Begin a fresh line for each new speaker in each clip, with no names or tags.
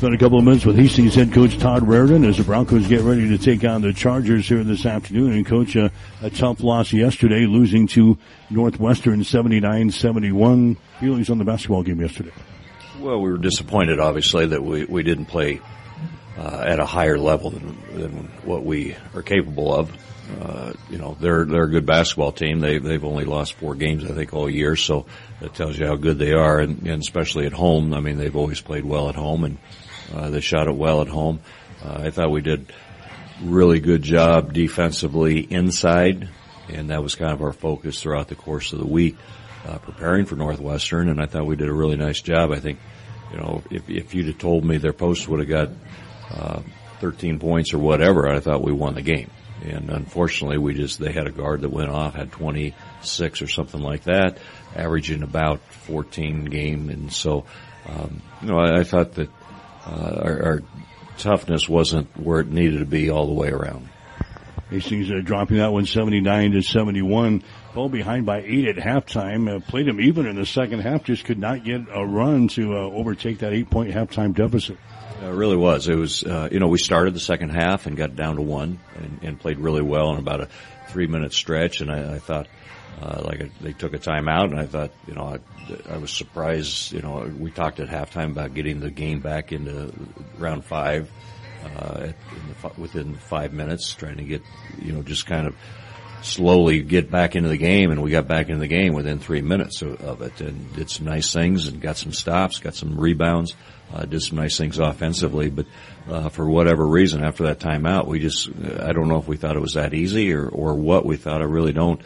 Spent a couple of minutes with Hastings head coach Todd Raridon as the Broncos get ready to take on the Chargers here this afternoon. And coach, uh, a tough loss yesterday, losing to Northwestern 79-71. Feelings on the basketball game yesterday?
Well, we were disappointed, obviously, that we, we didn't play uh, at a higher level than, than what we are capable of. Uh, you know, they're they're a good basketball team. They they've only lost four games, I think, all year. So that tells you how good they are, and, and especially at home. I mean, they've always played well at home, and uh, they shot it well at home. Uh, I thought we did really good job defensively inside, and that was kind of our focus throughout the course of the week, uh, preparing for Northwestern. And I thought we did a really nice job. I think, you know, if if you'd have told me their post would have got uh, 13 points or whatever, I thought we won the game. And unfortunately, we just, they had a guard that went off, had 26 or something like that, averaging about 14 game. And so, um, you know, I, I thought that, uh, our, our, toughness wasn't where it needed to be all the way around.
Hastings uh, dropping that one 79 to 71. Fell behind by eight at halftime. Uh, played them even in the second half. Just could not get a run to uh, overtake that eight point halftime deficit.
It really was. It was, uh, you know, we started the second half and got down to one and, and played really well in about a three minute stretch. And I, I thought, uh, like a, they took a timeout and I thought, you know, I, I was surprised, you know, we talked at halftime about getting the game back into round five, uh, at, the, within five minutes, trying to get, you know, just kind of, slowly get back into the game and we got back into the game within three minutes of, of it and did some nice things and got some stops, got some rebounds uh, did some nice things offensively, but uh, for whatever reason, after that timeout, we just I don't know if we thought it was that easy or or what we thought. I really don't,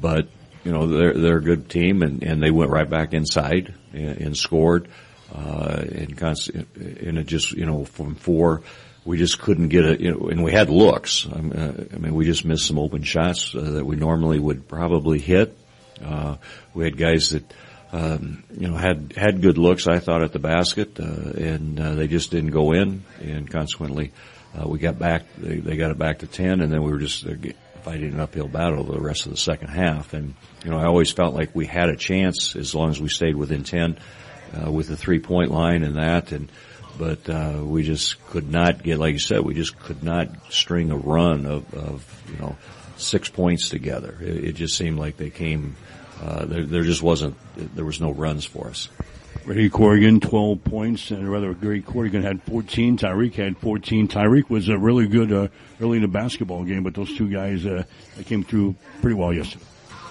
but you know they're they're a good team and and they went right back inside and, and scored, uh, and constant, and it just you know from four. We just couldn't get it, you know, and we had looks. I mean, uh, we just missed some open shots uh, that we normally would probably hit. Uh, we had guys that um, you know, had had good looks. I thought at the basket, uh, and uh, they just didn't go in, and consequently, uh, we got back. They, they got it back to ten, and then we were just fighting an uphill battle the rest of the second half. And you know, I always felt like we had a chance as long as we stayed within ten uh, with the three point line and that, and but uh, we just could not get, like you said, we just could not string a run of, of you know six points together. It, it just seemed like they came uh, there, there just wasn't, there was no runs for us.
Ray Corrigan, 12 points, and rather Grady Corrigan had 14. Tyreek had 14. Tyreek was a really good uh, early in the basketball game, but those two guys uh, came through pretty well yesterday.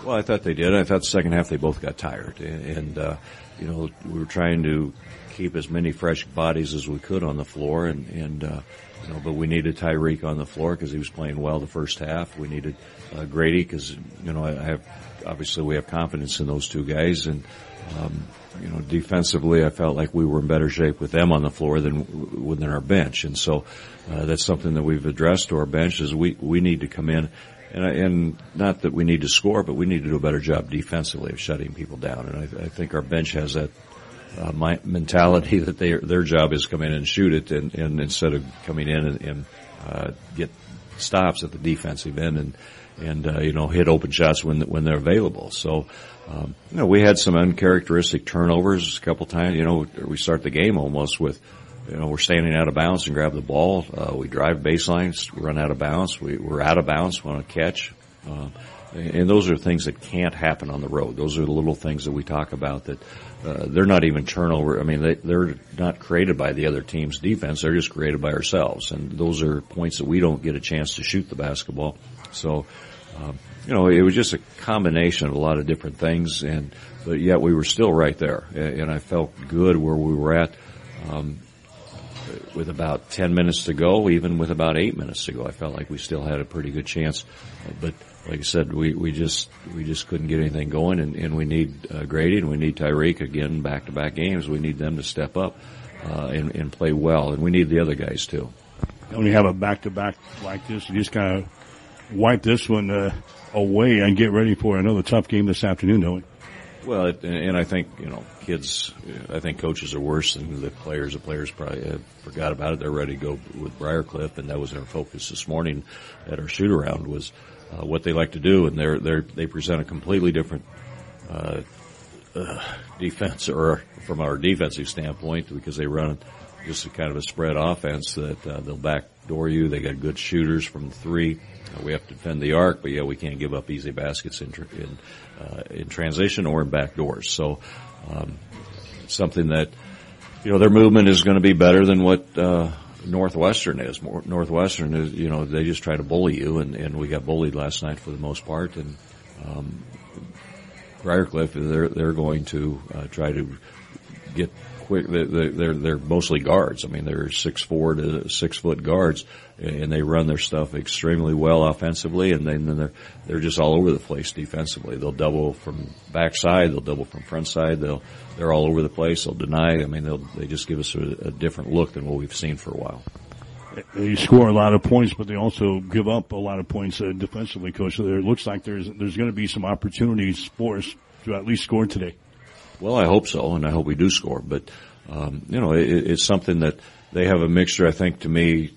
Well, I thought they did. I thought the second half they both got tired, and uh, you know we were trying to keep as many fresh bodies as we could on the floor, and and uh, you know, but we needed Tyreek on the floor because he was playing well the first half. We needed uh, Grady because you know I have obviously we have confidence in those two guys and um, you know defensively I felt like we were in better shape with them on the floor than within our bench. And so uh, that's something that we've addressed to our bench is we we need to come in and, and not that we need to score but we need to do a better job defensively of shutting people down. And I, I think our bench has that uh, my mentality that they their job is come in and shoot it and, and instead of coming in and, and uh, get stops at the defensive end. And and uh, you know hit open shots when when they're available. So um, you know we had some uncharacteristic turnovers a couple times. You know we start the game almost with you know we're standing out of bounds and grab the ball. Uh, we drive baselines, run out of bounds. We, we're out of bounds, want to catch. Uh, and those are things that can't happen on the road. Those are the little things that we talk about that uh, they're not even turnover. I mean, they, they're not created by the other team's defense. They're just created by ourselves. And those are points that we don't get a chance to shoot the basketball. So, um, you know, it was just a combination of a lot of different things, and but yet we were still right there, and I felt good where we were at. Um, with about 10 minutes to go, even with about 8 minutes to go, I felt like we still had a pretty good chance. But like I said, we, we just, we just couldn't get anything going and, and we need uh, Grady and we need Tyreek again back to back games. We need them to step up, uh, and, and play well and we need the other guys too.
When you have a back to back like this, you just kind of wipe this one uh, away and get ready for another tough game this afternoon, don't we?
Well, it, and I think you know, kids. I think coaches are worse than the players. The players probably forgot about it. They're ready to go with Briar Cliff, and that was our focus this morning at our shoot around was uh, what they like to do, and they're they they present a completely different uh, uh, defense, or from our defensive standpoint, because they run just a kind of a spread offense that uh, they'll backdoor you. They got good shooters from three. We have to defend the arc, but yeah, we can't give up easy baskets in in, uh, in transition or in backdoors. So um, something that you know their movement is going to be better than what uh, Northwestern is. Northwestern is you know they just try to bully you, and, and we got bullied last night for the most part, and um, Briar Cliff they're they're going to uh, try to get quick. They're they're mostly guards. I mean, they're six four to six foot guards, and they run their stuff extremely well offensively, and then they're they're just all over the place defensively. They'll double from backside, they'll double from front side. They'll they're all over the place. They'll deny. I mean, they'll they just give us a, a different look than what we've seen for a while.
They score a lot of points, but they also give up a lot of points uh, defensively, coach. So there, it looks like there's there's going to be some opportunities for us to at least score today.
Well, I hope so, and I hope we do score. But um, you know, it, it's something that they have a mixture. I think to me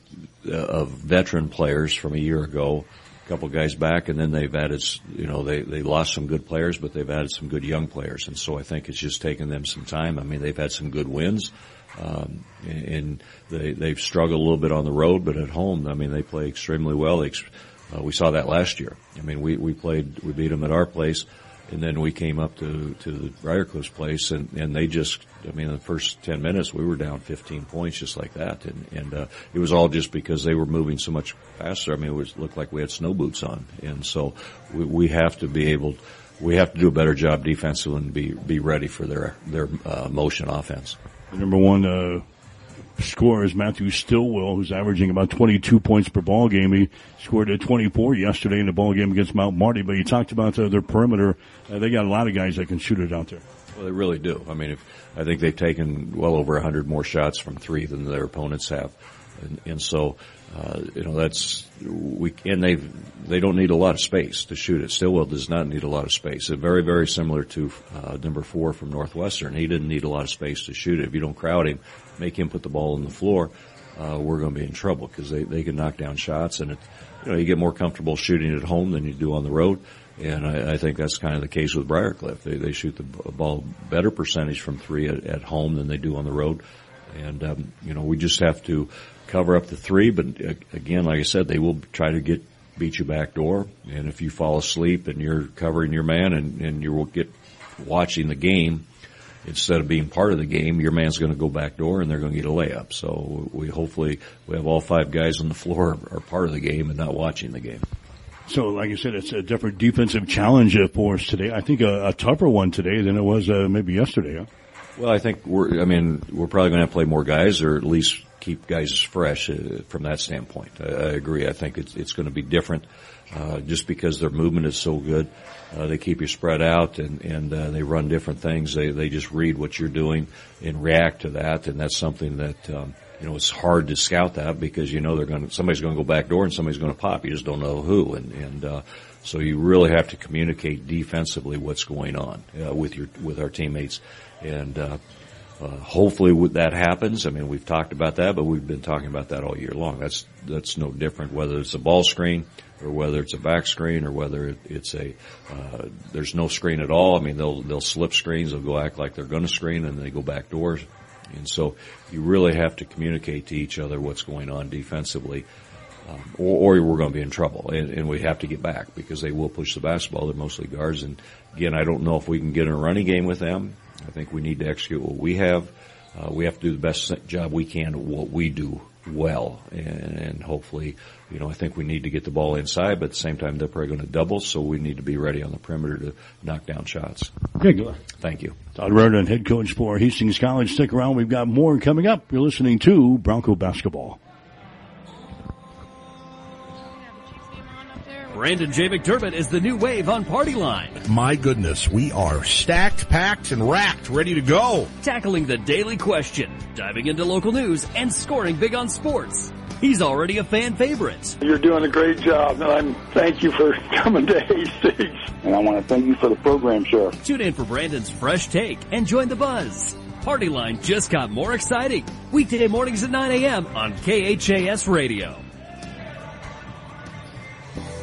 uh, of veteran players from a year ago, a couple guys back, and then they've added. You know, they they lost some good players, but they've added some good young players, and so I think it's just taken them some time. I mean, they've had some good wins. Um, and they they've struggled a little bit on the road, but at home, I mean, they play extremely well. They, uh, we saw that last year. I mean, we we played, we beat them at our place and then we came up to to the Briar Cliff's place, and and they just, I mean, the first ten minutes we were down 15 points just like that, and and uh, it was all just because they were moving so much faster. I mean, it was looked like we had snow boots on, and so we, we have to be able, we have to do a better job defensively and be be ready for their their uh, motion offense.
number one uh, scorer is Matthew Stillwell, who's averaging about 22 points per ball game. He scored at 24 yesterday in the ball game against Mount Marty. But you talked about uh, their perimeter. Uh, they got a lot of guys that can shoot it out there.
Well, they really do. I mean, if, I think they've taken well over 100 more shots from three than their opponents have, and, and so uh, you know that's we and they they don't need a lot of space to shoot it. Stillwell does not need a lot of space. It's very very similar to uh, number four from Northwestern. He didn't need a lot of space to shoot it. If you don't crowd him, make him put the ball on the floor, uh, we're going to be in trouble because they, they can knock down shots and it, you know, you get more comfortable shooting at home than you do on the road. And I, I think that's kind of the case with Briar Cliff. They, they shoot the ball better percentage from three at, at home than they do on the road. And, um, you know, we just have to cover up the three, but uh, again, like I said, they will try to get, beat you back door. And if you fall asleep and you're covering your man and, and you will get watching the game, instead of being part of the game, your man's going to go back door and they're going to get a layup. So we hopefully we have all five guys on the floor are part of the game and not watching the game.
So, like I said, it's a different defensive challenge for us today. I think a, a tougher one today than it was uh, maybe yesterday. Huh?
Well, I think we're. I mean, we're probably going to play more guys, or at least keep guys fresh uh, from that standpoint. I, I, agree. I think it's it's going to be different, uh, just because their movement is so good. Uh, they keep you spread out and, and, uh, they run different things. They, they just read what you're doing and react to that. And that's something that, um, you know, it's hard to scout that because you know they're going to, somebody's going to go back door and somebody's going to pop. You just don't know who. And, and, uh, so you really have to communicate defensively what's going on, uh, with your, with our teammates. And, uh, uh, hopefully that happens. I mean, we've talked about that, but we've been talking about that all year long. That's, that's no different whether it's a ball screen or whether it's a back screen or whether it's a, uh, there's no screen at all. I mean, they'll, they'll slip screens. They'll go act like they're going to screen and they go back doors. And so you really have to communicate to each other what's going on defensively. Um, or, or, we're going to be in trouble, and, and, we have to get back because they will push the basketball. They're mostly guards, and again, I don't know if we can get in a running game with them. I think we need to execute what we have. Uh, we have to do the best job we can at what we do well, and, and, hopefully, you know, I think we need to get the ball inside, but at the same time, they're probably going to double, so we need to be ready on the perimeter to knock down shots.
Good.
Thank you.
Todd Raridon, head coach for Hastings College. Stick around. We've got more coming up. You're listening to Bronco Basketball.
Brandon J. McDermott is the new wave on Party Line.
My goodness, we are stacked, packed, and racked, ready to go.
Tackling the daily question, diving into local news, and scoring big on sports. He's already a fan favorite.
You're doing a great job, and I'm thank you for coming to Hastings.
And I want to thank you for the program, sir.
Tune in for Brandon's fresh take and join the buzz. Party Line just got more exciting. Weekday mornings at 9 a.m. on KHAS Radio.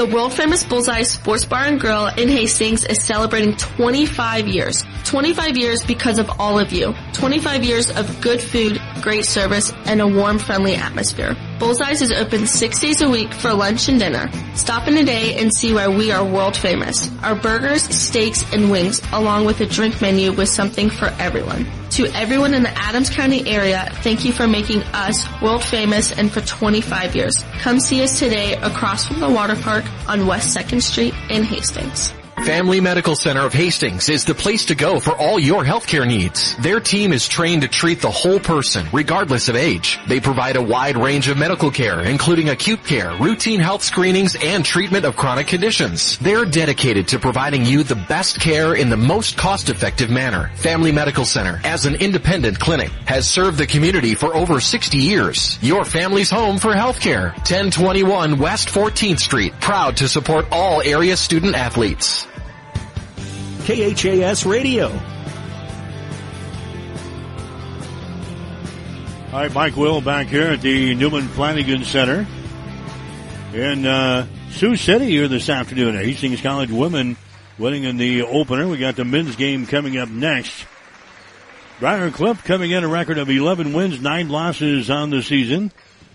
The world famous Bullseye Sports Bar and Grill in Hastings is celebrating 25 years. 25 years because of all of you. 25 years of good food, great service, and a warm, friendly atmosphere. Bullseyes is open six days a week for lunch and dinner. Stop in today and see why we are world famous. Our burgers, steaks, and wings, along with a drink menu with something for everyone. To everyone in the Adams County area, thank you for making us world famous and for 25 years. Come see us today across from the water park on West 2nd Street in Hastings.
Family Medical Center of Hastings is the place to go for all your healthcare needs. Their team is trained to treat the whole person, regardless of age. They provide a wide range of medical care, including acute care, routine health screenings, and treatment of chronic conditions. They're dedicated to providing you the best care in the most cost-effective manner. Family Medical Center, as an independent clinic, has served the community for over 60 years. Your family's home for healthcare. 1021 West 14th Street, proud to support all area student athletes.
KHAS Radio.
All right, Mike Will back here at the Newman Flanagan Center in uh, Sioux City here this afternoon. Hastings College women winning in the opener. We got the men's game coming up next. Briar Cliff coming in a record of 11 wins, 9 losses on the season.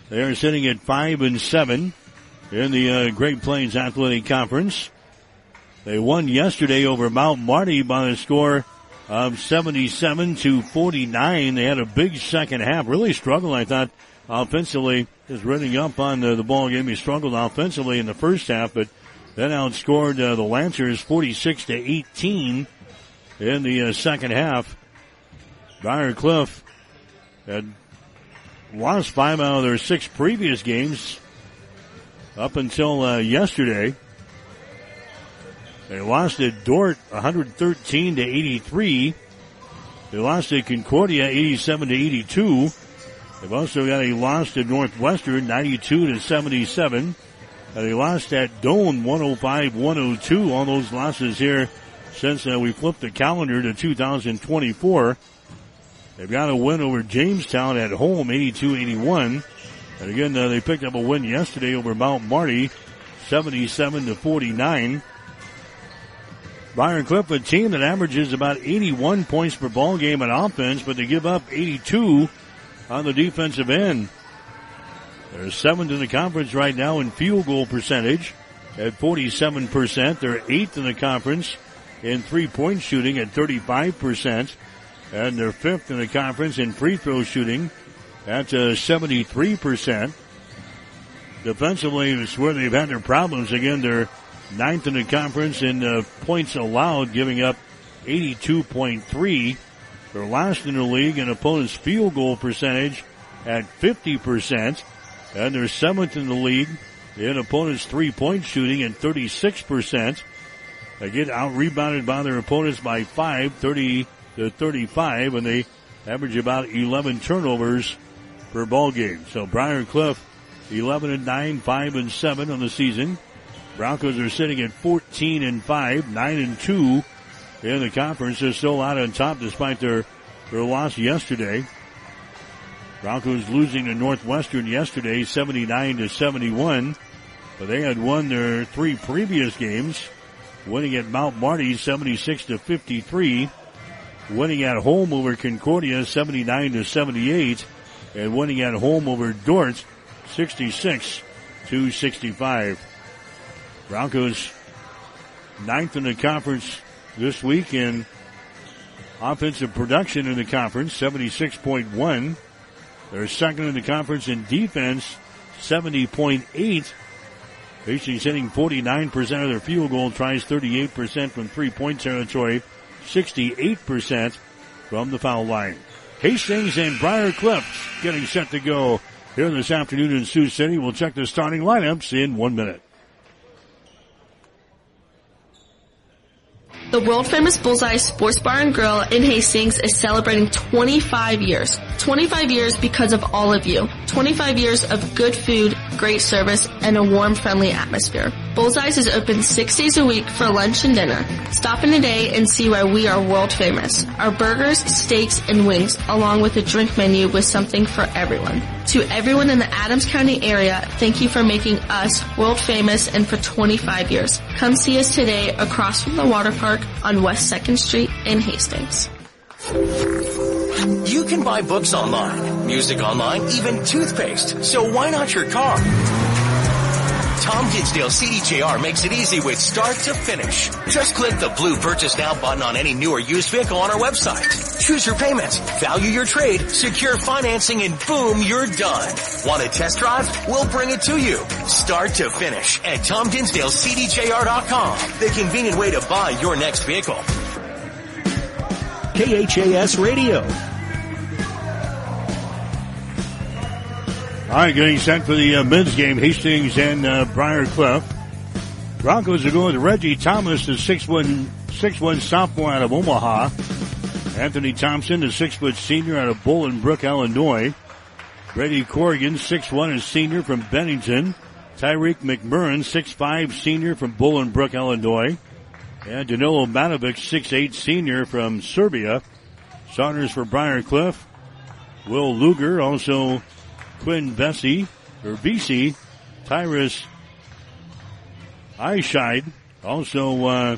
They are sitting at 5 and 7 in the uh, Great Plains Athletic Conference. They won yesterday over Mount Marty by a score of 77 to 49. They had a big second half. Really struggled, I thought, offensively. Just running up on the, the ball game. He struggled offensively in the first half, but then outscored uh, the Lancers 46 to 18 in the uh, second half. Briar Cliff had lost five out of their six previous games up until uh, yesterday. They lost at Dordt 113 to 83. They lost at Concordia 87 to 82. They've also got a loss to Northwestern 92 to 77. And they lost at Doane 105 102. All those losses here since uh, we flipped the calendar to 2024. They've got a win over Jamestown at home 82 81. And again, uh, they picked up a win yesterday over Mount Marty 77 to 49. Briar Cliff, a team that averages about 81 points per ball game on offense, but they give up 82 on the defensive end. They're seventh in the conference right now in field goal percentage at 47%. They're eighth in the conference in three point shooting at 35%. And they're fifth in the conference in free throw shooting at uh, 73%. Defensively is where they've had their problems. Again, they're ninth in the conference in uh, points allowed, giving up 82.3. They're last in the league in opponents' field goal percentage at 50%. And they're seventh in the league in opponents' three-point shooting at 36%. They get out-rebounded by their opponents by 5, 30 to 35, and they average about 11 turnovers per ball game. So Briar Cliff, 11 and 9, 5 and 7 on the season. Broncos are sitting at 14 and 5, 9 and 2 in the conference. They're still out on top despite their, their loss yesterday. Broncos losing to Northwestern yesterday, 79 to 71. But they had won their three previous games, winning at Mount Marty 76 to 53, winning at home over Concordia 79 to 78, and winning at home over Dordt 66 to 65. Broncos ninth in the conference this week in offensive production in the conference, 76.1. They're second in the conference in defense, 70.8. Hastings hitting 49% of their field goal tries, 38% from three point territory, 68% from the foul line. Hastings and Briar Cliffs getting set to go here this afternoon in Sioux City. We'll check the starting lineups in one minute.
The world famous Bullseye Sports Bar and Grill in Hastings is celebrating 25 years. 25 years because of all of you. 25 years of good food, great service, and a warm, friendly atmosphere. Bullseye's is open six days a week for lunch and dinner. Stop in today and see why we are world famous. Our burgers, steaks, and wings, along with a drink menu with something for everyone. To everyone in the Adams County area, thank you for making us world famous and for 25 years. Come see us today across from the water park on West 2nd Street in Hastings.
You can buy books online, music online, even toothpaste. So why not your car? Tom Dinsdale CDJR makes it easy with start to finish. Just click the blue purchase now button on any new or used vehicle on our website. Choose your payments, value your trade, secure financing, and boom, you're done. Want a test drive? We'll bring it to you. Start to finish at TomDinsdaleCDJR.com. The convenient way to buy your next vehicle.
KHAS Radio.
All right, getting set for the uh, men's game. Hastings and uh, Briar Cliff. Broncos are going with Reggie Thomas, the six one six one sophomore out of Omaha. Anthony Thompson, the six foot senior out of Bolingbrook, Illinois. Grady Corrigan, six one, a senior from Bennington. Tyreek McMurrin, six five, senior from Bolingbrook, Illinois. And Danilo Matovic, six eight, senior from Serbia. Starters for Briar Cliff. Will Luger, also Quinn Bessie, or BC, Tyrus Eyeshide, also uh,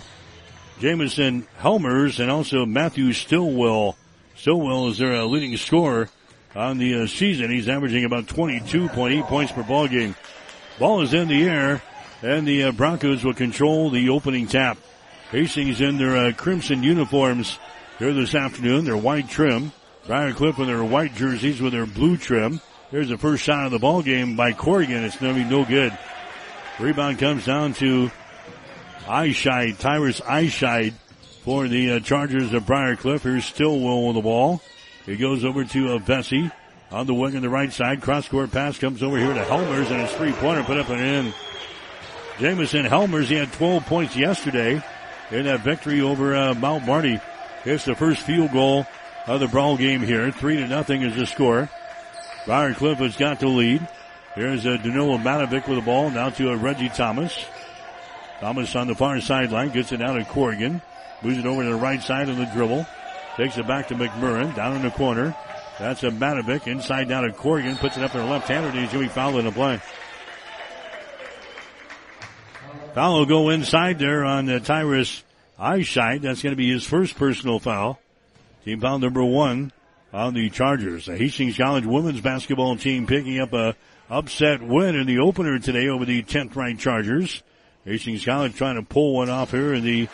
Jamison Helmers, and also Matthew Stillwell. Stillwell is their uh, leading scorer on the uh, season. He's averaging about 22.8 points per ball game. Ball is in the air, and the uh, Broncos will control the opening tap. Hastings in their uh, crimson uniforms here this afternoon. Their white trim. Briar Cliff in their white jerseys with their blue trim. Here's the first shot of the ball game by Corrigan. It's going to be no good. Rebound comes down to Eyeshide, Tyrus Eyeshide for the uh, Chargers of Briar Cliff. Here's Stillwell with the ball. It goes over to uh, Bessie on the wing on the right side. Cross court pass comes over here to Helmers and his three pointer put up and in. Jamison Helmers, he had 12 points yesterday in that victory over uh, Mount Marty. It's the first field goal of the ball game here. Three to nothing is the score. Briar Cliff has got the lead. Here's uh, Danilo Matovic with the ball. Now to uh, Reggie Thomas. Thomas on the far sideline. Gets it out to Corrigan. Moves it over to the right side of the dribble. Takes it back to McMurrin. Down in the corner. That's a Matovic. Inside down to Corrigan. Puts it up in the left-hander. He's going to be fouled in the play. Foul will go inside there on uh, Tyrus Eyeshide. That's going to be his first personal foul. Team foul number one on the Chargers. The Hastings College women's basketball team picking up a upset win in the opener today over the 10th ranked Chargers. Hastings College trying to pull one off here in the,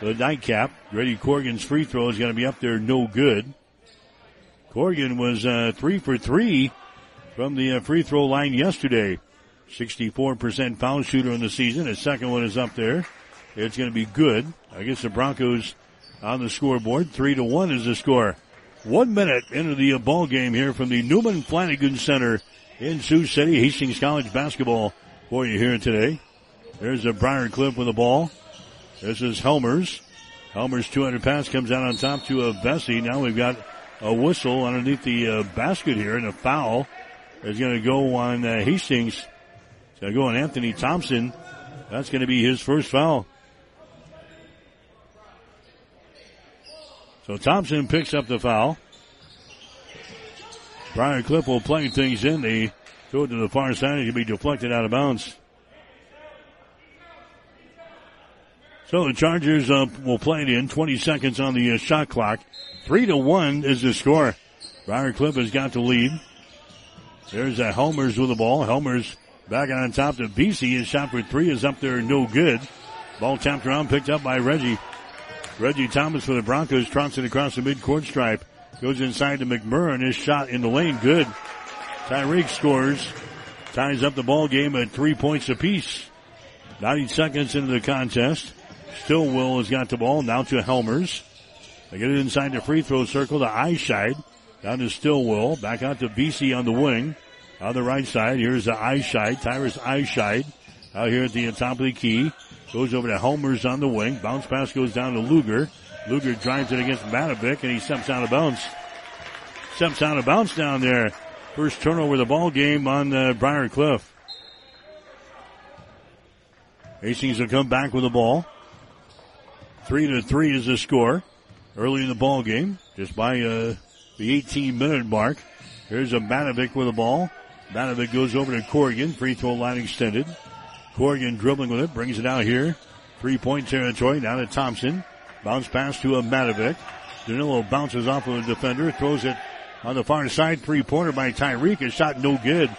the nightcap. Grady Corrigan's free throw is going to be up there, no good. Corrigan was uh, three for three from the uh, free throw line yesterday. 64% foul shooter in the season. His second one is up there. It's going to be good. I guess the Broncos on the scoreboard. Three to one is the score. One minute into the ball game here from the Newman Flanagan Center in Sioux City. Hastings College basketball for you here today. There's a Briar Cliff with the ball. This is Helmers. Helmers 200 pass comes out on top to a Bessie. Now we've got a whistle underneath the uh, basket here and a foul is going to go on uh, Hastings. It's going to go on Anthony Thompson. That's going to be his first foul. So Thompson picks up the foul. Briar Cliff will play things in. They it to the far side. It can be deflected out of bounds. So the Chargers uh, will play it in. 20 seconds on the uh, shot clock. Three to one is the score. Briar Cliff has got the lead. There's a Helmers with the ball. Helmers back on top to BC. His shot for three is up there, no good. Ball tapped around, picked up by Reggie. Reggie Thomas for the Broncos trots it across the midcourt stripe. Goes inside to McMurrin. His shot in the lane, good. Tyreek scores. Ties up the ball game at three points apiece. 90 seconds into the contest. Stillwell has got the ball now to Helmers. They get it inside the free throw circle to Eyeshide. Down to Stillwell. Back out to BC on the wing. On the right side, here's the Eyeshide. Tyrus Eyeshide out here at the top of the key. Goes over to Helmers on the wing. Bounce pass goes down to Luger. Luger drives it against Matovic and he steps out of bounds. Steps out of bounds down there. First turnover of the ball game on uh, Briar Cliff. Hastings will come back with the ball. Three to three is the score early in the ball game, just by uh, the 18 minute mark. Here's a Matovic with the ball. Matovic goes over to Corrigan. Free throw line extended. Corrigan dribbling with it, brings it out here. Three point territory down to Thompson. Bounce pass to a Matovic. Danilo bounces off of a defender, throws it on the far side. Three pointer by Tyreek. A shot no good.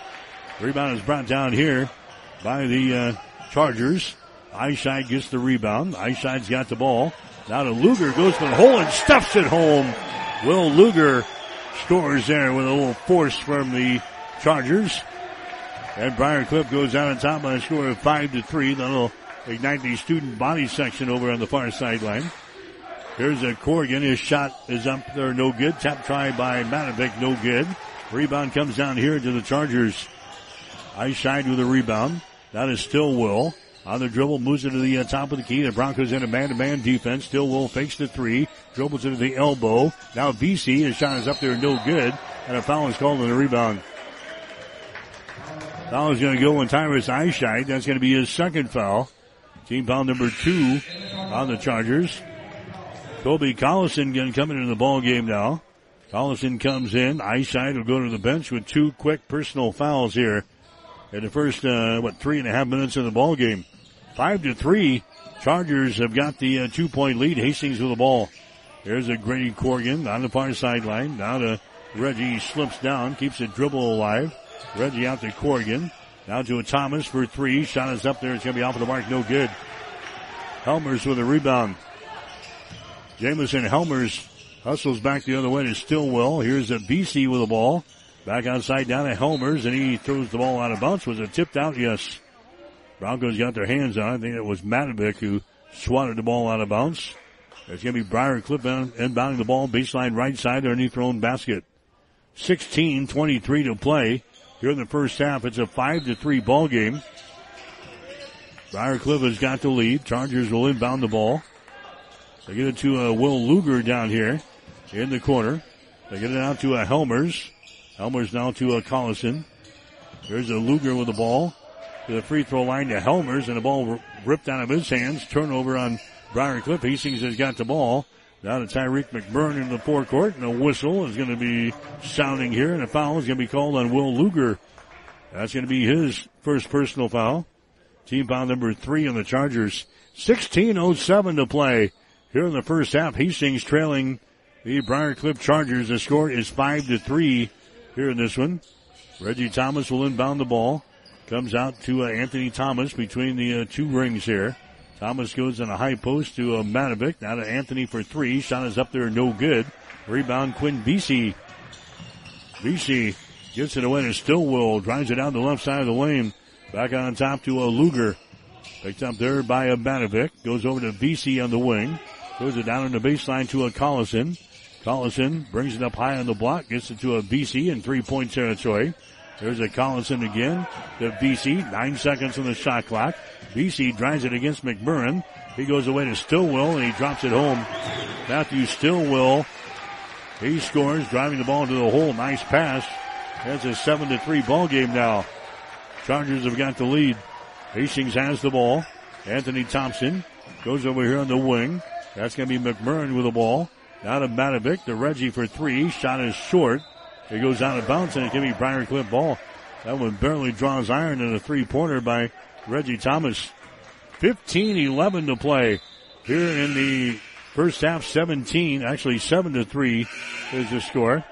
Rebound is brought down here by the uh, Chargers. Eyeshide gets the rebound. Eyeshide's got the ball. Now to Luger goes for the hole and stuffs it home. Will Luger scores there with a little force from the Chargers. And Cliff goes out on top by a score of five to three. That'll ignite the student body section over on the far sideline. Here's a Corrigan. His shot is up there, no good. Tap try by Matovic, no good. Rebound comes down here to the Chargers. Eyeshide with a rebound. That is Stillwell. On the dribble, moves it to the uh, top of the key. The Broncos in a man-to-man defense. Stillwell fakes the three. Dribbles it to the elbow. Now BC, his shot is up there, no good. And a foul is called on the rebound. Foul is going to go on Tyrus Eyeshide. That's going to be his second foul. Team foul number two on the Chargers. Kobe Collison going to come into the ball game now. Collison comes in. Eyeshide will go to the bench with two quick personal fouls here in the first, uh, what, three and a half minutes of the ball game. Five to three. Chargers have got the uh, two point lead. Hastings with the ball. There's a Grady Corrigan on the far sideline. Now to Reggie slips down, keeps the dribble alive. Reggie out to Corrigan. Now to a Thomas for three. Shot is up there. It's going to be off of the mark. No good. Helmers with a rebound. Jamison Helmers hustles back the other way to Stillwell. Here's a BC with the ball. Back outside down to Helmers and he throws the ball out of bounds. Was it tipped out? Yes. Broncos got their hands on it. I think it was Matovic who swatted the ball out of bounds. It's going to be Briar Cliff inbounding the ball baseline right side their own basket. 16-23 to play here in the first half. It's a 5 to 3 ball game. Briar Cliff has got the lead. Chargers will inbound the ball. They get it to uh, Will Luger down here in the corner. They get it out to uh, Helmers. Helmers now to uh, Collison. There's a Luger with the ball to the free throw line to Helmers, and the ball ripped out of his hands. Turnover on Briar Cliff. Hastings has got the ball. Now to Tyreek McMurrin in the forecourt, and a whistle is going to be sounding here, and a foul is going to be called on Will Luger. That's going to be his first personal foul. Team foul number three on the Chargers. 16.07 to play here in the first half. Hastings trailing the Briar Cliff Chargers. The score is five to three here in this one. Reggie Thomas will inbound the ball. Comes out to uh, Anthony Thomas between the uh, two rings here. Thomas goes in a high post to uh, Matovic. Now to Anthony for three. Shot is up there, no good. Rebound Quinn BC. BC gets it away to Stillwell. Drives it down the left side of the lane. Back on top to a Luger. Picked up there by a Matovic. Goes over to BC on the wing. Goes it down on the baseline to a Collison. Collison brings it up high on the block. Gets it to a BC in three point territory. There's a Collison again to BC. Nine seconds on the shot clock. BC drives it against McMurrin. He goes away to Stillwell and he drops it home. Matthew Stillwell. He scores, driving the ball to the hole. Nice pass. That's a seven to three ball game now. Chargers have got the lead. Hastings has the ball. Anthony Thompson goes over here on the wing. That's going to be McMurrin with the ball. Now to Matovic, to Reggie for three. Shot is short. It goes out of bounds and it can be Briar Cliff ball. That one barely draws iron in a three pointer by Reggie Thomas. 15-11 to play here in the first half. 17, actually 7 to 3 is the score.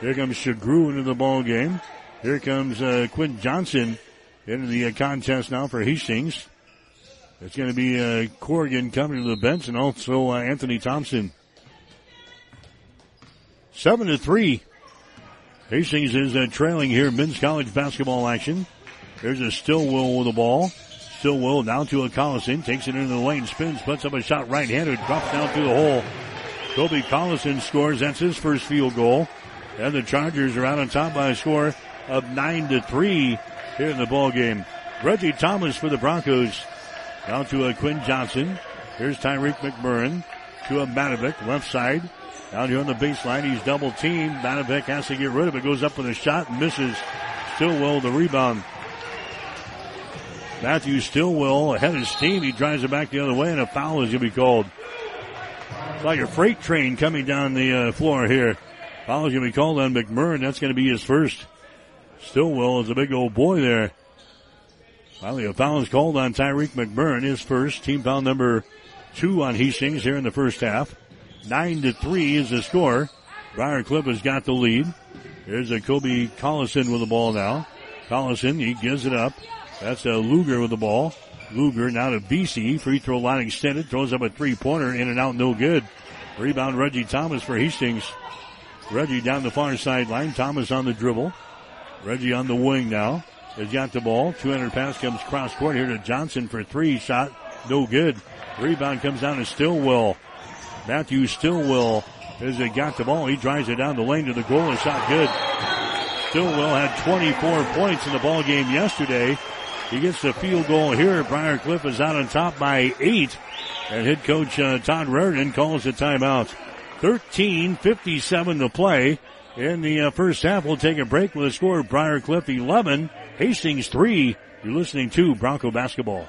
Here comes Shagru into the ball game. Here comes uh, Quinn Johnson into the uh, contest now for Hastings. It's going to be uh, Corrigan coming to the bench and also uh, Anthony Thompson. Seven to three. Hastings is uh, trailing here men's college basketball action. There's a Stillwell with the ball. Stillwell down to a Collison, takes it into the lane, spins, puts up a shot right-handed, drops down through the hole. Kobe Collison scores. That's his first field goal. And the Chargers are out on top by a score of nine to three here in the ball game. Reggie Thomas for the Broncos. Down to a Quinn Johnson. Here's Tyreek McMurrin to a Matovic, left side. Down here on the baseline, he's double teamed. Matovic has to get rid of it. Goes up with a shot, and misses. Stillwell the rebound. Matthew Stillwell ahead of steam. He drives it back the other way, and a foul is going to be called. It's like a freight train coming down the uh, floor here. Foul is going to be called on McMurrin. That's going to be his first. Stillwell is a big old boy there. Finally, a foul is called on Tyreek McMurrin, his first. Team foul number two on Hastings here in the first half. Nine to three is the score. Briar Cliff has got the lead. Here's a Kobe Collison with the ball now. Collison, he gives it up. That's a Luger with the ball. Luger now to BC. Free throw line extended. Throws up a three pointer. In and out, no good. Rebound Reggie Thomas for Hastings. Reggie down the far sideline. Thomas on the dribble. Reggie on the wing now. Has got the ball. 200 pass comes cross court here to Johnson for three. Shot no good. Rebound comes down to Stillwell. Matthew Stillwell has got the ball. He drives it down the lane to the goal and shot good. Stillwell had 24 points in the ball game yesterday. He gets the field goal here. Briar Cliff is out on top by eight. And head coach uh, Todd Raridon calls the timeout. 13.57 to play. In the uh, first half, we'll take a break with a score of Briar Cliff 11, Hastings 3. You're listening to Bronco Basketball.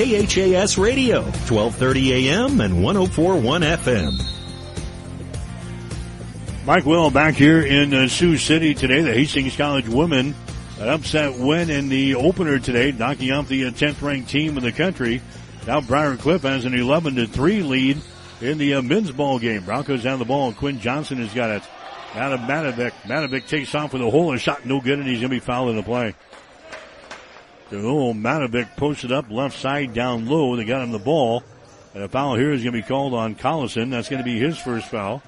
KHAS Radio, 1230 AM and 1041 FM.
Mike Will back here in uh, Sioux City today. The Hastings College women an upset win in the opener today, knocking off the 10th uh, ranked team in the country. Now Briar Cliff has an 11 to 3 lead in the uh, men's ball game. Broncos have the ball. Quinn Johnson has got it. Out of Matovic. Matovic takes off with a hole and shot no good and he's going to be fouled in the play. Little Matovic posted up left side down low. They got him the ball. And a foul here is going to be called on Collison. That's going to be his first foul.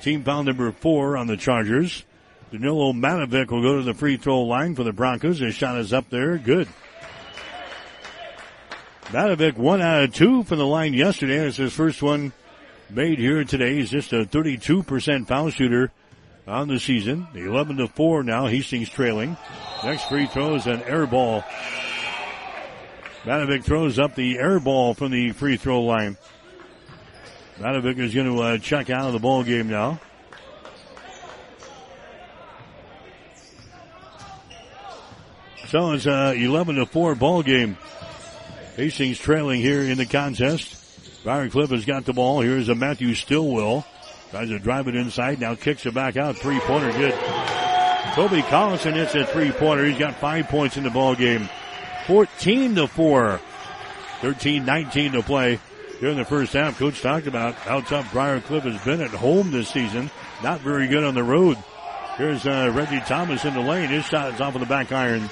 Team foul number four on the Chargers. Danilo Matovic will go to the free throw line for the Broncos. His shot is up there. Good. Matovic one out of two from the line yesterday. It's his first one made here today. He's just a 32% foul shooter on the season. 11 to 4 now. Hastings trailing. Next free throw is an air ball Matovic throws up the air ball from the free throw line. Matovic is going to uh, check out of the ball game now. So it's a 11 to 4 ball game. Hastings trailing here in the contest. Briar Cliff has got the ball. Here's a Matthew Stillwell. Tries to drive it inside. Now kicks it back out. Three pointer good. Toby Collison hits a three pointer. He's got five points in the ball game. 14 to 4. 13 19 to play in the first half. Coach talked about how tough Briar Cliff has been at home this season. Not very good on the road. Here's uh, Reggie Thomas in the lane. His shot is off of the back iron.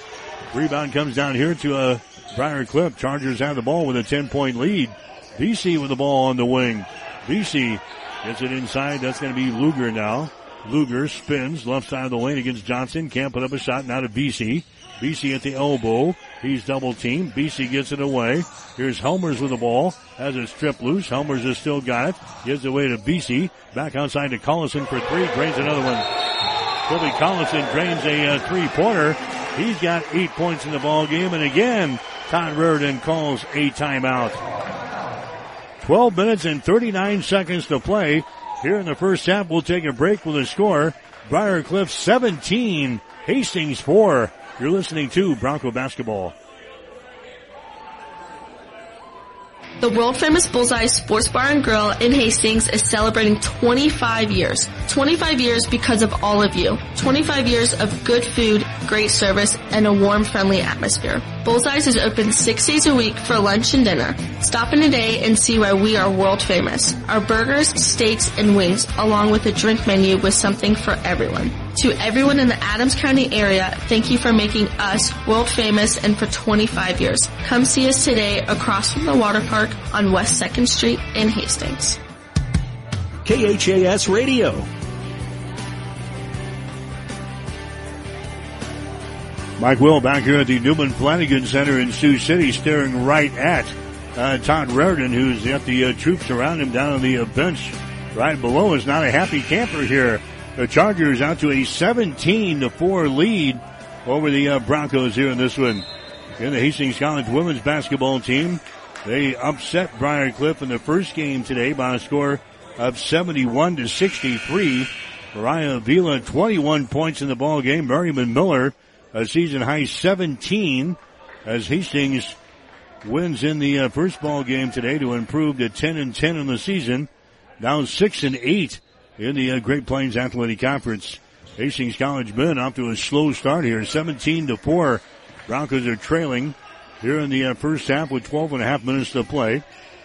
Rebound comes down here to uh, Briar Cliff. Chargers have the ball with a 10 point lead. BC with the ball on the wing. BC gets it inside. That's going to be Luger now. Luger spins left side of the lane against Johnson. Can't put up a shot now to BC. BC at the elbow. He's double teamed. BC gets it away. Here's Helmers with the ball. Has it stripped loose. Helmers has still got it. Gives it away to BC. Back outside to Collison for three. Drains another one. Toby Collison drains a uh, three pointer. He's got eight points in the ball game. And again, Todd Raridon calls a timeout. 12 minutes and 39 seconds to play. Here in the first half, we'll take a break with a score. Briar Cliff 17, Hastings 4. You're listening to Bronco Basketball.
The world famous Bullseye Sports Bar and Grill in Hastings is celebrating 25 years. 25 years because of all of you. 25 years of good food, great service, and a warm, friendly atmosphere. Bullseyes is open six days a week for lunch and dinner. Stop in today and see why we are world famous. Our burgers, steaks, and wings, along with a drink menu with something for everyone. To everyone in the Adams County area, thank you for making us world famous and for 25 years. Come see us today across from the water park on West 2nd Street in Hastings.
KHAS Radio.
Mike Will back here at the Newman Flanagan Center in Sioux City staring right at uh, Todd Raridon who's got the uh, troops around him down on the uh, bench right below is not a happy camper here. The Chargers out to a 17 to 4 lead over the uh, Broncos here in this one. In the Hastings College women's basketball team, they upset Briar Cliff in the first game today by a score of 71 to 63. Mariah Vila 21 points in the ball game. Merriman Miller a season high 17 as Hastings wins in the uh, first ball game today to improve to 10 and 10 in the season. Now 6 and 8 in the uh, Great Plains Athletic Conference. Hastings College men off to a slow start here, 17 to 4. Broncos are trailing here in the uh, first half with 12 and a half minutes to play.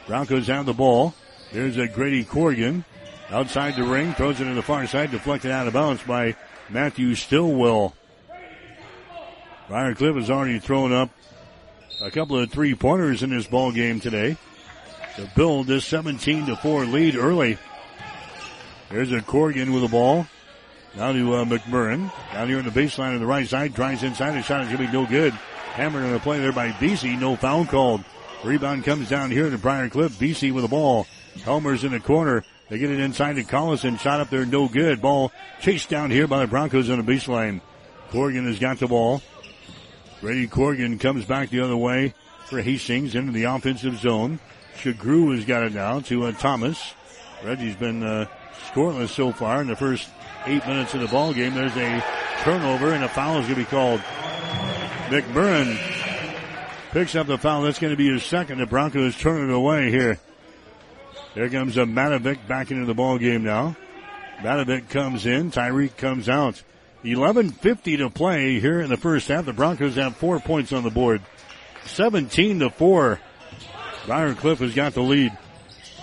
Broncos have the ball. Here's a Grady Corrigan outside the ring, throws it to the far side, deflected out of bounds by Matthew Stillwell. Briar Cliff has already thrown up a couple of three pointers in this ball game today to build this 17 to 4 lead early. There's a Corrigan with the ball. Now to uh, McMurrin. Down here on the baseline on the right side. Drives inside. The shot is going to be no good. Hammered on the play there by BC. No foul called. Rebound comes down here to Briar Cliff. BC with the ball. Helmer's in the corner. They get it inside to Collison. Shot up there, no good. Ball chased down here by the Broncos on the baseline. Corrigan has got the ball. Grady Corrigan comes back the other way for Hastings into the offensive zone. Shagru has got it now to uh, Thomas. Reggie's been uh, scoreless so far in the first eight minutes of the ball game. There's a turnover and a foul is going to be called. McMurrin picks up the foul. That's going to be his second. The Broncos turn it away here. There comes a Matovic back into the ball game now. Matovic comes in. Tyreek comes out. 11.50 to play here in the first half. The Broncos have four points on the board. 17 to 4. Briar Cliff has got the lead.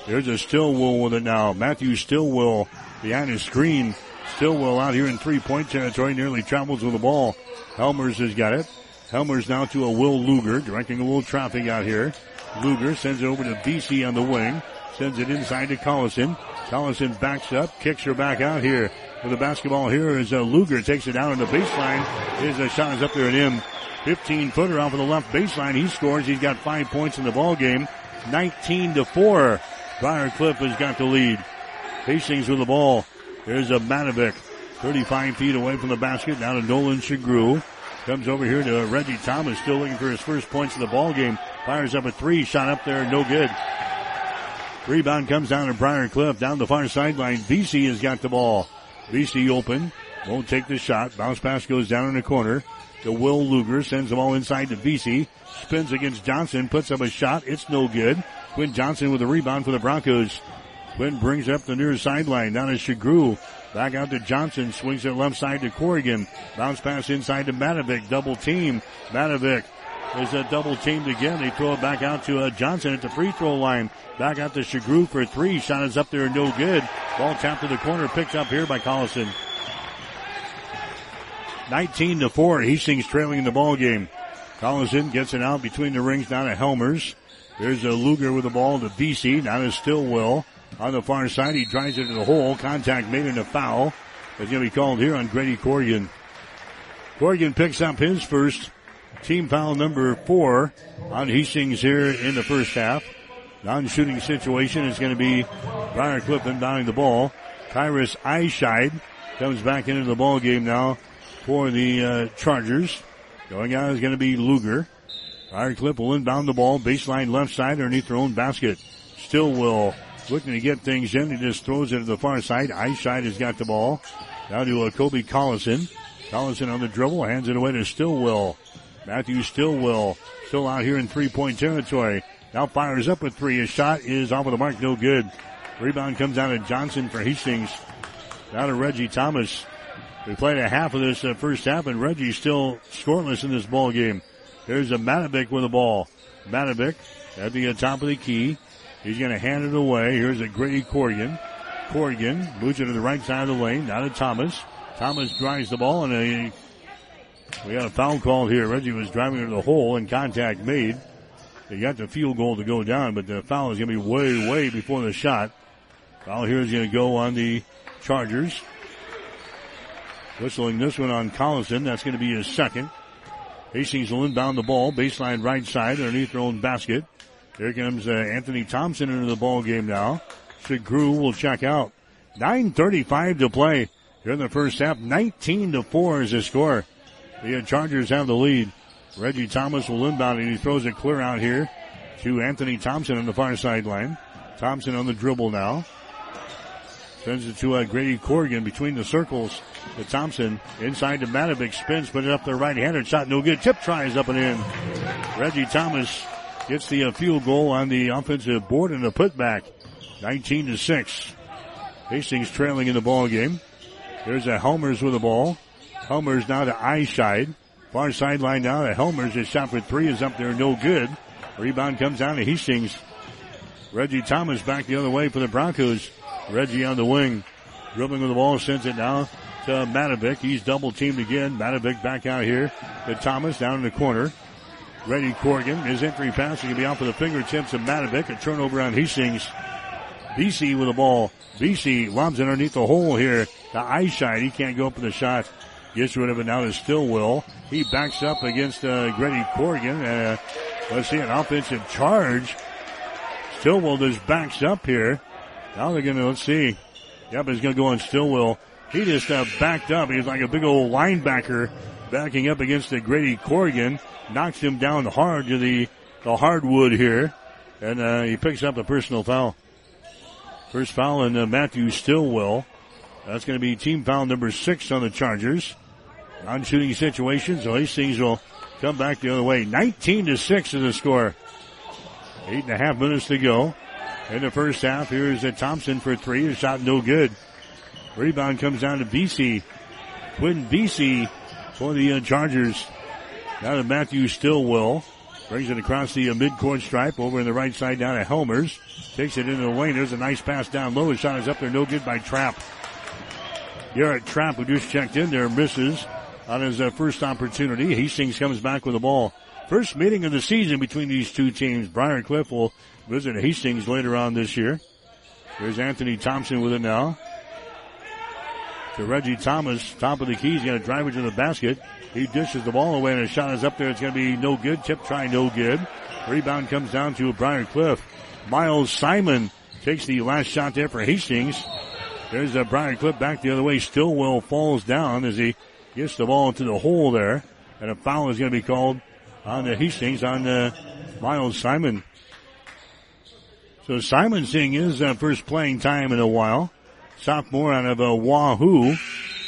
There's a Stillwell with it now. Matthew Stillwell behind his screen. Stillwell out here in three point territory nearly travels with the ball. Helmers has got it. Helmers now to a Will Luger directing a little traffic out here. Luger sends it over to BC on the wing. Sends it inside to Collison. Collison backs up, kicks her back out here. With the basketball here is uh, Luger takes it down on the baseline. His uh, shot is up there at him. 15 footer off of the left baseline. He scores. He's got five points in the ball game. 19 to 4. Briar Cliff has got the lead. Hastings with the ball. There's a Matovic. 35 feet away from the basket. Now to Nolan Shagru. Comes over here to Reggie Thomas, still looking for his first points in the ball game. Fires up a three, shot up there, no good. Rebound comes down to Briar Cliff, down the far sideline. VC has got the ball. VC open, won't take the shot. Bounce pass goes down in the corner to Will Luger, sends the ball inside to VC. Spins against Johnson, puts up a shot. It's no good. Quinn Johnson with a rebound for the Broncos. Quinn brings up the near sideline. Down to Shagru. Back out to Johnson. Swings it left side to Corrigan. Bounce pass inside to Matovic. Double team. Matovic is a double teamed again. They throw it back out to uh, Johnson at the free throw line. Back out to Shagru for three. Shot is up there, no good. Ball tapped to the corner, picked up here by Collison. 19 to 4. Hastings trailing in the ball game. Collison gets it out between the rings down to Helmers. There's a Luger with the ball to BC. Now to Stillwell. On the far side, he drives it to the hole. Contact made in a foul. It's going to be called here on Grady Corrigan. Corrigan picks up his first team foul number four on Hastings here in the first half. Non-shooting situation is going to be Briar Cliff inbounding the ball. Tyrus Eyeshide comes back into the ball game now for the uh, Chargers. Going out is going to be Luger. Briar Cliff will inbound the ball, baseline left side underneath their own basket. Stillwell looking to get things in. He just throws it to the far side. Eyeshide has got the ball. Now to uh, Kobe Collison. Collison on the dribble, hands it away to Stillwell. Matthew Stillwell still out here in three point territory. Now fires up with three. His shot is off of the mark, no good. Rebound comes out of Johnson for Hastings. Now to Reggie Thomas. We played a half of this uh, first half, and Reggie's still scoreless in this ball game. There's a Matovic with the ball. Matovic at the top of the key. He's going to hand it away. Here's a Grady Corrigan. Corrigan moves it to the right side of the lane. Now to Thomas. Thomas drives the ball and a, we got a foul call here. Reggie was driving into the hole and contact made. They got the field goal to go down, but the foul is going to be way, way before the shot. Foul here is going to go on the Chargers. Whistling this one on Collison. That's going to be his second. Hastings will inbound the ball, baseline right side underneath their own basket. Here comes uh, Anthony Thompson into the ball game now. Shagru will check out. 9.35 to play here in the first half. 19 to 4 is the score. The Chargers have the lead. Reggie Thomas will inbound and he throws it clear out here to Anthony Thompson on the far sideline. Thompson on the dribble now. Sends it to uh, Grady Corrigan between the circles to Thompson. Inside to Matovic. Spins, put it up there right-handed. Shot no good. Tip tries up and in. Reggie Thomas gets the uh, field goal on the offensive board and a putback. 19 to 6. Hastings trailing in the ball game. There's a Helmers with the ball. Helmers now to Eyeshide. Far sideline now to Helmers. His shot for three is up there, no good. Rebound comes down to Hastings. Reggie Thomas back the other way for the Broncos. Reggie on the wing. Dribbling with the ball, sends it now to Matovic. He's double teamed again. Matovic back out here to Thomas down in the corner. Grady Corrigan. His entry pass is going to be off of the fingertips of Matovic. A turnover on Hastings. BC with the ball. BC lobs underneath the hole here. The Eyeshide. He can't go up with the shot. Gets rid of it now to Stillwell. He backs up against uh, Grady Corrigan. Uh, let's see an offensive charge. Stillwell just backs up here. Now they're going to, let's see. Yep, he's going to go on Stillwell. He just uh, backed up. He's like a big old linebacker backing up against the Grady Corrigan. Knocks him down hard to the, the hardwood here. And uh, he picks up a personal foul. First foul on uh, Matthew Stillwell. That's going to be team foul number six on the Chargers. On shooting situation, so Hastings will come back the other way. 19 to 6 is the score. Eight and a half minutes to go. In the first half, here's a Thompson for three. A shot no good. Rebound comes down to BC. Quinn BC for the uh, Chargers. Now to Matthew Stillwell. Brings it across the uh, midcourt stripe over in the right side down to Helmers. Takes it into the lane. There's a nice pass down low. His shot is up there. No good by Trapp. Garrett Trapp, who just checked in there, misses on his uh, first opportunity. Hastings comes back with the ball. First meeting of the season between these two teams. Briar Cliff will visit Hastings later on this year. There's Anthony Thompson with it now. To Reggie Thomas, top of the key. He's going to drive it to the basket. He dishes the ball away and a shot is up there. It's going to be no good. Tip try no good. Rebound comes down to Briar Cliff. Miles Simon takes the last shot there for Hastings. There's a Briar Cliff back the other way. Stillwell falls down as he gets the ball into the hole there. And a foul is going to be called on the Hastings on the Miles Simon. So Simon seeing his uh, first playing time in a while. Sophomore out of uh, Wahoo.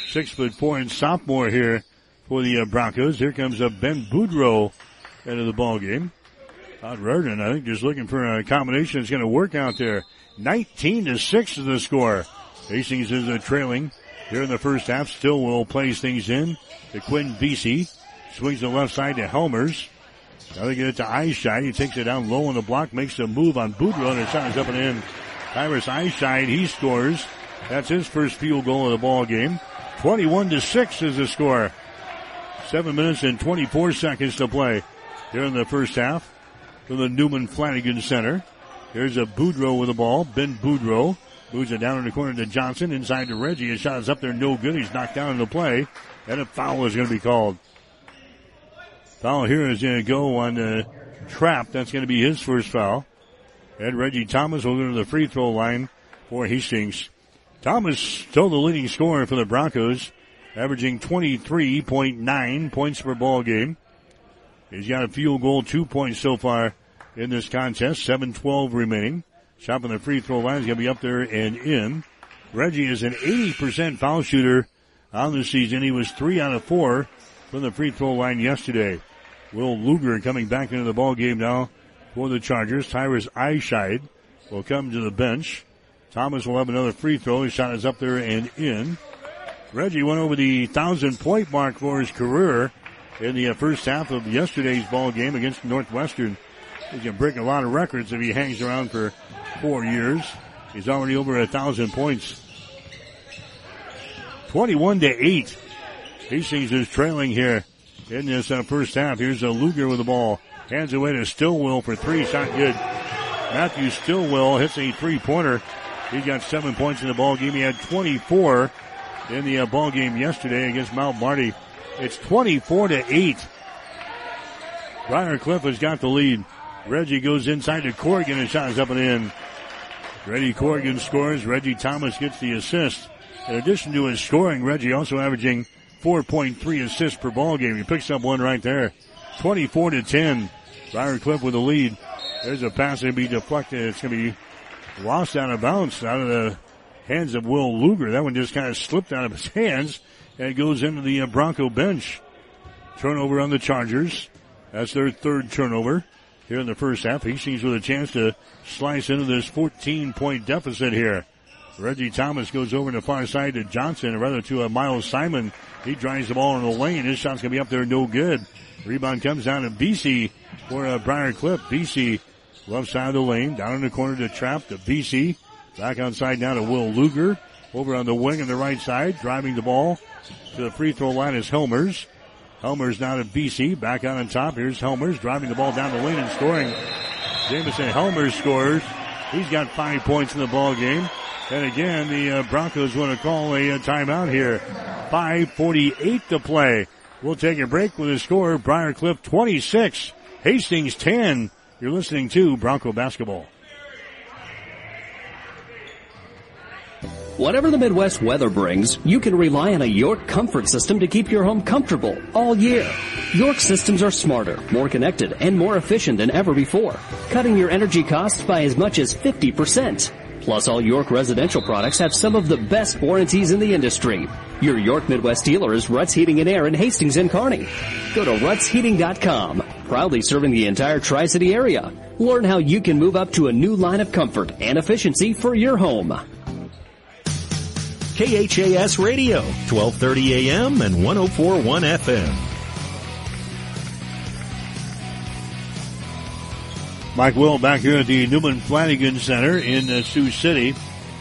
Six foot four and sophomore here for the uh, Broncos. Here comes uh, Ben Boudreau into the ball game. Todd Raridon, I think, just looking for a combination that's going to work out there. 19 to 6 is the score. Hastings is uh, trailing here in the first half. Stillwell plays things in to Quinn BC. Swings the left side to Helmers. Now they get it to Eyeshide. He takes it down low on the block, makes a move on Boudreau, and shot is up and in. Tyrus Eyeshide, he scores. That's his first field goal of the ball game. 21 to 6 is the score. Seven minutes and 24 seconds to play here in the first half from the Newman Flanagan Center. Here's a Boudreau with the ball. Ben Boudreau moves it down in the corner to Johnson. Inside to Reggie. His shot is up there, no good. He's knocked down in the play. And a foul is going to be called. Foul here is going to go on uh, the Trapp. That's going to be his first foul. And Reggie Thomas will go to the free throw line for Hastings. Thomas still the leading scorer for the Broncos, averaging 23.9 points per ball game. He's got a field goal, two points so far in this contest, 7-12 remaining. On the free throw line is going to be up there and in. Reggie is an 80% foul shooter on the season. He was three out of four from the free throw line yesterday. Will Luger coming back into the ball game now for the Chargers. Tyrus Eyeshide will come to the bench. Thomas will have another free throw. His shot is up there and in. Reggie went over the thousand point mark for his career in the first half of yesterday's ball game against Northwestern. He can break a lot of records if he hangs around for four years. He's already over a thousand points. 21 to 8. Hastings is trailing here in this uh, first half. Here's a Luger with the ball. Hands away to Stillwell for three. Shot good. Matthew Stillwell hits a three pointer. He got seven points in the ball game. He had 24 in the uh, ball game yesterday against Mount Marty. It's 24 to 8. Briar Cliff has got the lead. Reggie goes inside to Corrigan and shot is up and in. Reggie Corrigan scores. Reggie Thomas gets the assist. In addition to his scoring, Reggie also averaging 4.3 assists per ball game. He picks up one right there. 24 to 10. Briar Cliff with the lead. There's a pass to be deflected. It's going to be lost out of bounds out of the hands of Will Luger. That one just kind of slipped out of his hands and goes into the uh, Bronco bench. Turnover on the Chargers. That's their third turnover here in the first half. Hastings with a chance to slice into this 14 point deficit here. Reggie Thomas goes over to the far side to Johnson, or rather to uh, Miles Simon. He drives the ball in the lane. His shot's gonna be up there, no good. Rebound comes down to BC for uh, Briar Cliff. BC left side of the lane, down in the corner to Trapp to BC. Back outside now to Will Luger. Over on the wing on the right side, driving the ball to the free throw line is Helmers. Helmers now to BC, back out on top. Here's Helmers driving the ball down the lane and scoring. Jameson Helmers scores. He's got five points in the ball game. And again, the uh, Broncos want to call a, a uh, timeout here. 5.48 to play. We'll take a break with a score. Briar Cliff 26, Hastings 10. You're listening to Bronco Basketball.
Whatever the Midwest weather brings, you can rely on a York comfort system to keep your home comfortable all year. York systems are smarter, more connected, and more efficient than ever before, cutting your energy costs by as much as 50%. Plus, all York residential products have some of the best warranties in the industry. Your York Midwest dealer is Ruts Heating and Air in Hastings and Kearney. Go to rutsheating.com, proudly serving the entire Tri-City area. Learn how you can move up to a new line of comfort and efficiency for your home.
KHAS Radio, 1230 AM and 1041 FM.
Mike Will back here at the Newman Flanagan Center in uh, Sioux City.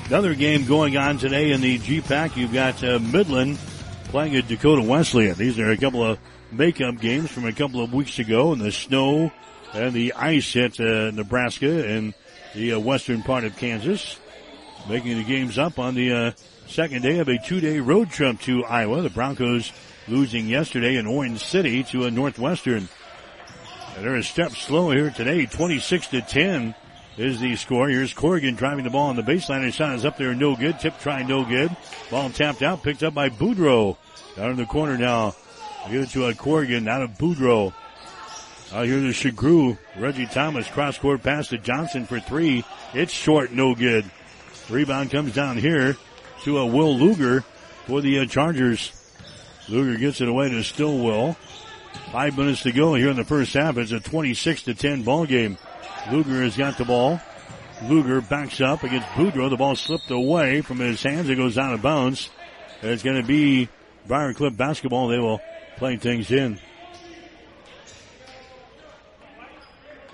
Another game going on today in the GPAC. You've got uh, Midland playing at Dakota Wesleyan. These are a couple of makeup games from a couple of weeks ago and the snow and the ice hit uh, Nebraska and the uh, western part of Kansas. Making the games up on the uh, Second day of a two-day road trip to Iowa. The Broncos losing yesterday in Orange City to a Northwestern. And they're a step slow here today. 26 to 10 is the score. Here's Corrigan driving the ball on the baseline. His shot is up there, no good. Tip try, no good. Ball tapped out, picked up by Boudreau. Down in the corner now. Give it to a Corrigan out of Boudreau. Out here to Shagru. Reggie Thomas cross court pass to Johnson for three. It's short, no good. Rebound comes down here to a Will Luger for the uh, Chargers. Luger gets it away to Stillwell. Five minutes to go here in the first half. It's a 26 to 10 ball game. Luger has got the ball. Luger backs up against Boudreau. The ball slipped away from his hands. It goes out of bounds. It's going to be Briar Cliff basketball. They will play things in.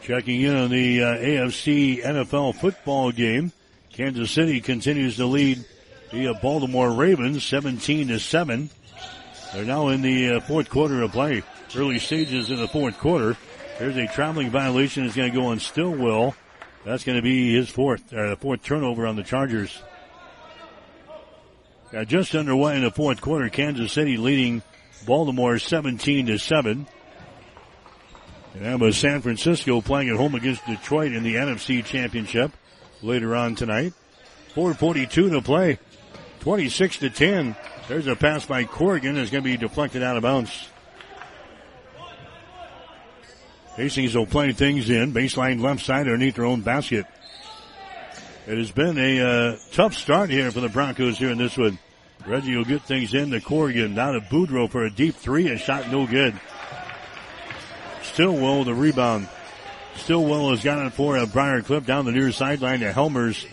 Checking in on the uh, AFC NFL football game. Kansas City continues to lead the Baltimore Ravens 17 to 7. They're now in the uh, fourth quarter of play. Early stages in the fourth quarter. There's a traveling violation. It's going to go on Stillwell. That's going to be his fourth, uh, fourth turnover on the Chargers. Now just underway in the fourth quarter. Kansas City leading Baltimore 17 to 7. And that was San Francisco playing at home against Detroit in the NFC Championship later on tonight. 4.42 to play. 26 to 10. There's a pass by Corrigan that's going to be deflected out of bounds. Hastings will play things in. Baseline left side underneath their own basket. It has been a uh, tough start here for the Broncos here in this one. Reggie will get things in to Corrigan. Now to Boudreau for a deep three. A shot no good. Stillwell with the rebound. Stillwell has got it for a Briar Cliff down the near sideline to Helmers.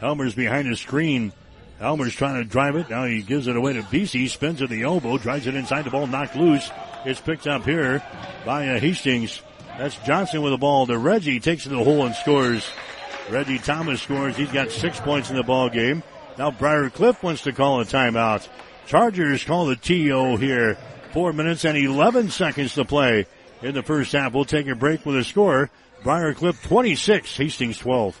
Helmers behind the screen. Helmers trying to drive it. Now he gives it away to BC. Spins at the elbow. Drives it inside. The ball knocked loose. It's picked up here by uh, Hastings. That's Johnson with the ball to Reggie. Takes it to the hole and scores. Reggie Thomas scores. He's got six points in the ball game. Now Briar Cliff wants to call a timeout. Chargers call the TO here. Four minutes and 11 seconds to play in the first half. We'll take a break with a score. Briar Cliff 26, Hastings 12.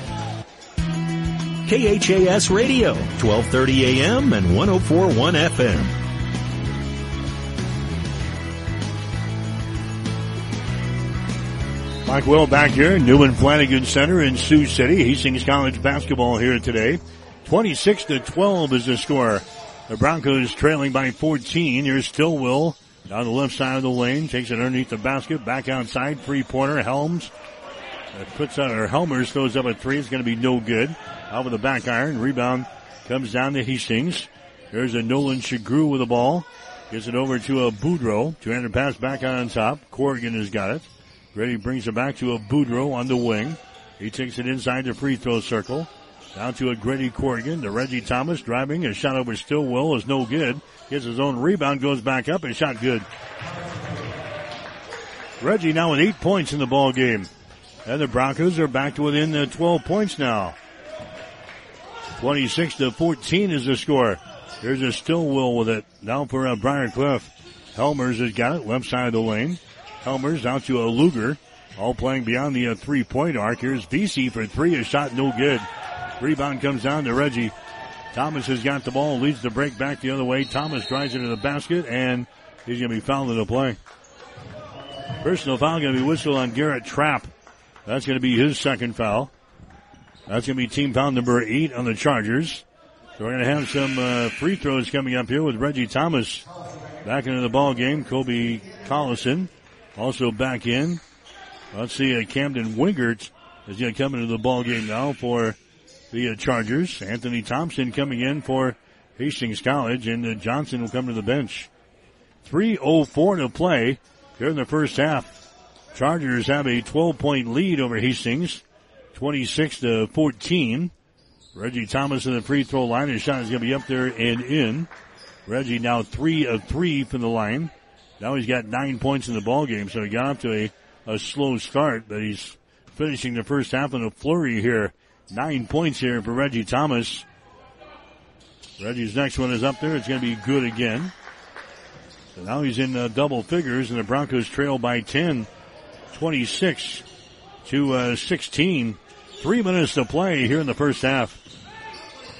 KHAS Radio, 1230 AM and 1041 FM.
Mike Will back here, Newman Flanagan Center in Sioux City. Hastings College basketball here today. 26 to 12 is the score. The Broncos trailing by 14. Here's Stillwell down the left side of the lane. Takes it underneath the basket. Back outside. Three pointer. Helms puts out her Helmers throws up a three. It's going to be no good. Out with the back iron. Rebound comes down to Hastings. There's a Nolan Shagru with the ball. Gets it over to a Boudreau. 200 pass back out on top. Corrigan has got it. Grady brings it back to a Boudreau on the wing. He takes it inside the free throw circle. Down to a Grady Corrigan. The Reggie Thomas driving. A shot over Stillwell is no good. Gets his own rebound. Goes back up and shot good. Reggie now with eight points in the ball game. And the Broncos are back to within the 12 points now. 26 to 14 is the score. There's a Stillwell with it. Now for uh, Briar Cliff. Helmers has got it left side of the lane. Helmers out to a Luger. All playing beyond the uh, three point arc. Here's VC for three. A shot no good. Rebound comes down to Reggie. Thomas has got the ball, leads the break back the other way. Thomas drives into the basket and he's going to be fouled in the play. Personal foul going to be whistled on Garrett Trapp. That's going to be his second foul. That's going to be team foul number eight on the Chargers. So we're going to have some uh, free throws coming up here with Reggie Thomas back into the ball game. Kobe Collison also back in. Let's see, uh, Camden Wingert is going to come into the ball game now for the uh, Chargers. Anthony Thompson coming in for Hastings College, and uh, Johnson will come to the bench. 3.04 to play here in the first half. Chargers have a 12 point lead over Hastings, 26 to 14. Reggie Thomas in the free throw line. His shot is going to be up there and in. Reggie now three of three from the line. Now he's got nine points in the ball game, so he got off to a, a slow start, but he's finishing the first half in a flurry here. Nine points here for Reggie Thomas. Reggie's next one is up there. It's going to be good again. So now he's in uh, double figures, and the Broncos trail by 10, 26 to uh, 16. Three minutes to play here in the first half.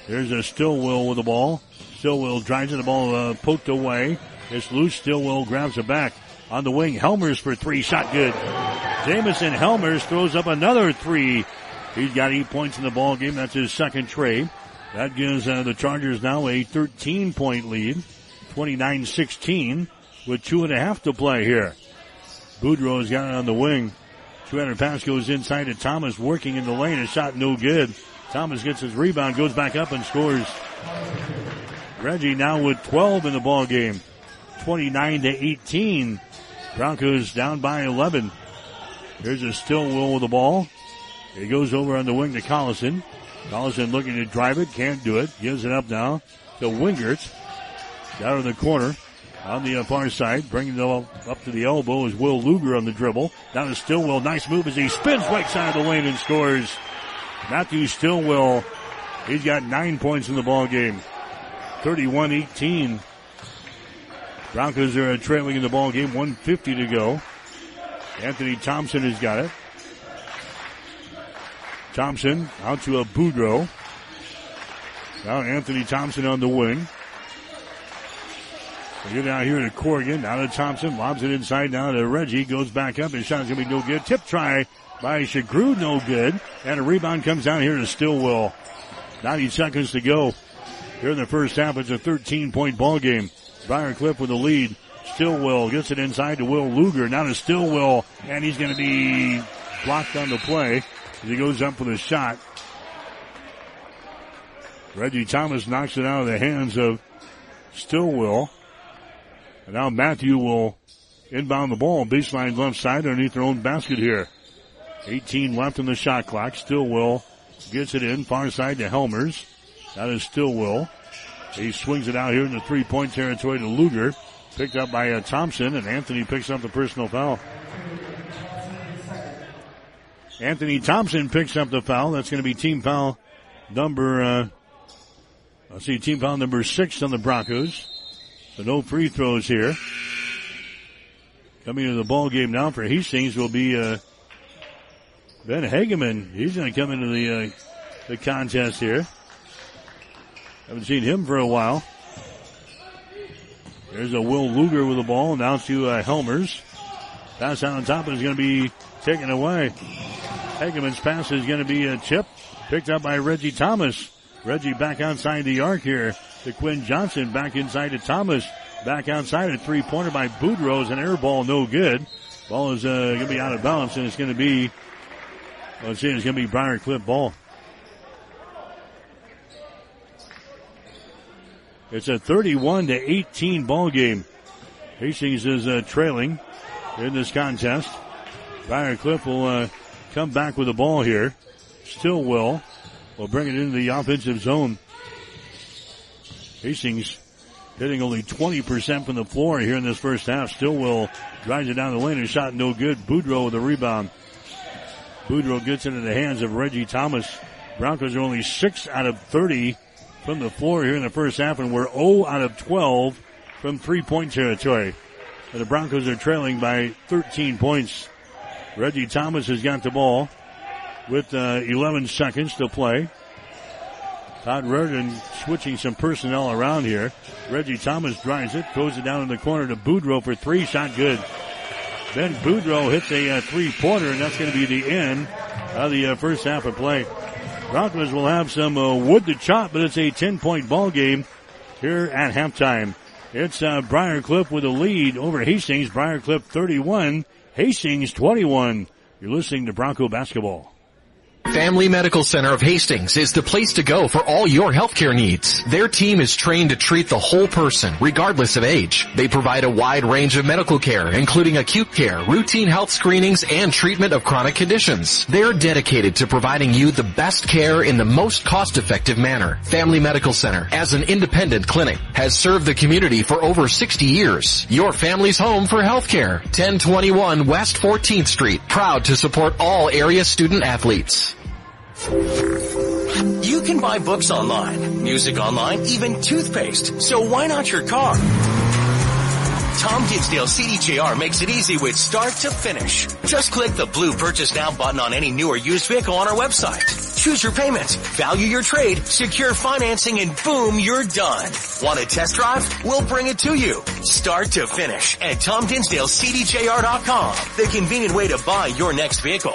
There's a Stillwell with the ball. Stillwell drives it, the ball uh, poked away. It's loose. Stillwell grabs it back on the wing. Helmers for three. Shot good. Jamison Helmers throws up another three. He's got eight points in the ball game. That's his second trade. That gives uh, the Chargers now a 13 point lead. 29-16 with two and a half to play here. Boudreau has got it on the wing. 200 pass goes inside to Thomas working in the lane. A shot no good. Thomas gets his rebound, goes back up and scores. Reggie now with 12 in the ball game. 29 to 18. Broncos down by 11. Here's a Stillwell with the ball. He goes over on the wing to Collison. Collison looking to drive it, can't do it. Gives it up now to Wingert. Down in the corner on the uh, far side, bringing it up to the elbow is Will Luger on the dribble. Down to Stillwell. Nice move as he spins right side of the lane and scores. Matthew Stillwell. He's got nine points in the ball game. 31-18. Broncos are uh, trailing in the ball game. 150 to go. Anthony Thompson has got it. Thompson out to a Boudreau. Now Anthony Thompson on the wing. Get out here to Corrigan, now to Thompson, lobs it inside now to Reggie, goes back up, his shot's gonna be no good. Tip try by Shagru, no good. And a rebound comes down here to Stillwell. 90 seconds to go. Here in the first half, it's a 13 point ball game. Briar Cliff with the lead. Stillwell gets it inside to Will Luger. Now to Stillwell, and he's going to be blocked on the play as he goes up for the shot. Reggie Thomas knocks it out of the hands of Stillwell. And now Matthew will inbound the ball, baseline left side underneath their own basket here. 18 left in the shot clock. Stillwell gets it in, far side to Helmers. That is Stillwell. He swings it out here in the three point territory to Luger. Picked up by uh, Thompson, and Anthony picks up the personal foul. Anthony Thompson picks up the foul. That's going to be team foul number, uh, let's see, team foul number six on the Broncos. So no free throws here. Coming into the ball game now for Hastings will be, uh, Ben Hageman. He's going to come into the, uh, the contest here. Haven't seen him for a while. There's a Will Luger with the ball. Now to uh, Helmers. Pass out on top is going to be taken away. Hageman's pass is going to be a chip picked up by Reggie Thomas. Reggie back outside the arc here to Quinn Johnson. Back inside to Thomas. Back outside a three pointer by Boudreaux. An air ball, no good. Ball is uh, going to be out of bounds and it's going to be, let's see, it's going to be Briar Cliff ball. It's a 31 to 18 ball game. Hastings is uh, trailing in this contest. Briar Cliff will uh, come back with the ball here. Stillwell. Will bring it into the offensive zone. Hastings hitting only 20% from the floor here in this first half. Stillwell drives it down the lane. A shot no good. Boudreaux with the rebound. Boudreaux gets into the hands of Reggie Thomas. Broncos are only 6 out of 30 from the floor here in the first half, and we're 0 out of 12 from three point territory. And the Broncos are trailing by 13 points. Reggie Thomas has got the ball with uh, 11 seconds to play. Todd Raridon switching some personnel around here. Reggie Thomas drives it, throws it down in the corner to Boudreaux for three, shot good. Ben Boudreaux hits a uh, three-pointer, and that's going to be the end of the uh, first half of play. Broncos will have some uh, wood to chop, but it's a 10-point ball game here at halftime. It's uh, Briar Cliff with a lead over Hastings. Briar Cliff 31, Hastings 21. You're listening to Bronco basketball.
Family Medical Center of Hastings is the place to go for all your healthcare needs. Their team is trained to treat the whole person, regardless of age. They provide a wide range of medical care, including acute care, routine health screenings, and treatment of chronic conditions. They're dedicated to providing you the best care in the most cost-effective manner. Family Medical Center, as an independent clinic, has served the community for over 60 years. Your family's home for healthcare. 1021 West 14th Street, proud to support all area student athletes.
You can buy books online, music online, even toothpaste. So why not your car? Tom Dinsdale CDJR makes it easy with start to finish. Just click the blue purchase now button on any new or used vehicle on our website. Choose your payment, value your trade, secure financing, and boom, you're done. Want a test drive? We'll bring it to you. Start to finish at TomDinsdaleCDJR.com. The convenient way to buy your next vehicle.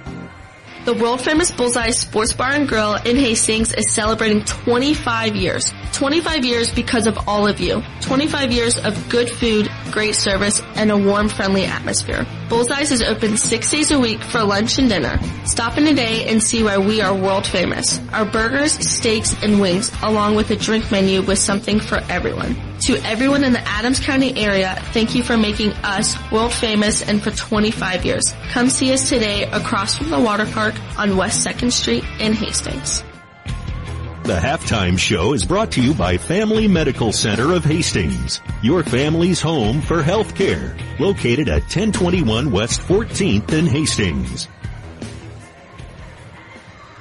The world famous Bullseye Sports Bar and Grill in Hastings is celebrating 25 years. 25 years because of all of you. 25 years of good food, great service, and a warm, friendly atmosphere. Bullseyes is open six days a week for lunch and dinner. Stop in today and see why we are world famous. Our burgers, steaks, and wings, along with a drink menu with something for everyone. To everyone in the Adams County area, thank you for making us world famous and for 25 years. Come see us today across from the water park on West 2nd Street in Hastings.
The halftime show is brought to you by Family Medical Center of Hastings, your family's home for health care, located at 1021 West 14th in Hastings.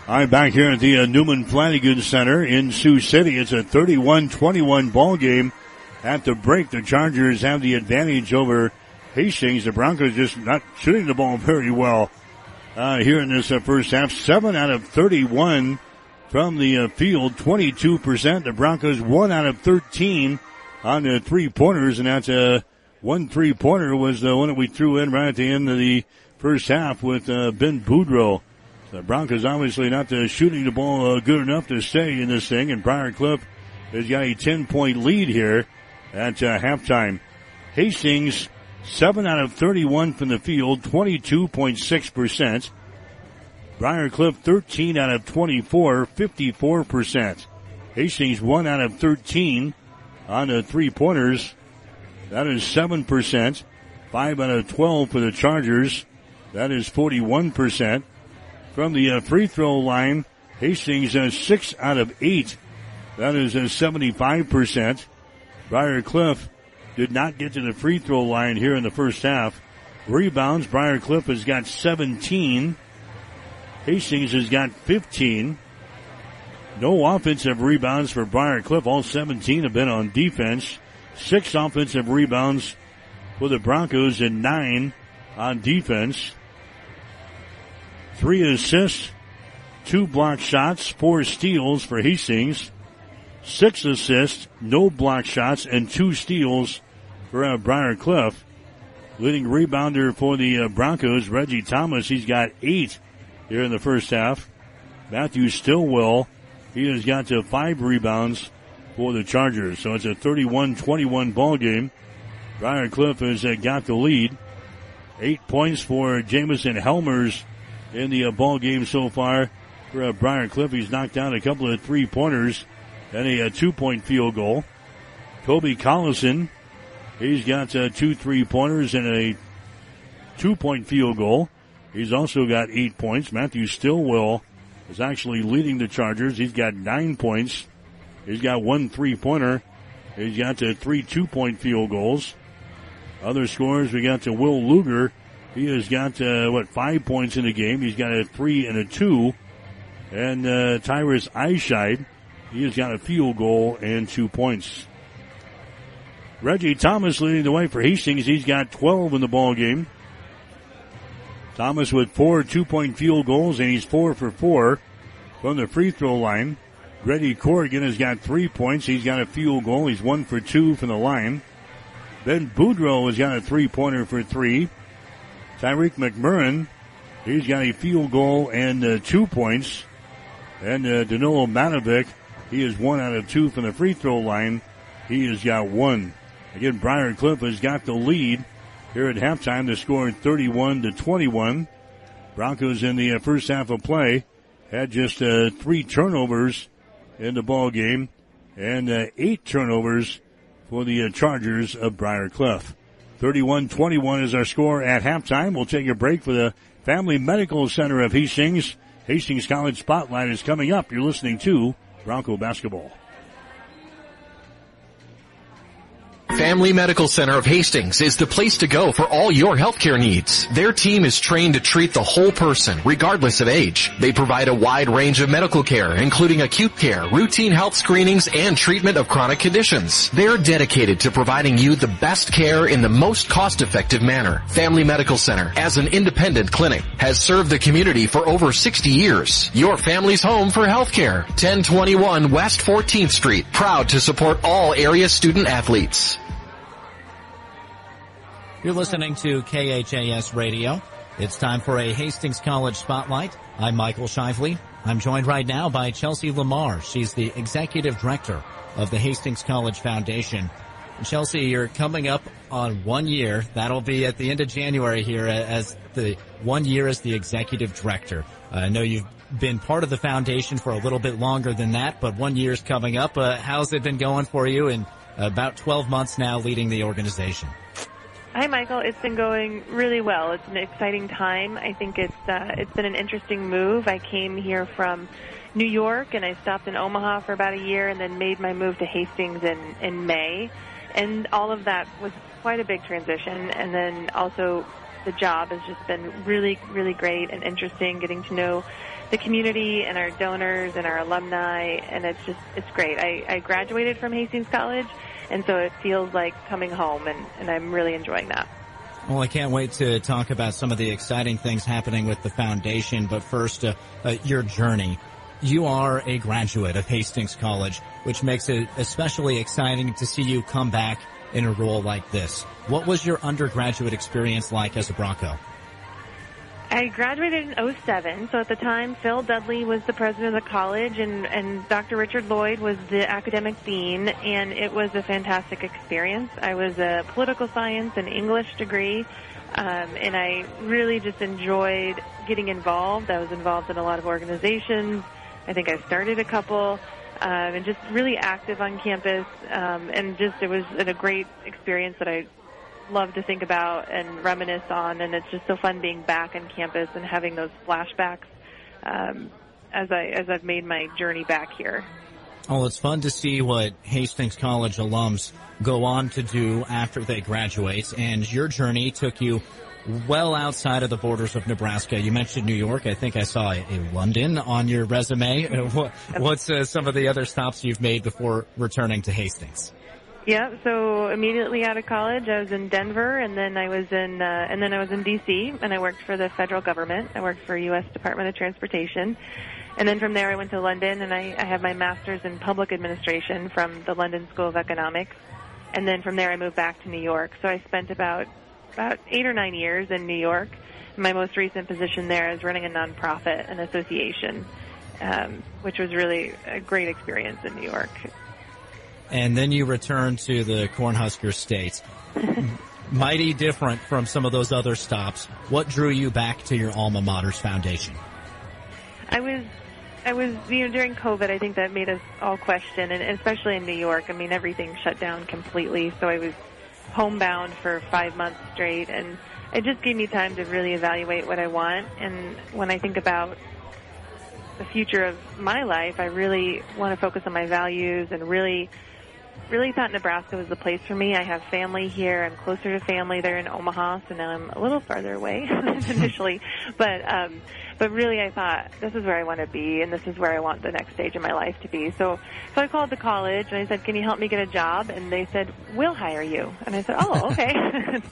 All right, back here at the uh, Newman Flanagan Center in Sioux City. It's a 31-21 ball game. At the break, the Chargers have the advantage over Hastings. The Broncos just not shooting the ball very well. uh, here in this uh, first half. Seven out of 31 from the uh, field, 22%. The Broncos one out of 13 on the three pointers, and that's a one three pointer was the one that we threw in right at the end of the first half with uh, Ben Boudreau. The Broncos obviously not uh, shooting the ball uh, good enough to stay in this thing, and Briar Cliff has got a 10 point lead here at uh, halftime. Hastings, 7 out of 31 from the field, 22.6%. Briar Cliff, 13 out of 24, 54%. Hastings, 1 out of 13 on the three pointers. That is 7%. 5 out of 12 for the Chargers. That is 41%. From the uh, free throw line, Hastings has 6 out of 8. That is a 75%. Briar Cliff did not get to the free throw line here in the first half. Rebounds, Briar Cliff has got 17. Hastings has got 15. No offensive rebounds for Briar Cliff. All 17 have been on defense. Six offensive rebounds for the Broncos and nine on defense. Three assists, two block shots, four steals for Hastings. Six assists, no block shots, and two steals for uh, Briar Cliff. Leading rebounder for the uh, Broncos, Reggie Thomas, he's got eight here in the first half. Matthew Stillwell, he has got to five rebounds for the Chargers. So it's a 31-21 ball game. Briar Cliff has uh, got the lead. Eight points for Jamison Helmers in the uh, ball game so far for uh, Briar Cliff. He's knocked down a couple of three pointers and a, uh, two point field goal. Kobe Collison, he's got uh, two three pointers and a two point field goal. He's also got eight points. Matthew Stillwell is actually leading the Chargers. He's got nine points. He's got one three pointer. He's got to three two point field goals. Other scores, we got to Will Luger. He has got, uh, what, five points in the game. He's got a three and a two. And, uh, Tyrus he has got a field goal and two points. Reggie Thomas leading the way for Hastings. He's got 12 in the ball game. Thomas with four two-point field goals, and he's four for four from the free throw line. Grady Corrigan has got three points. He's got a field goal. He's one for two from the line. Ben Boudreau has got a three-pointer for three. Tyreek McMurrin, he's got a field goal and uh, two points. And uh, Danilo Matovic, he is one out of two from the free throw line. He has got one. Again, Briar Cliff has got the lead here at halftime. The score 31 to 21. Broncos in the uh, first half of play had just uh, three turnovers in the ball game and uh, eight turnovers for the uh, Chargers of Briar Cliff. 31-21 is our score at halftime. We'll take a break for the Family Medical Center of Hastings. Hastings College Spotlight is coming up. You're listening to Bronco Basketball.
Family Medical Center of Hastings is the place to go for all your healthcare needs. Their team is trained to treat the whole person, regardless of age. They provide a wide range of medical care, including acute care, routine health screenings, and treatment of chronic conditions. They're dedicated to providing you the best care in the most cost-effective manner. Family Medical Center, as an independent clinic, has served the community for over 60 years. Your family's home for healthcare. 1021 West 14th Street, proud to support all area student athletes.
You're listening to KHAS Radio. It's time for a Hastings College Spotlight. I'm Michael Shively. I'm joined right now by Chelsea Lamar. She's the Executive Director of the Hastings College Foundation. Chelsea, you're coming up on one year. That'll be at the end of January here as the one year as the Executive Director. I know you've been part of the foundation for a little bit longer than that, but one year's coming up. Uh, how's it been going for you in about 12 months now leading the organization?
Hi, Michael. It's been going really well. It's an exciting time. I think it's uh, it's been an interesting move. I came here from New York and I stopped in Omaha for about a year, and then made my move to Hastings in in May, and all of that was quite a big transition. And then also the job has just been really really great and interesting. Getting to know the community and our donors and our alumni, and it's just it's great. I, I graduated from Hastings College and so it feels like coming home, and, and I'm really enjoying that.
Well, I can't wait to talk about some of the exciting things happening with the foundation. But first, uh, uh, your journey. You are a graduate of Hastings College, which makes it especially exciting to see you come back in a role like this. What was your undergraduate experience like as a Bronco?
I graduated in 07, so at the time Phil Dudley was the president of the college and, and Dr. Richard Lloyd was the academic dean and it was a fantastic experience. I was a political science and English degree um, and I really just enjoyed getting involved. I was involved in a lot of organizations. I think I started a couple. Um, and just really active on campus, um, and just it was a great experience that I love to think about and reminisce on, and it's just so fun being back on campus and having those flashbacks um, as I as I've made my journey back here.
Well, it's fun to see what Hastings College alums go on to do after they graduate, and your journey took you well outside of the borders of Nebraska. You mentioned New York. I think I saw a, London on your resume. What, what's uh, some of the other stops you've made before returning to Hastings?
Yeah, so immediately out of college, I was in Denver, and then I was in, uh, and then I was in D.C. and I worked for the federal government. I worked for U.S. Department of Transportation, and then from there I went to London, and I, I have my master's in public administration from the London School of Economics, and then from there I moved back to New York. So I spent about about eight or nine years in New York. My most recent position there is running a nonprofit, an association, um, which was really a great experience in New York
and then you return to the Cornhusker State. Mighty different from some of those other stops. What drew you back to your alma mater's foundation?
I was, I was, you know, during COVID, I think that made us all question, and especially in New York. I mean, everything shut down completely, so I was homebound for five months straight, and it just gave me time to really evaluate what I want. And when I think about the future of my life, I really want to focus on my values and really really thought Nebraska was the place for me. I have family here. I'm closer to family there in Omaha, so now I'm a little farther away initially. But um, but really, I thought this is where I want to be, and this is where I want the next stage of my life to be. So so I called the college and I said, "Can you help me get a job?" And they said, "We'll hire you." And I said, "Oh, okay."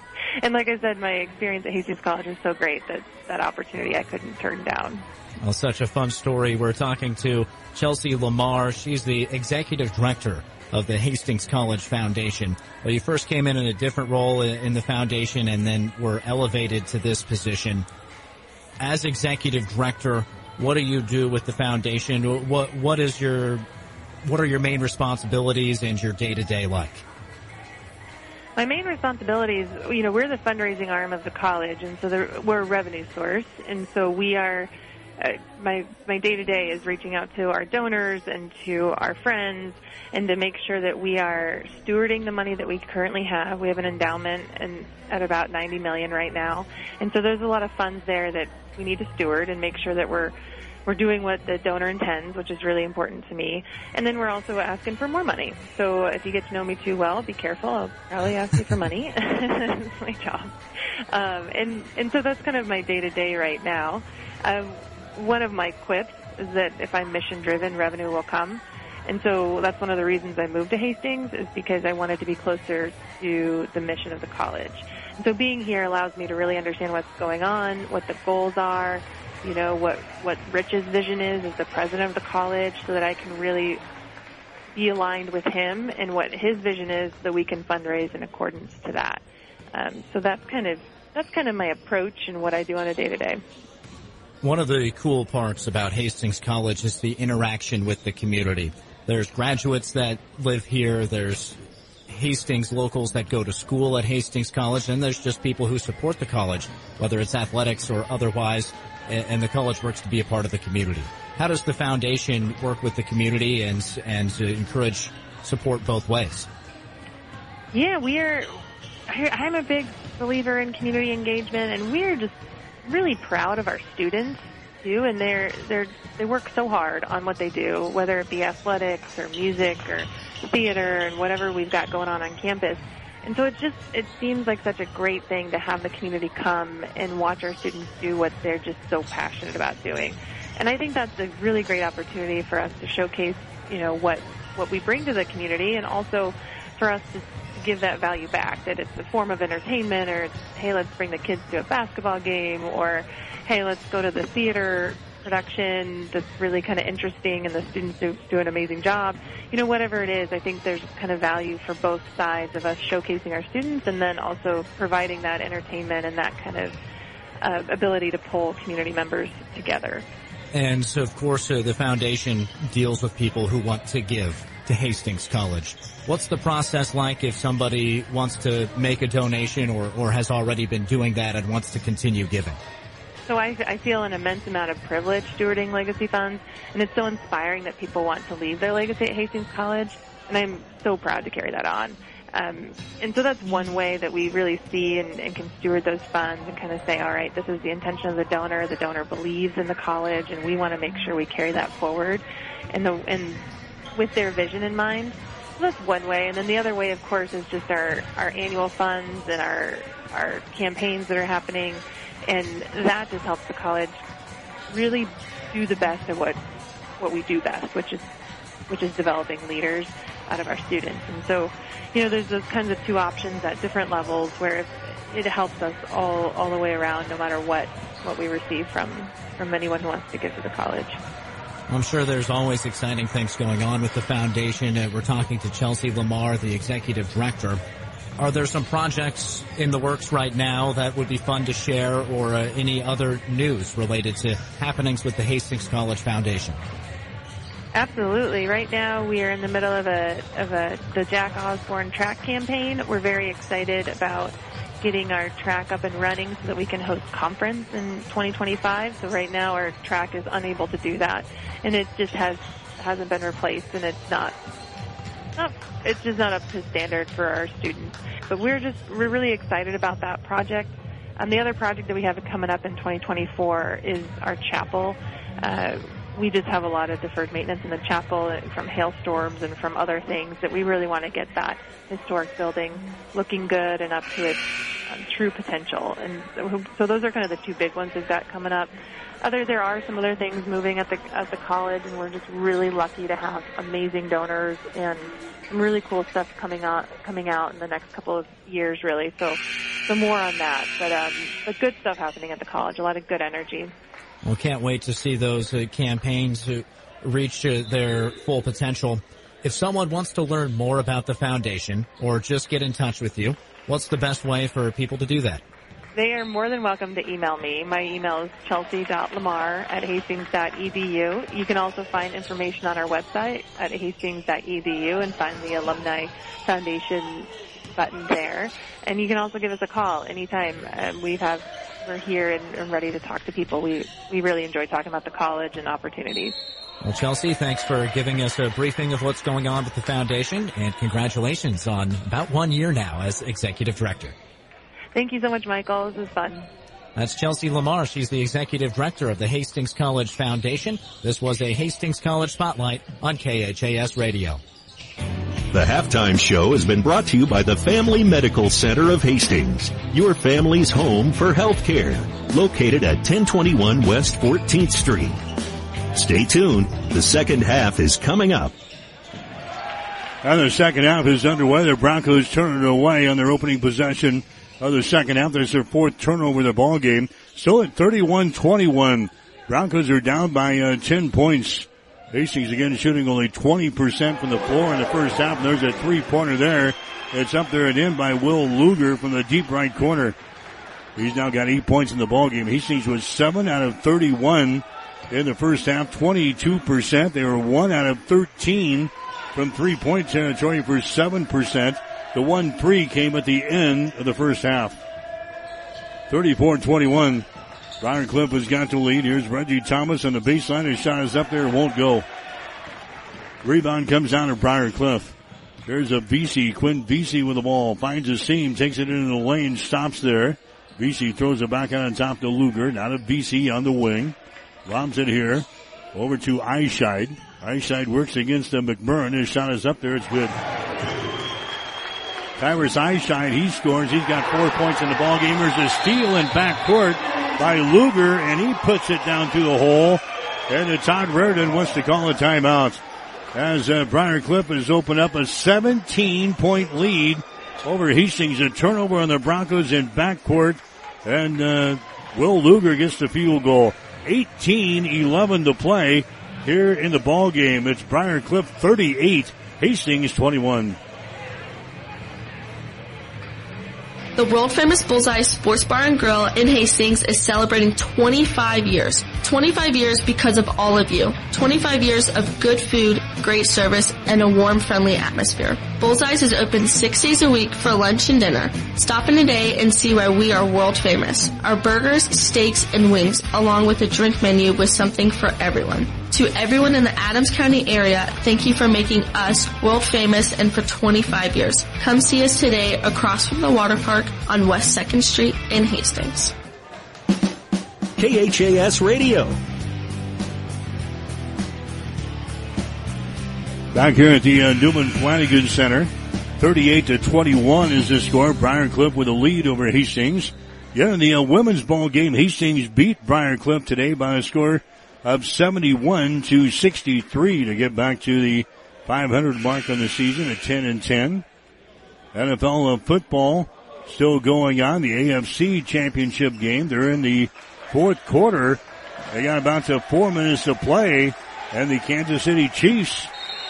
and like I said, my experience at Hastings College was so great that that opportunity I couldn't turn down.
Well, such a fun story. We're talking to Chelsea Lamar. She's the executive director of the Hastings College Foundation. Well, you first came in in a different role in the foundation and then were elevated to this position. As executive director, what do you do with the foundation? What, what is your, what are your main responsibilities and your day to day like?
My main responsibilities, you know, we're the fundraising arm of the college, and so we're a revenue source, and so we are my my day to day is reaching out to our donors and to our friends and to make sure that we are stewarding the money that we currently have. We have an endowment and at about 90 million right now. And so there's a lot of funds there that we need to steward and make sure that we're we're doing what the donor intends, which is really important to me. And then we're also asking for more money. So if you get to know me too well, be careful. I'll probably ask you for money. it's my job. Um, and, and so that's kind of my day to day right now. Um, one of my quips is that if I'm mission driven, revenue will come. And so that's one of the reasons I moved to Hastings is because I wanted to be closer to the mission of the college. And so being here allows me to really understand what's going on, what the goals are, you know, what, what Rich's vision is as the president of the college so that I can really be aligned with him and what his vision is so that we can fundraise in accordance to that. Um, so that's kind of, that's kind of my approach and what I do on a day to day.
One of the cool parts about Hastings College is the interaction with the community. There's graduates that live here, there's Hastings locals that go to school at Hastings College, and there's just people who support the college, whether it's athletics or otherwise, and the college works to be a part of the community. How does the foundation work with the community and and to encourage support both ways?
Yeah, we are. I'm a big believer in community engagement, and we're just really proud of our students too, and they're they're they work so hard on what they do, whether it be athletics or music or theater and whatever we've got going on on campus. And so it just it seems like such a great thing to have the community come and watch our students do what they're just so passionate about doing. And I think that's a really great opportunity for us to showcase, you know, what what we bring to the community and also for us to give that value back, that it's a form of entertainment or hey, let's bring the kids to a basketball game or, hey, let's go to the theater production that's really kind of interesting and the students do, do an amazing job. You know, whatever it is, I think there's kind of value for both sides of us showcasing our students and then also providing that entertainment and that kind of uh, ability to pull community members together.
And so, of course, uh, the foundation deals with people who want to give to Hastings College. What's the process like if somebody wants to make a donation or, or has already been doing that and wants to continue giving?
So I, I feel an immense amount of privilege stewarding legacy funds, and it's so inspiring that people want to leave their legacy at Hastings College, and I'm so proud to carry that on. Um, and so that's one way that we really see and, and can steward those funds and kind of say, all right, this is the intention of the donor. The donor believes in the college, and we want to make sure we carry that forward, and the and with their vision in mind. So that's one way, and then the other way, of course, is just our our annual funds and our our campaigns that are happening and that just helps the college really do the best of what what we do best, which is which is developing leaders out of our students. And so, you know, there's those kinds of two options at different levels where it helps us all all the way around, no matter what what we receive from from anyone who wants to give to the college.
I'm sure there's always exciting things going on with the foundation. We're talking to Chelsea Lamar, the executive director. Are there some projects in the works right now that would be fun to share or uh, any other news related to happenings with the Hastings College Foundation?
Absolutely. Right now we are in the middle of a of a the Jack Osborne track campaign. We're very excited about getting our track up and running so that we can host conference in 2025. So right now our track is unable to do that and it just has hasn't been replaced and it's not not it's just not up to standard for our students. But we're just we're really excited about that project. Um, the other project that we have coming up in 2024 is our chapel. Uh, we just have a lot of deferred maintenance in the chapel from hailstorms and from other things that we really want to get that historic building looking good and up to its um, true potential. And so, so those are kind of the two big ones we've got coming up. Other, there are some other things moving at the at the college, and we're just really lucky to have amazing donors and some really cool stuff coming out coming out in the next couple of years, really. So, so more on that. But um, but good stuff happening at the college. A lot of good energy.
Well, can't wait to see those uh, campaigns reach their full potential. If someone wants to learn more about the foundation or just get in touch with you, what's the best way for people to do that?
They are more than welcome to email me. My email is chelsea.lamar at hastings.edu. You can also find information on our website at hastings.edu and find the Alumni Foundation button there. And you can also give us a call anytime. Um, we have we're here and, and ready to talk to people. We we really enjoy talking about the college and opportunities.
Well, Chelsea, thanks for giving us a briefing of what's going on with the foundation, and congratulations on about one year now as executive director.
Thank you so much, Michael. This was fun.
That's Chelsea Lamar. She's the executive director of the Hastings College Foundation. This was a Hastings College Spotlight on KHAS Radio.
The halftime show has been brought to you by the Family Medical Center of Hastings, your family's home for health care, located at 1021 West 14th Street. Stay tuned. The second half is coming up.
And the second half is underway. The Broncos turn it away on their opening possession of the second half. There's their fourth turnover of the ball game. Still at 31-21. Broncos are down by uh, 10 points. Hastings again shooting only 20% from the floor in the first half. And there's a three-pointer there. It's up there and in by Will Luger from the deep right corner. He's now got eight points in the ball game. Hastings was seven out of 31 in the first half, 22%. They were one out of 13 from three-point territory for 7%. The 1-3 came at the end of the first half. 34-21. Briar Cliff has got the lead. Here's Reggie Thomas on the baseline. His shot is up there. It Won't go. Rebound comes down to Briar Cliff. There's a Vesey. Quinn Vesey with the ball. Finds a seam. Takes it into the lane. Stops there. Vesey throws it back out on top to Luger. Now to Vesey on the wing. Lobs it here. Over to Eischeid. Eischeid works against the McMurrin. His shot is up there. It's good. Tyrus Eischeid, he scores. He's got four points in the ball game. There's a steal in backcourt by Luger, and he puts it down through the hole. And the Todd Raridon wants to call a timeout. As uh, Briar Cliff has opened up a 17 point lead over Hastings. A turnover on the Broncos in backcourt. And uh, Will Luger gets the field goal. 18-11 to play here in the ball game. It's Briar Cliff 38, Hastings 21.
The world famous Bullseye Sports Bar and Grill in Hastings is celebrating 25 years. 25 years because of all of you. 25 years of good food, great service, and a warm, friendly atmosphere. Bullseyes is open six days a week for lunch and dinner. Stop in today and see why we are world famous. Our burgers, steaks, and wings, along with a drink menu with something for everyone. To everyone in the Adams County area, thank you for making us world famous and for 25 years. Come see us today across from the water park on West 2nd Street in Hastings.
KHAS Radio.
Back here at the uh, Newman Flanagan Center, 38 to 21 is the score. Briar Cliff with a lead over Hastings. Yeah, in the uh, women's ball game, Hastings beat Briar Cliff today by a score of 71 to 63 to get back to the 500 mark on the season at 10 and 10. NFL football still going on. The AFC championship game. They're in the fourth quarter. They got about to four minutes to play and the Kansas City Chiefs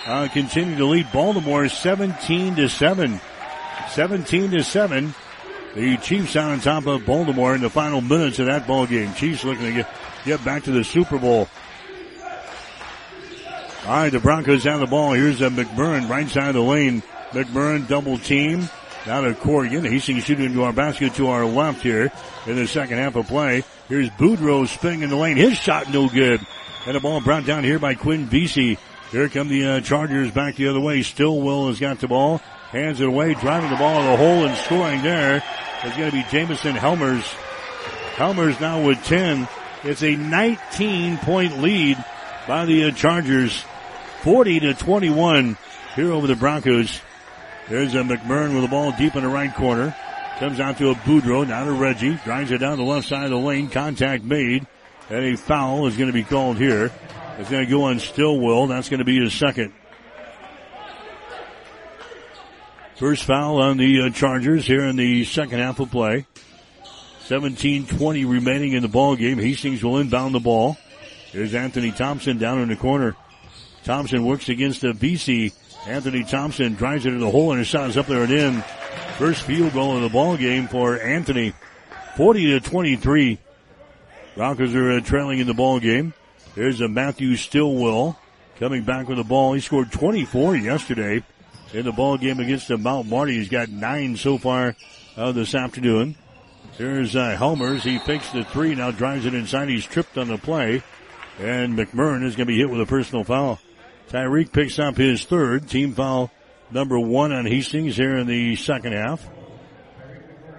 uh, continue to lead Baltimore 17 to 7. 17 to 7. The Chiefs on top of Baltimore in the final minutes of that ball game. Chiefs looking to get, get back to the Super Bowl. All right, the Broncos have the ball. Here's a right side of the lane. McMurrin double team. Now to Corrigan. Hastings shooting into our basket to our left here in the second half of play. Here's Boudreau spinning in the lane. His shot no good. And the ball brought down here by Quinn Vesey. Here come the uh, Chargers back the other way. Stillwell has got the ball. Hands it away, driving the ball to the hole and scoring there is going to be Jamison Helmers. Helmers now with 10. It's a 19 point lead by the uh, Chargers. 40 to 21 here over the Broncos. There's a McMurrin with the ball deep in the right corner. Comes out to a Boudreau, now to Reggie. Drives it down the left side of the lane. Contact made. And a foul is going to be called here. It's going to go on Stillwell. That's going to be his second. First foul on the uh, Chargers here in the second half of play. 17-20 remaining in the ball game. Hastings will inbound the ball. There's Anthony Thompson down in the corner. Thompson works against the Vesey. Anthony Thompson drives it to the hole and his shot is up there and in. First field goal of the ball game for Anthony. 40 to 23. Broncos are uh, trailing in the ball game. There's a Matthew Stillwell coming back with the ball. He scored 24 yesterday in the ball game against the Mount Marty. He's got nine so far uh, this afternoon. There's uh, Helmers. He fakes the three, now drives it inside. He's tripped on the play. And McMurrin is going to be hit with a personal foul. Tyreek picks up his third. Team foul number one on Hastings here in the second half.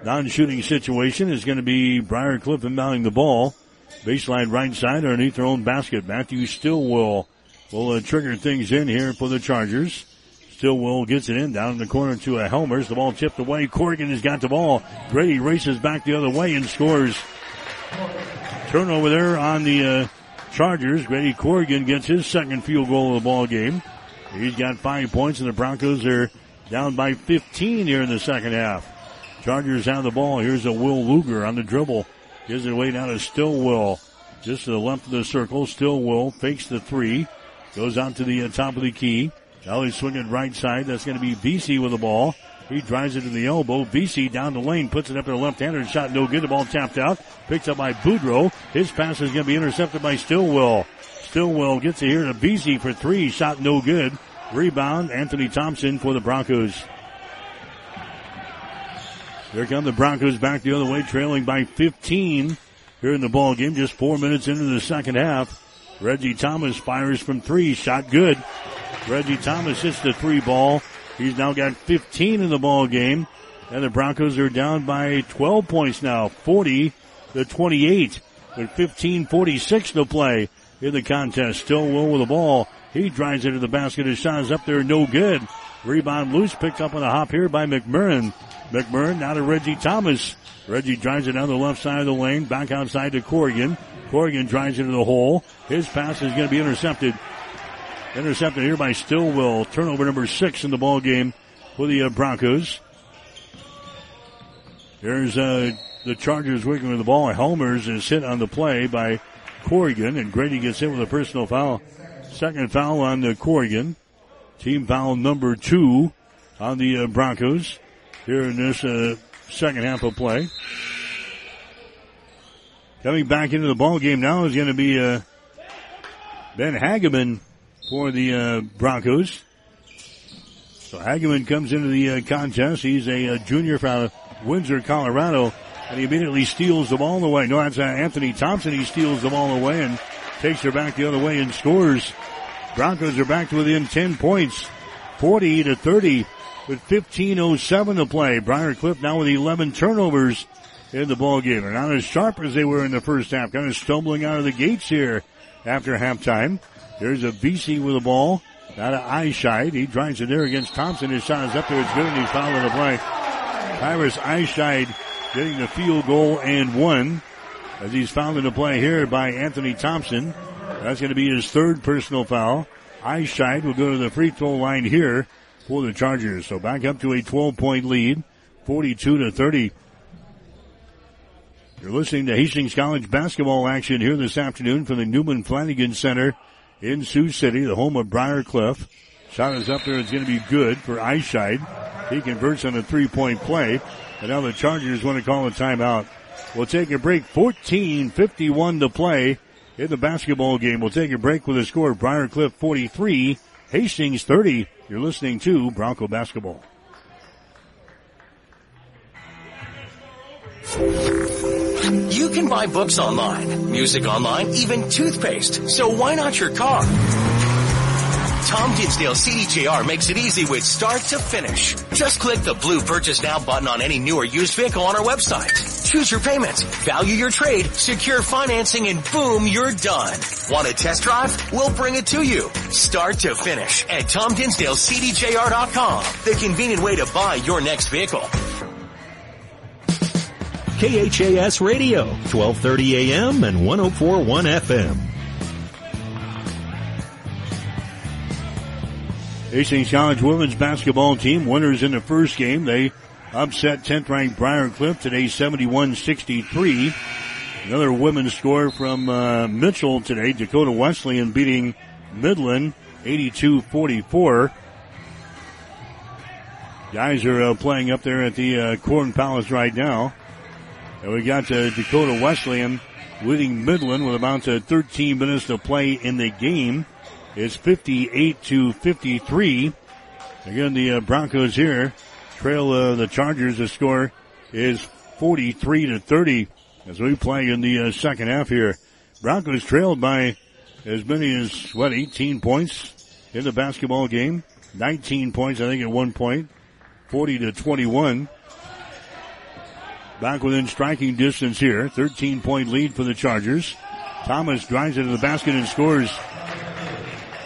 Non-shooting situation is going to be Briar Cliff inbounding the ball. Baseline right side underneath their own basket. Matthew Stillwell will uh, trigger things in here for the Chargers. Stillwell gets it in down in the corner to a Helmers. The ball tipped away. Corrigan has got the ball. Grady races back the other way and scores. Turnover there on the uh, Chargers. Grady Corrigan gets his second field goal of the ball game. He's got five points and the Broncos are down by 15 here in the second half. Chargers have the ball. Here's a Will Luger on the dribble. Gives it away down to Stillwell. Just to the left of the circle. Stillwell fakes the three. Goes out to the uh, top of the key. Now he's swinging right side. That's going to be Vesey with the ball. He drives it to the elbow. Vesey down the lane, puts it up to the left-hander. Shot no good. The ball tapped out. Picked up by Boudreau. His pass is going to be intercepted by Stillwell. Stillwell gets it here to Vesey for three. Shot no good. Rebound, Anthony Thompson for the Broncos. Here come the Broncos back the other way, trailing by 15 here in the ball game. Just four minutes into the second half. Reggie Thomas fires from three. Shot good. Reggie Thomas hits the three ball. He's now got 15 in the ball game. And the Broncos are down by 12 points now, 40 to 28 with 15:46 to play in the contest. Still Stillwell with the ball. He drives into the basket. His shot is up there, no good. Rebound loose, picked up on a hop here by McMurrin. McMurrin now to Reggie Thomas. Reggie drives it down the left side of the lane, back outside to Corrigan. Corrigan drives into the hole. His pass is going to be intercepted. Intercepted here by Stillwell. Turnover number six in the ball game for the uh, Broncos. Here's uh, the Chargers working with the ball. Helmers is hit on the play by Corrigan, and Grady gets hit with a personal foul. Second foul on the Corrigan. Team foul number two on the uh, Broncos here in this uh, second half of play. Coming back into the ball game now is going to be uh, Ben Hageman for the uh, Broncos. So Hageman comes into the uh, contest. He's a, uh, junior from Windsor, Colorado, and he immediately steals the ball away. No, that's uh, Anthony Thompson. He steals the ball away and takes her back the other way and scores. Broncos are back to within 10 points, 40 to 30 with 15.07 to play. Briar Cliff now with 11 turnovers in the ball game. They're not as sharp as they were in the first half, kind of stumbling out of the gates here after halftime. There's a VC with the ball. Out of Eischeid. He drives it there against Thompson. His shot is up there. It's good and he's fouled the play. Tyrus Eischeid getting the field goal and one as he's fouled the play here by Anthony Thompson. That's going to be his third personal foul. Eischeid will go to the free throw line here for the Chargers. So back up to a 12 point lead, 42 to 30. You're listening to Hastings College basketball action here this afternoon from the Newman Flanagan Center in Sioux City, the home of Briar Cliff. Shot is up there. It's going to be good for Eischeid. He converts on a three point play. And now the Chargers want to call a timeout. We'll take a break. 14.51 to play in the basketball game. We'll take a break with a score of Briar Cliff 43, Hastings 30. You're listening to Bronco Basketball.
Can buy books online, music online, even toothpaste. So why not your car? Tom Dinsdale CDJR makes it easy with start to finish. Just click the blue purchase now button on any new or used vehicle on our website. Choose your payment, value your trade, secure financing, and boom, you're done. Want a test drive? We'll bring it to you. Start to finish at TomDinsdaleCDJR.com. The convenient way to buy your next vehicle.
KHAS Radio, 1230 AM and 1041 FM.
Hastings College women's basketball team winners in the first game. They upset 10th ranked Briar Cliff today 71-63. Another women's score from uh, Mitchell today. Dakota Wesleyan beating Midland 82-44. Guys are uh, playing up there at the uh, Corn Palace right now. And we got uh, Dakota Wesleyan leading Midland with about uh, 13 minutes to play in the game. It's 58 to 53. Again, the uh, Broncos here trail uh, the Chargers. The score is 43 to 30 as we play in the uh, second half here. Broncos trailed by as many as what 18 points in the basketball game. 19 points, I think, at one point. 40 to 21. Back within striking distance here. 13 point lead for the Chargers. Thomas drives into the basket and scores.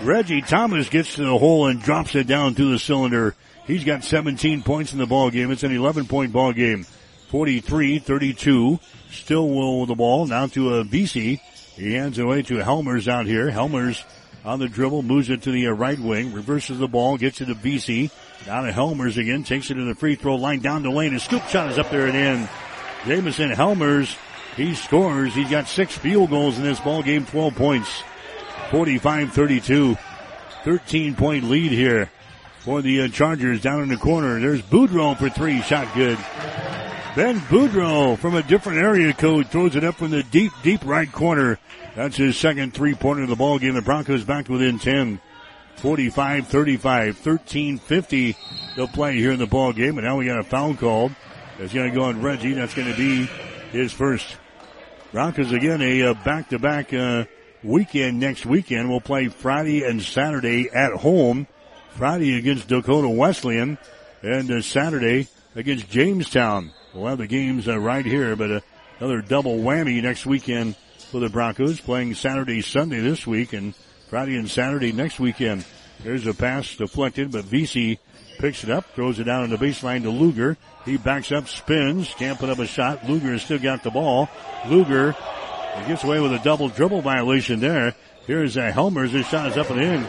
Reggie Thomas gets to the hole and drops it down through the cylinder. He's got 17 points in the ball game. It's an 11 point ball game. 43-32. Stillwell with the ball. Now to a Vesey. He hands it away to Helmers out here. Helmers on the dribble, moves it to the right wing, reverses the ball, gets it to Vesey. Down to Helmers again, takes it to the free throw line, down the lane. His scoop shot is up there and in. Jamison Helmers, he scores. He's got six field goals in this ball game, 12 points. 45-32. 13 point lead here for the uh, Chargers down in the corner. There's Boudreau for three, shot good. Ben Boudreau from a different area code throws it up from the deep, deep right corner. That's his second three pointer of the ball game. The Broncos back within 10. 45 35, 13 50 to play here in the ball game. And now we got a foul called. It's going to go on Reggie. That's going to be his first. Broncos again a back to back weekend next weekend. We'll play Friday and Saturday at home. Friday against Dakota Wesleyan and uh, Saturday against Jamestown. We'll have the games uh, right here, but uh, another double whammy next weekend for the Broncos playing Saturday, Sunday this week and Friday and Saturday next weekend. There's a pass deflected, but Vesey picks it up, throws it down on the baseline to Luger. He backs up, spins, can't put up a shot. Luger has still got the ball. Luger gets away with a double dribble violation there. Here's uh, Helmers. His shot is up and in.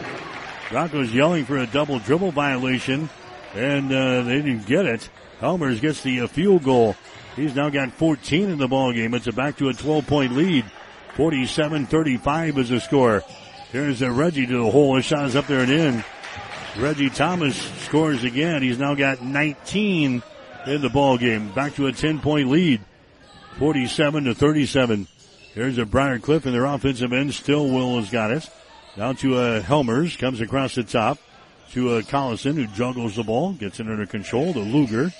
Broncos yelling for a double dribble violation, and uh, they didn't get it. Helmers gets the uh, field goal. He's now got 14 in the ball game. It's a back to a 12 point lead. 47-35 is the score. Here's a Reggie to the hole. His shot is up there and in. Reggie Thomas scores again. He's now got 19 in the ball game. Back to a 10 point lead. 47 to 37. Here's a Briar Cliff and their offensive end. Stillwell has got it. Down to uh, Helmers. Comes across the top to uh, Collison who juggles the ball. Gets it under control to Luger.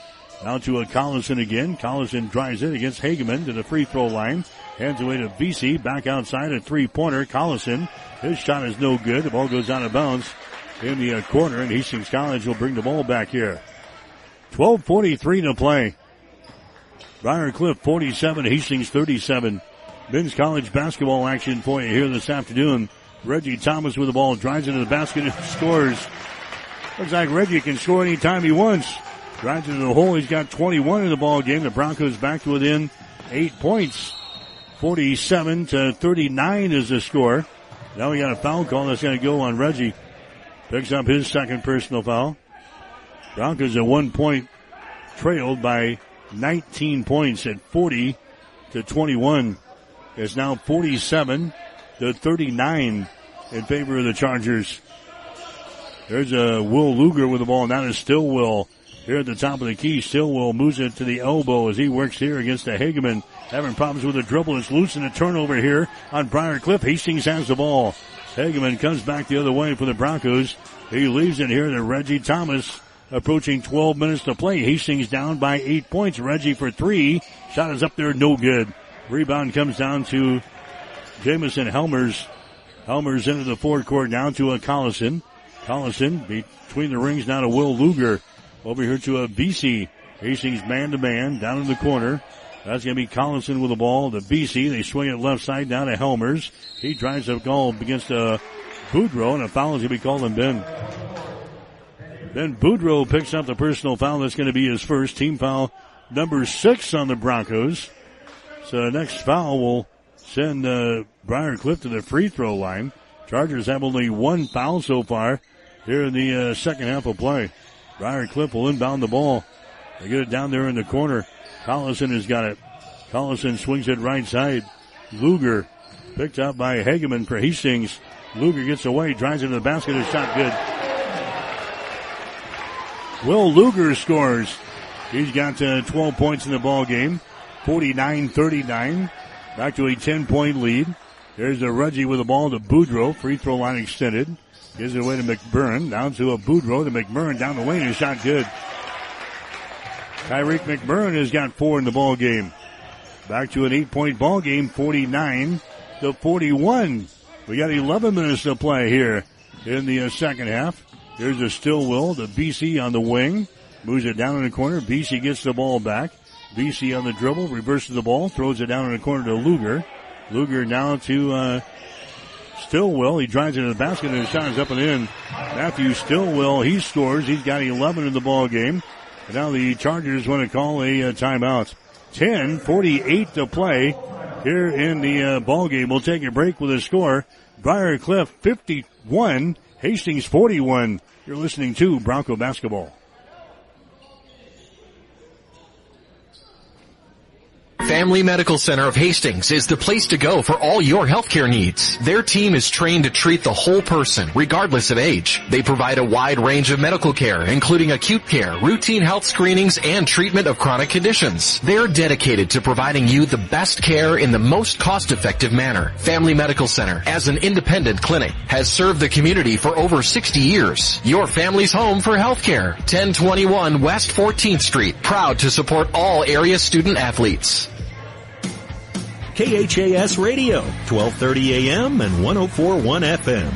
Now to a Collison again. Collison drives it against Hageman to the free throw line. Hands away to Vesey. Back outside a three pointer. Collison. His shot is no good. The ball goes out of bounds in the uh, corner and Hastings College will bring the ball back here. 12.43 to play. Briar Cliff 47, Hastings 37. Men's college basketball action for you here this afternoon. Reggie Thomas with the ball drives into the basket and scores. Looks like Reggie can score anytime he wants. Drives into the hole. He's got 21 in the ball game. The Broncos back to within eight points. 47 to 39 is the score. Now we got a foul call that's going to go on Reggie. Picks up his second personal foul. Broncos at one point trailed by 19 points at 40 to 21. It's now 47 to 39 in favor of the Chargers. There's a Will Luger with the ball. Now it's Stillwell here at the top of the key. Stillwell moves it to the elbow as he works here against the Hageman. Having problems with the dribble. It's loose and a turnover here on Briar Cliff. Hastings has the ball. Hageman comes back the other way for the Broncos. He leaves it here to Reggie Thomas. Approaching 12 minutes to play. Hastings down by eight points. Reggie for three. Shot is up there, no good. Rebound comes down to Jamison Helmers. Helmers into the forward court down to a Collison. Collison between the rings now to Will Luger. Over here to a Vesey. Hastings man to man down in the corner. That's going to be Collison with the ball. The Vesey, they swing it left side down to Helmers. He drives the goal against uh, Boudreau, and a foul is going to be called on Ben. Then Boudreau picks up the personal foul. That's going to be his first team foul number six on the Broncos. So the next foul will send uh, Briar Cliff to the free throw line. Chargers have only one foul so far here in the uh, second half of play. Briar Cliff will inbound the ball. They get it down there in the corner. Collison has got it. Collison swings it right side. Luger picked up by Hageman for Hastings. Luger gets away, drives into the basket, his shot good. Will Luger scores. He's got uh, 12 points in the ball game. 49-39. Back to a 10 point lead. There's a Reggie with the ball to Boudreau. Free throw line extended. Gives it away to McMurrin. Down to a Boudreau to McMurrin down the lane. His shot good. Tyreek McMurrin has got four in the ball game. Back to an eight point ball game. 49 to 41. We got 11 minutes to play here in the uh, second half. There's a Stillwell, the Vesey on the wing. Moves it down in the corner. Vesey gets the ball back. Vesey on the dribble, reverses the ball, throws it down in the corner to Luger. Luger now to uh, Stillwell. He drives into the basket and his shot is up and in. Matthew Stillwell, he scores. He's got 11 in the ball game. And now the Chargers want to call a uh, timeout. 10, 48 to play here in the uh, ball game. We'll take a break with a score. Briar Cliff 51, Hastings 41. You're listening to Bronco Basketball.
Family Medical Center of Hastings is the place to go for all your healthcare needs. Their team is trained to treat the whole person, regardless of age. They provide a wide range of medical care, including acute care, routine health screenings, and treatment of chronic conditions. They're dedicated to providing you the best care in the most cost-effective manner. Family Medical Center, as an independent clinic, has served the community for over 60 years. Your family's home for healthcare. 1021 West 14th Street, proud to support all area student athletes.
KHAS Radio, 1230 AM and 1041 FM.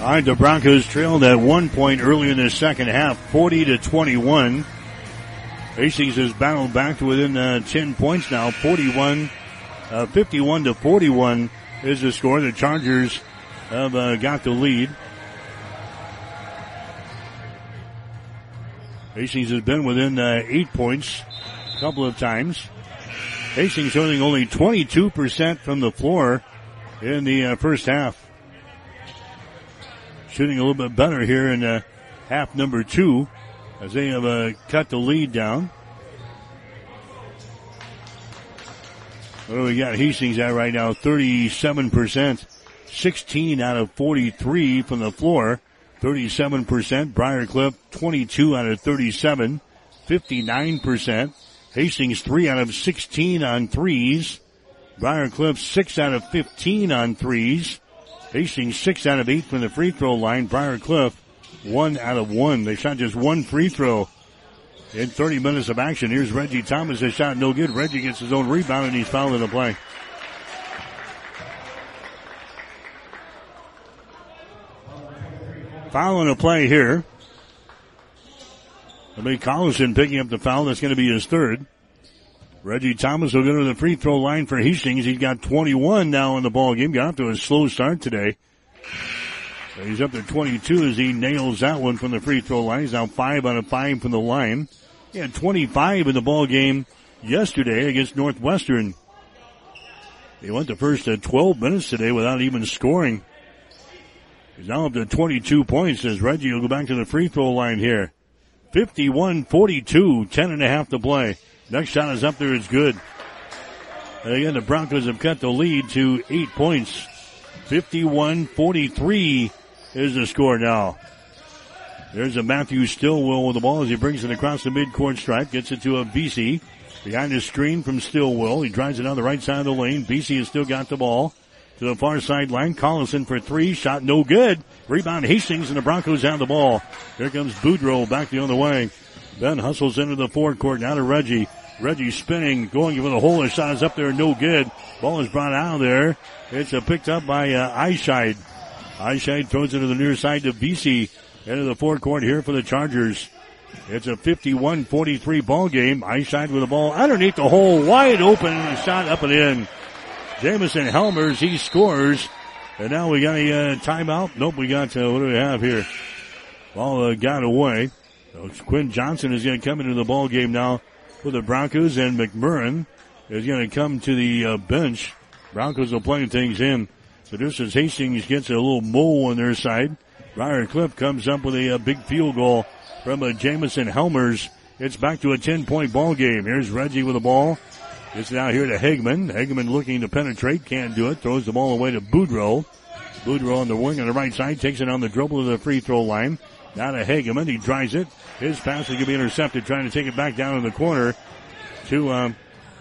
All right, the Broncos trailed at one point early in the second half, 40 to 21. Hastings has battled back to within uh, 10 points now, 41, uh, 51 to 41 is the score. The Chargers have uh, got the lead. Hastings has been within uh, eight points a couple of times. Hastings shooting only 22% from the floor in the uh, first half. shooting a little bit better here in uh, half number two as they have uh, cut the lead down. What do we got Hastings at right now? 37%. 16 out of 43 from the floor. 37%. Briar Cliff 22 out of 37. 59%. Hastings 3 out of 16 on threes. Briar Cliff 6 out of 15 on threes. Hastings 6 out of 8 from the free throw line. Briar Cliff 1 out of 1. They shot just one free throw in 30 minutes of action. Here's Reggie Thomas. A shot no good. Reggie gets his own rebound and he's fouled in the play. Foul in the play here. It'll Collison picking up the foul. That's going to be his third. Reggie Thomas will go to the free throw line for Hastings. He's got 21 now in the ball game. Got off to a slow start today. He's up to 22 as he nails that one from the free throw line. He's now five out of five from the line. He had 25 in the ball game yesterday against Northwestern. He went the first uh, 12 minutes today without even scoring. He's now up to 22 points as Reggie will go back to the free throw line here. 51-42, 10 and a half to play. Next shot is up there, it's good. And again, the Broncos have cut the lead to eight points. 51-43 is the score now. There's a Matthew Stillwell with the ball as he brings it across the midcourt stripe, gets it to a Vesey. Behind his screen from Stillwell. He drives it on the right side of the lane. Vesey has still got the ball to the far sideline. Collison for three. Shot no good. Rebound Hastings and the Broncos have the ball. Here comes Boudreau back the other way. Ben hustles into the forecourt. Now to Reggie. Reggie spinning, going for the hole. His shot is up there, no good. Ball is brought out of there. It's uh, picked up by uh, Eischeid. Eischeid throws it to the near side to Vesey. Into the forecourt here for the Chargers. It's a 51-43 ball game. Eischeid with the ball underneath the hole, wide open, shot up and in. Jamison Helmers, he scores. And now we got a uh, timeout. Nope, we got, uh, what do we have here? Ball uh, got away. So Quinn Johnson is going to come into the ball game now for the Broncos, and McMurrin is going to come to the uh, bench. Broncos are playing things in. As Hastings gets a little mole on their side, Briar Cliff comes up with a, a big field goal from uh, Jamison Helmers. It's back to a 10 point ball game. Here's Reggie with the ball. It's now here to Hageman. Hageman looking to penetrate, can't do it. Throws the ball away to Boudreau. Boudreau on the wing on the right side, takes it on the dribble to the free throw line. Now to Hageman. He drives it. His pass is going to be intercepted, trying to take it back down in the corner to um,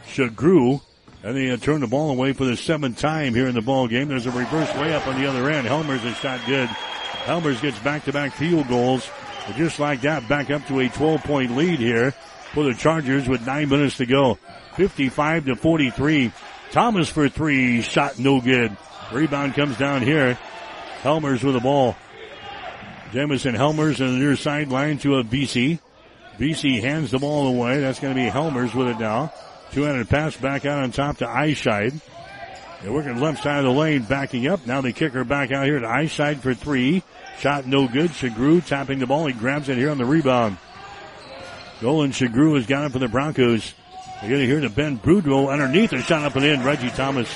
Shagru. And they uh, turn the ball away for the seventh time here in the ball game. There's a reverse layup on the other end. Helmers is shot good. Helmers gets back-to-back field goals. Just like that, back up to a 12-point lead here for the Chargers with nine minutes to go. 55 to 43. Thomas for three, shot no good. Rebound comes down here. Helmers with the ball. Jamison Helmers on the near sideline to a Vesey. Vesey hands the ball away. That's going to be Helmers with it now. Two-handed pass back out on top to Eischeid. They're working left side of the lane, backing up. Now they kick her back out here to Eischeid for three. Shot no good. Shagru tapping the ball. He grabs it here on the rebound. Golan Shagru has got it for the Broncos. They're going to hear the Ben Boudreau underneath a shot up and in. Reggie Thomas.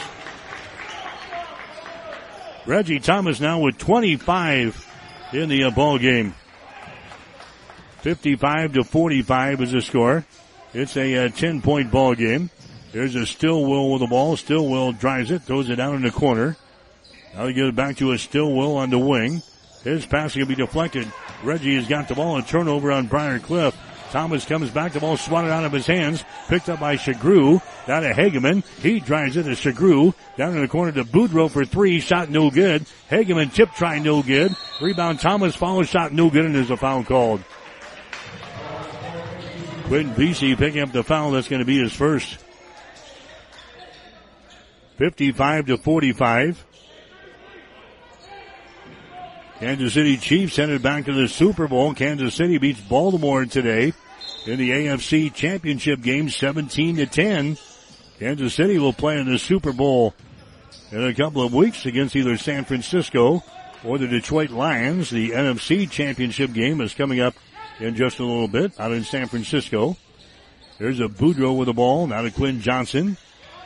Reggie Thomas now with 25 in the uh, ball game. 55 to 45 is the score. It's a uh, 10 point ball game. There's a Stillwell with the ball. Stillwell drives it, throws it down in the corner. Now he gives it back to a Stillwell on the wing. His pass will be deflected. Reggie has got the ball. A turnover on Briar Cliff. Thomas comes back. The ball swatted out of his hands. Picked up by Shagru. Down to Hageman. He drives it to Shagru. Down in the corner to Boudreau for three. Shot no good. Hageman tip try no good. Rebound Thomas follows shot no good and there's a foul called. Quinn Vesey picking up the foul. That's going to be his first. 55 to 45. Kansas City Chiefs headed back to the Super Bowl. Kansas City beats Baltimore today in the AFC Championship game 17 to 10. Kansas City will play in the Super Bowl in a couple of weeks against either San Francisco or the Detroit Lions. The NFC Championship game is coming up in just a little bit out in San Francisco. There's a Boudreau with the ball. Now to Quinn Johnson.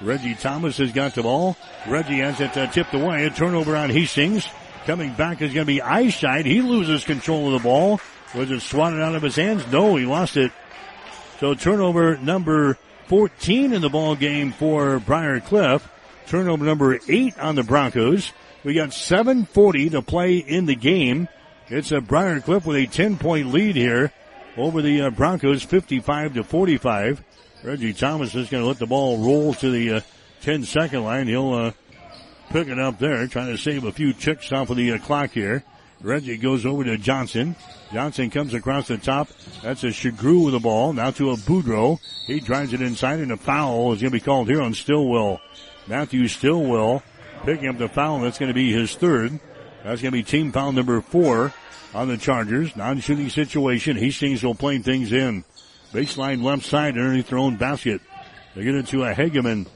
Reggie Thomas has got the ball. Reggie has it uh, tipped away. A turnover on Hastings. Coming back is going to be Eischeid. He loses control of the ball. Was it swatted out of his hands? No, he lost it. So turnover number 14 in the ball game for Briar Cliff. Turnover number eight on the Broncos. We got 740 to play in the game. It's a Briar Cliff with a 10 point lead here over the uh, Broncos 55 to 45. Reggie Thomas is going to let the ball roll to the uh, 10 second line. He'll uh, pick it up there, trying to save a few ticks off of the uh, clock here. Reggie goes over to Johnson. Johnson comes across the top. That's a Shagru with the ball. Now to a Boudreau. He drives it inside and a foul is going to be called here on Stillwell. Matthew Stillwell picking up the foul. That's going to be his third. That's going to be team foul number four on the Chargers. Non-shooting situation. Hastings will play things in. Baseline left side underneath their own basket. They get it to a Hageman.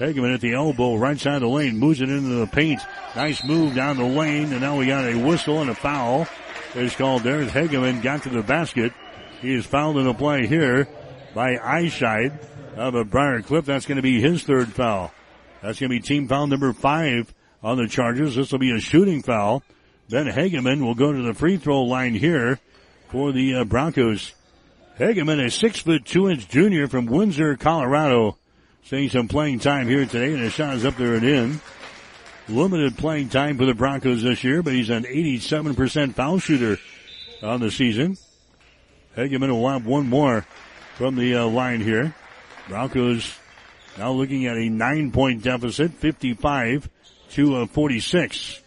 Hageman at the elbow, right side of the lane, moves it into the paint. Nice move down the lane, and now we got a whistle and a foul It's called there. Hageman got to the basket. He is fouled in the play here by Eischeid of a Briar Cliff. That's going to be his third foul. That's going to be team foul number five on the Chargers. This will be a shooting foul. Ben Hageman will go to the free throw line here for the uh, Broncos. Hageman, a six foot two inch junior from Windsor, Colorado. Seeing some playing time here today, and his shot is up there and in. Limited playing time for the Broncos this year, but he's an 87% foul shooter on the season. Hageman will have one more from the uh, line here. Broncos now looking at a nine point deficit, 55 to uh, 46.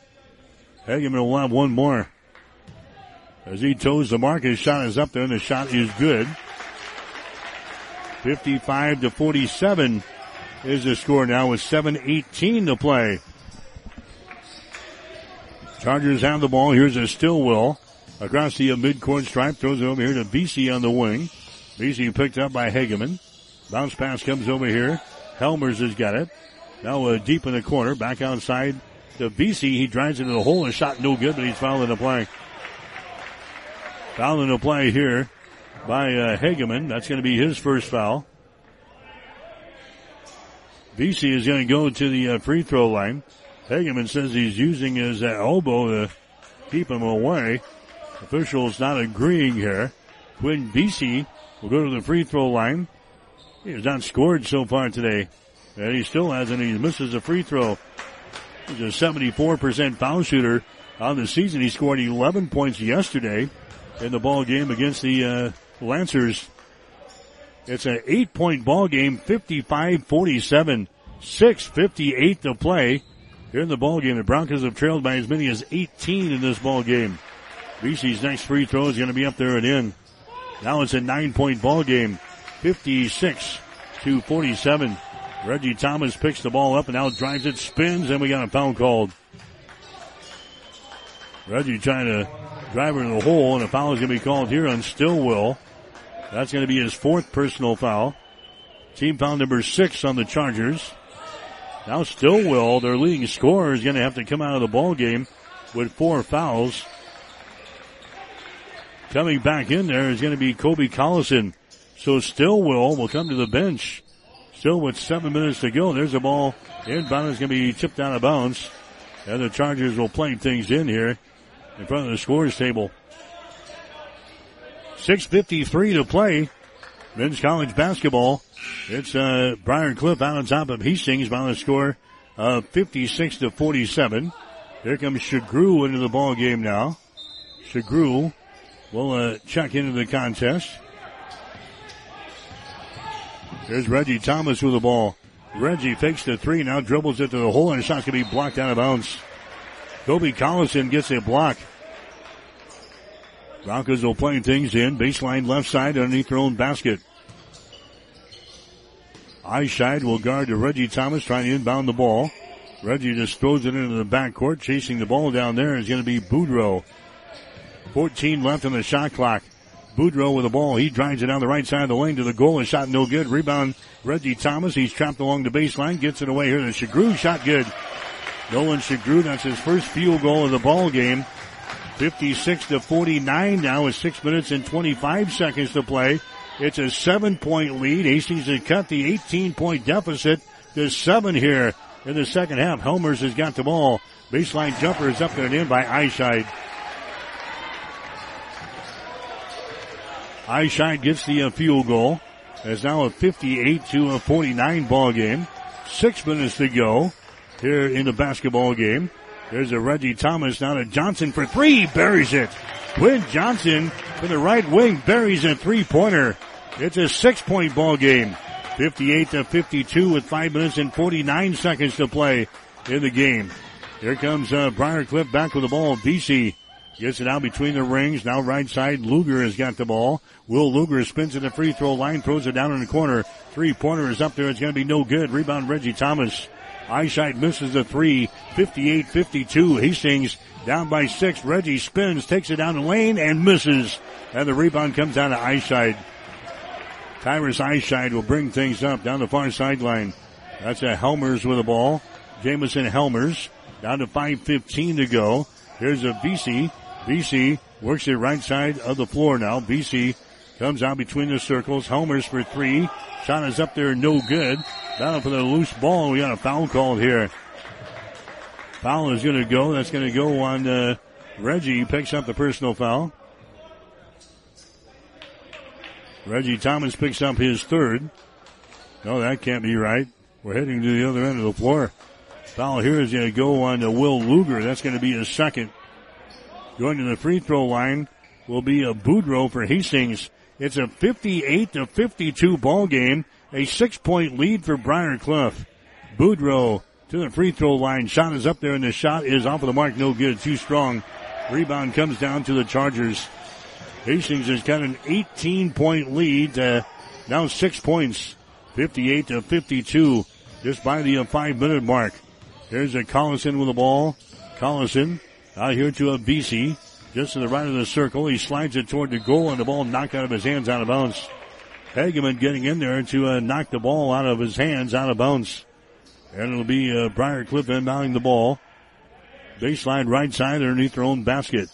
Hageman will have one more. As he toes the mark, his shot is up there and the shot is good. 55 to 47 is the score now with 7.18 to play. Chargers have the ball. Here's a Stillwell across the midcourt stripe. Throws it over here to Vesey on the wing. Vesey picked up by Hageman. Bounce pass comes over here. Helmers has got it. Now uh, deep in the corner. Back outside to Vesey. He drives into the hole. A shot no good, but he's fouled in the play. Foul in the play here by uh, Hageman. That's going to be his first foul. Vesey is going to go to the uh, free throw line. Hageman says he's using his uh, elbow to keep him away. Officials not agreeing here. Quinn Vesey will go to the free throw line. He has not scored so far today. And he still hasn't. He misses a free throw. He's a 74% foul shooter on the season. He scored 11 points yesterday in the ball game against the uh, Lancers. It's an eight point ball game, 55-47, 6.58 to play here in the ball game. The Broncos have trailed by as many as 18 in this ball game. Vesey's next free throw is going to be up there and in. Now it's a nine point ball game, 56 to 47. Reggie Thomas picks the ball up and now drives it, spins, and we got a foul called. Reggie trying to drive her in the hole, and a foul is going to be called here on Stillwell. That's going to be his fourth personal foul. Team foul number six on the Chargers. Now Stillwell, their leading scorer, is going to have to come out of the ball game with four fouls. Coming back in there is going to be Kobe Collison. So Stillwell will come to the bench. Still with seven minutes to go. There's a ball inbound. is going to be tipped out of bounds. And the Chargers will play things in here in front of the scores table. 6.53 to play. Men's college basketball. It's uh, Briar Cliff out on top of Hastings by the score of 56 to 47. Here comes Shagru into the ball game now. Shagru will uh, check into the contest. There's Reggie Thomas with the ball. Reggie fakes the three, now dribbles it to the hole, and the shot's going to be blocked out of bounds. Kobe Collison gets a block. Broncos will play things in. Baseline left side underneath their own basket. Eischeid will guard to Reggie Thomas trying to inbound the ball. Reggie just throws it into the backcourt. Chasing the ball down there is going to be Boudreau. 14 left on the shot clock. Boudreau with the ball. He drives it down the right side of the lane to the goal. A shot no good. Rebound Reggie Thomas. He's trapped along the baseline. Gets it away here to Shagru. Shot good. Nolan Shagru. That's his first field goal of the ball game. 56 to 49 now with 6 minutes and 25 seconds to play. It's a 7 point lead. Hastings has cut the 18 point deficit to 7 here in the second half. Helmers has got the ball. Baseline jumper is up and in by Eischeid. Eischeid gets the uh, field goal. It's now a 58 to a 49 ball game. Six minutes to go here in the basketball game. There's a Reggie Thomas down to Johnson for three. Buries it. Quinn Johnson from the right wing buries a three pointer. It's a six point ball game. 58 to 52 with five minutes and 49 seconds to play in the game. Here comes uh, Briar Cliff back with the ball. Vesey gets it out between the rings. Now right side, Luger has got the ball. Will Luger spins at the free throw line, throws it down in the corner. Three pointer is up there. It's going to be no good. Rebound Reggie Thomas. Eischeid misses the three. 58-52. Hastings down by six. Reggie spins, takes it down the lane and misses. And the rebound comes down to Eischeid. Tyrus Eischeid will bring things up down the far sideline. That's a Helmers with the ball. Jamison Helmers down to 5.15 to go. Here's a Vesey. Vesey works it right side of the floor now. Vesey comes out between the circles. Helmers for three. Shot is up there, no good. Down for the loose ball. We got a foul called here. Foul is going to go. That's going to go on uh, Reggie. Picks up the personal foul. Reggie Thomas picks up his third. No, that can't be right. We're heading to the other end of the floor. Foul here is going to go on to Will Luger. That's going to be his second. Going to the free throw line will be a Boudreau for Hastings. It's a 58 to 52 ball game. A six point lead for Briar Cliff. Boudreau to the free throw line. Shot is up there and the shot is off of the mark. No good. Too strong. Rebound comes down to the Chargers. Hastings has got an 18 point lead. Uh, now six points. 58 to 52. Just by the uh, five minute mark. There's a Collison with the ball. Collison out here to a Vesey. Just to the right of the circle. He slides it toward the goal and the ball knocked out of his hands out of bounds. Hageman getting in there to uh, knock the ball out of his hands out of bounds. And it'll be uh, Briar Cliff inbounding the ball. Baseline right side underneath their own basket.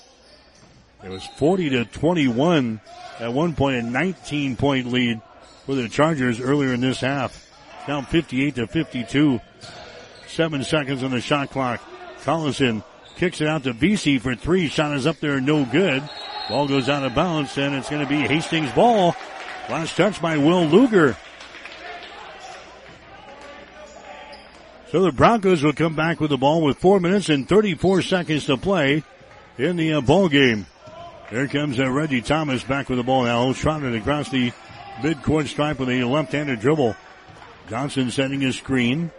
It was 40 to 21 at one point, a 19 point lead for the Chargers earlier in this half. Now 58 to 52. Seven seconds on the shot clock. Collison kicks it out to Vesey for three. Shot is up there, no good. Ball goes out of bounds, and it's going to be Hastings' ball. Last touch by Will Luger. So the Broncos will come back with the ball with four minutes and 34 seconds to play in the uh, ball game. Here comes uh, Reggie Thomas back with the ball now, trotting across the midcourt stripe with a left-handed dribble. Johnson setting his screen.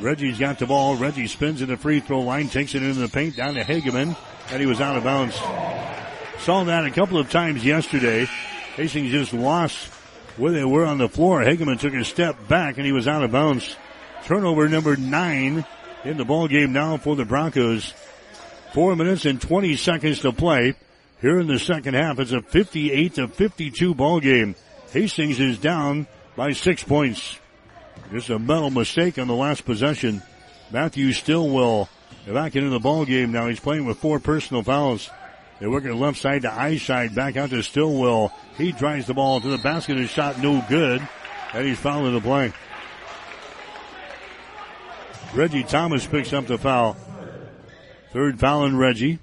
Reggie's got the ball. Reggie spins at the free throw line, takes it into the paint down to Hageman, and he was out of bounds. Saw that a couple of times yesterday. Hastings just lost where they were on the floor. Hageman took a step back and he was out of bounds. Turnover number nine in the ball game now for the Broncos. Four minutes and 20 seconds to play here in the second half. It's a 58 to 52 ball game. Hastings is down by six points. Just a mental mistake on the last possession. Matthew Stillwell back into the ball game now. He's playing with four personal fouls. They work it left side to Eischeid, back out to Stillwell. He drives the ball to the basket. His shot no good, and he's fouling the play. Reggie Thomas picks up the foul. Third foul in Reggie.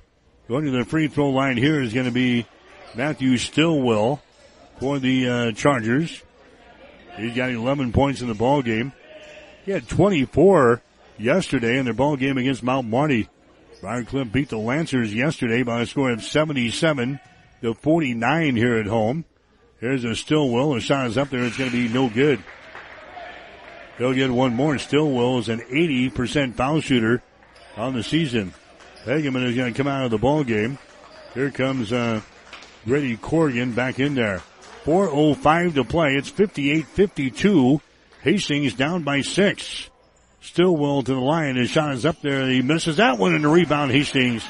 Going to the free throw line here is going to be Matthew Stillwell for the uh, Chargers. He's got 11 points in the ball game. He had 24 yesterday in their ball game against Mount Marty. Briar Cliff beat the Lancers yesterday by a score of 77 to 49 here at home. Here's a Stillwell. The shot is up there. It's going to be no good. They'll get one more. Stillwell is an 80% foul shooter on the season. Hageman is going to come out of the ball game. Here comes uh, Grady Corrigan back in there. 4.05 to play. It's 58-52. Hastings down by six. Stillwell to the line. His shot is up there. He misses that one in the rebound. Hastings.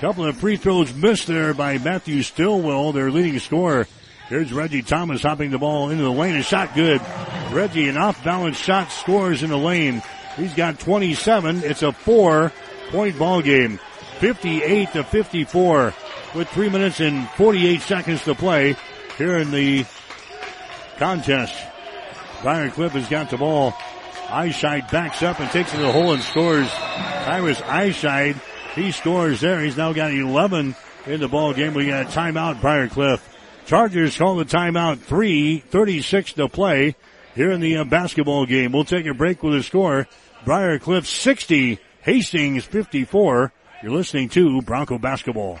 Couple of free throws missed there by Matthew Stillwell, their leading scorer. Here's Reggie Thomas hopping the ball into the lane. A shot good. Reggie, an off balance shot, scores in the lane. He's got 27. It's a four point ball game. 58 to 54 with three minutes and 48 seconds to play here in the contest. Briar Cliff has got the ball Eischeid backs up and takes it to the hole and scores. Tyrus Eischeid, he scores there. He's now got 11 in the ball game. We got a timeout, Briar Cliff. Chargers call the timeout. Three thirty-six to play here in the uh, basketball game. We'll take a break with the score. Briar Cliff 60, Hastings 54. You're listening to Bronco Basketball.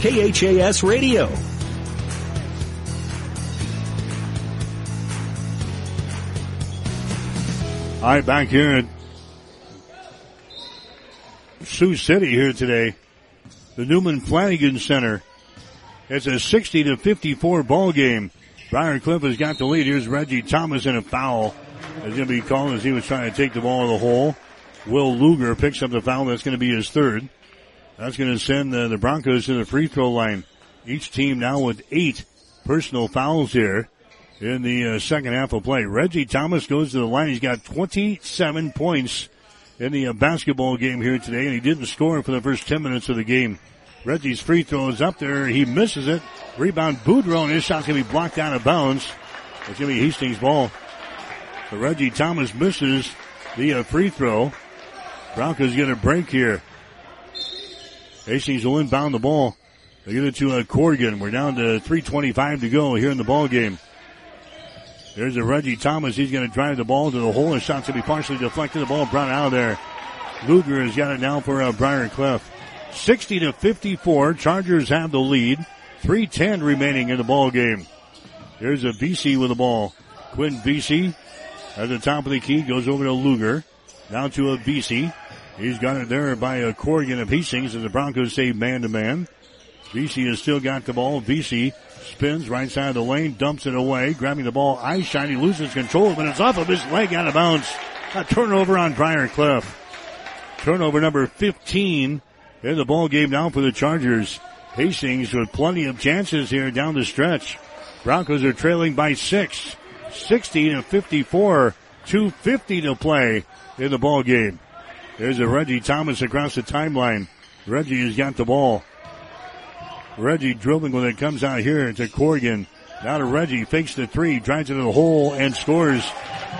KHAS Radio.
All right, back here at Sioux City here today, the Newman Flanagan Center. It's a 60 to 54 ball game. Briar Cliff has got the lead. Here's Reggie Thomas in a foul. It's going to be called as he was trying to take the ball to the hole. Will Luger picks up the foul. That's going to be his third. That's going to send the, the Broncos to the free throw line. Each team now with eight personal fouls here in the uh, second half of play. Reggie Thomas goes to the line. He's got 27 points in the uh, basketball game here today, and he didn't score for the first 10 minutes of the game. Reggie's free throw is up there. He misses it. Rebound Boudreau, and his shot's going to be blocked out of bounds. It's going to be Hastings' ball. So Reggie Thomas misses the uh, free throw. Broncos get a break here. Hastings will inbound the ball. They get it to uh, Corrigan. We're down to 3.25 to go here in the ball game. There's a Reggie Thomas. He's going to drive the ball to the hole. His shot's going to be partially deflected. The ball brought out of there. Luger has got it now for uh, Briar Cliff. 60 to 54. Chargers have the lead. 310 remaining in the ball game. There's a Vesey with the ball. Quinn Vesey at the top of the key goes over to Luger. Down to a Vesey. He's got it there by a Corrigan of Hastings as the Broncos save man to man. Vesey has still got the ball. Vesey spins right side of the lane, dumps it away, grabbing the ball. Eischeid, loses control, but it's off of his leg out of bounds. A turnover on Cliff. Turnover number 15 in the ball game now for the Chargers. Hastings with plenty of chances here down the stretch. Broncos are trailing by six. 60 to 54. 250 to play in the ball game. There's a Reggie Thomas across the timeline. Reggie has got the ball. Reggie dribbling when it comes out here to Corrigan. Now to Reggie, fakes the three, drives into the hole and scores.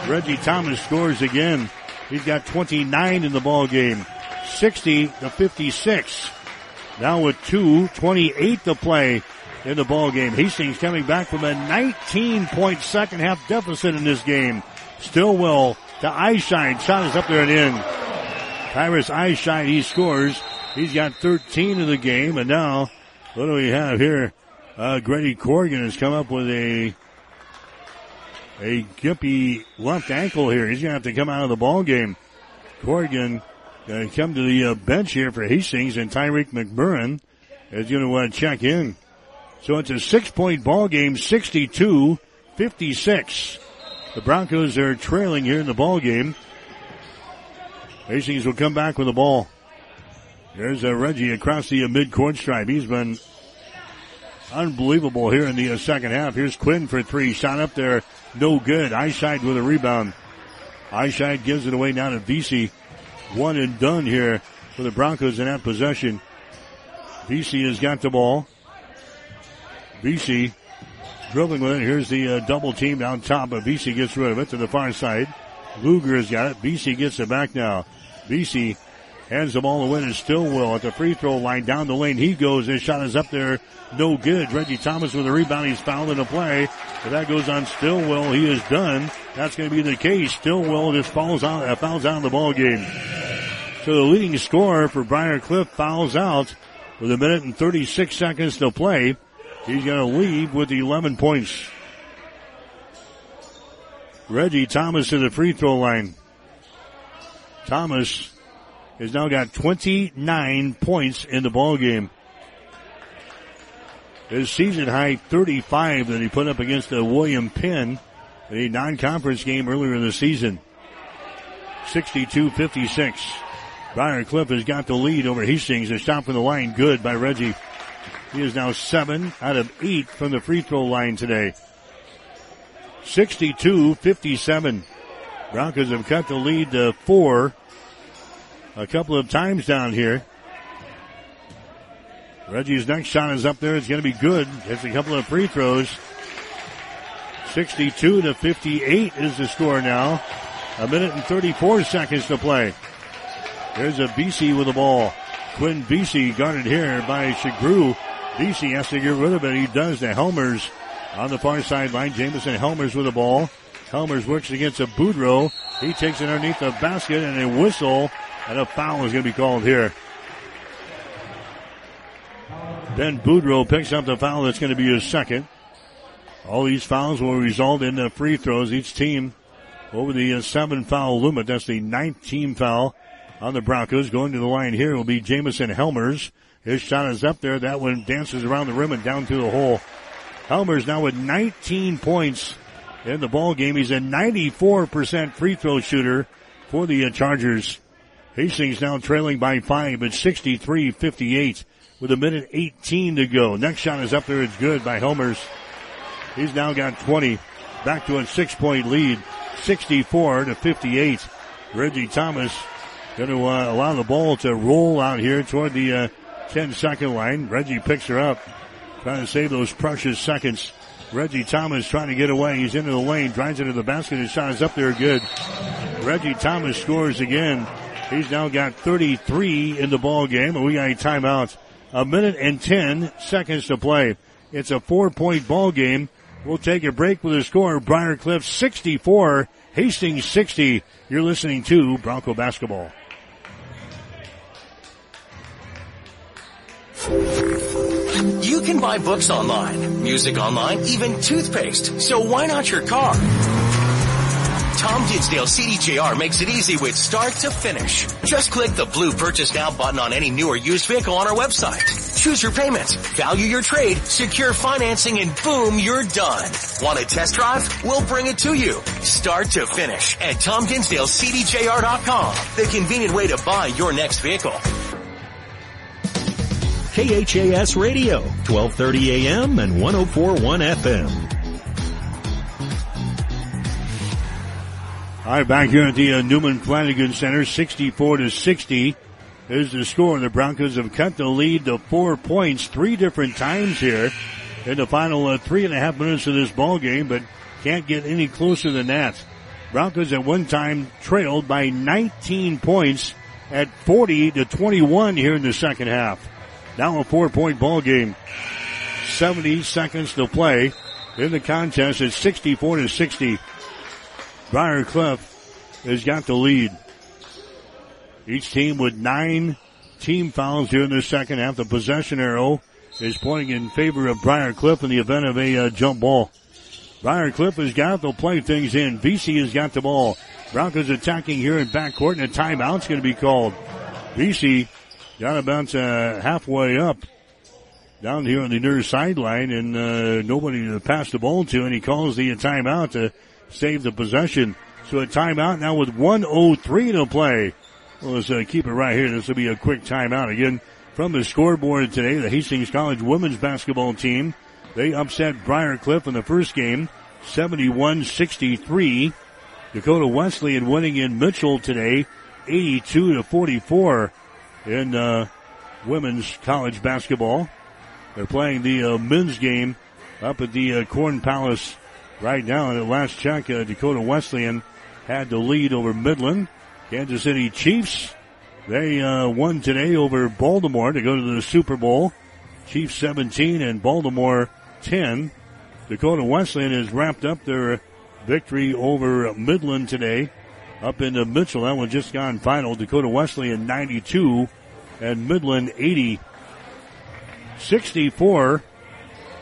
Reggie Thomas scores again. He's got 29 in the ball game. 60 to 56. Now with two, 28 to play in the ball game. Hastings coming back from a 19 point second half deficit in this game. Stillwell to Eischeid. Shot is up there and in. Tyrus Eischeid, he scores. He's got 13 in the game and now what do we have here? Uh, Grady Corrigan has come up with a a gimpy left ankle here. He's to have to come out of the ball game. Corrigan to come to the uh, bench here for Hastings, and Tyreek McMurrin is going to uh, check in. So it's a six point ball game, 62 56. The Broncos are trailing here in the ball game. Hastings will come back with the ball. There's a Reggie across the mid-court stripe. He's been unbelievable here in the uh, second half. Here's Quinn for three. Shot up there. No good. Eischeid with a rebound. Eischeid gives it away now to Vesey. One and done here for the Broncos in that possession. Vesey has got the ball. Vesey dribbling with it. Here's the uh, double team down top, but Vesey gets rid of it to the far side. Luger has got it. Vesey gets it back now. Vesey Hands the ball away to Stillwell at the free throw line down the lane. He goes. His shot is up there. No good. Reggie Thomas with a rebound. He's fouled in the play. If that goes on Stillwell, he is done. That's going to be the case. Stillwell just falls out, uh, fouls out of the ball game. So the leading scorer for Briar Cliff fouls out with a minute and 36 seconds to play. He's going to leave with 11 points. Reggie Thomas to the free throw line. Thomas has now got 29 points in the ball game. his season high 35 that he put up against the William Penn, a non-conference game earlier in the season. 62-56. Briar Cliff has got the lead over Hastings. A shot from the line, good by Reggie. He is now seven out of eight from the free throw line today. 62-57. Broncos have cut the lead to four a couple of times down here. Reggie's next shot is up there. It's going to be good. It's a couple of free throws. 62 to 58 is the score now. A minute and 34 seconds to play. There's a Vesey with the ball. Quinn Vesey guarded here by Shagru. Vesey has to get rid of it. He does The Helmers on the far sideline. Jamison Helmers with the ball. Helmers works against a Boudreau. He takes it underneath the basket and a whistle and a foul is going to be called here. Ben Boudreau picks up the foul that's going to be his second. All these fouls will result in the free throws. Each team over the uh, seven foul limit. That's the ninth team foul on the Broncos. Going to the line here will be Jamison Helmers. His shot is up there. That one dances around the rim and down through the hole. Helmers now with 19 points in the ball game. He's a 94% free throw shooter for the uh, Chargers. Hastings now trailing by five at 63-58 with a minute 18 to go. Next shot is up there. It's good by Helmers. He's now got 20. Back to a six point lead. 64 to 58. Reggie Thomas going to uh, allow the ball to roll out here toward the uh, 10 second line. Reggie picks her up. Trying to save those precious seconds. Reggie Thomas trying to get away. He's into the lane, drives into the basket. His shot is up there good. Reggie Thomas scores again. He's now got 33 in the ball game, and we got a timeout. A minute and 10 seconds to play. It's a four point ball game. We'll take a break with a score. Briar Cliff 64, Hastings 60. You're listening to Bronco Basketball.
You can buy books online, music online, even toothpaste. So why not your car? Tom Dinsdale CDJR makes it easy with start to finish. Just click the blue purchase now button on any new or used vehicle on our website. Choose your payments, value your trade, secure financing, and boom, you're done. Want a test drive? We'll bring it to you. Start to finish at TomDinsdaleCDJR.com. The convenient way to buy your next vehicle.
KHAS Radio, 1230 AM and 1041 FM.
All right, back here at the uh, Newman Flanagan Center, 64 to 60 is the score. The Broncos have cut the lead to four points three different times here in the final uh, three and a half minutes of this ball game, but can't get any closer than that. Broncos at one time trailed by 19 points at 40 to 21 here in the second half. Now a four point ball game. 70 seconds to play in the contest. It's 64 to 60. Briar Cliff has got the lead. Each team with nine team fouls here in the second half. The possession arrow is pointing in favor of Briar Cliff in the event of a uh, jump ball. Briar Cliff has got, they'll play things in. BC has got the ball. Broncos attacking here in backcourt and a timeout's going to be called. BC got about uh, halfway up down here on the near sideline and uh, nobody to pass the ball to and he calls the timeout to save the possession. So a timeout now with 103 to play. Well, let's uh, keep it right here. This will be a quick timeout again from the scoreboard today. The Hastings College women's basketball team. They upset Briar Cliff in the first game, 71-63. Dakota Wesleyan winning in Mitchell today, 82 to 44 in uh, women's college basketball. They're playing the uh, men's game up at the uh, Corn Palace right now. And at last check, uh, Dakota Wesleyan had the lead over Midland. Kansas City Chiefs, they uh, won today over Baltimore to go to the Super Bowl. Chiefs 17 and Baltimore 10. Dakota Wesleyan has wrapped up their victory over Midland today up in Mitchell. That one just gone final. Dakota Wesleyan 92 and Midland 80. 64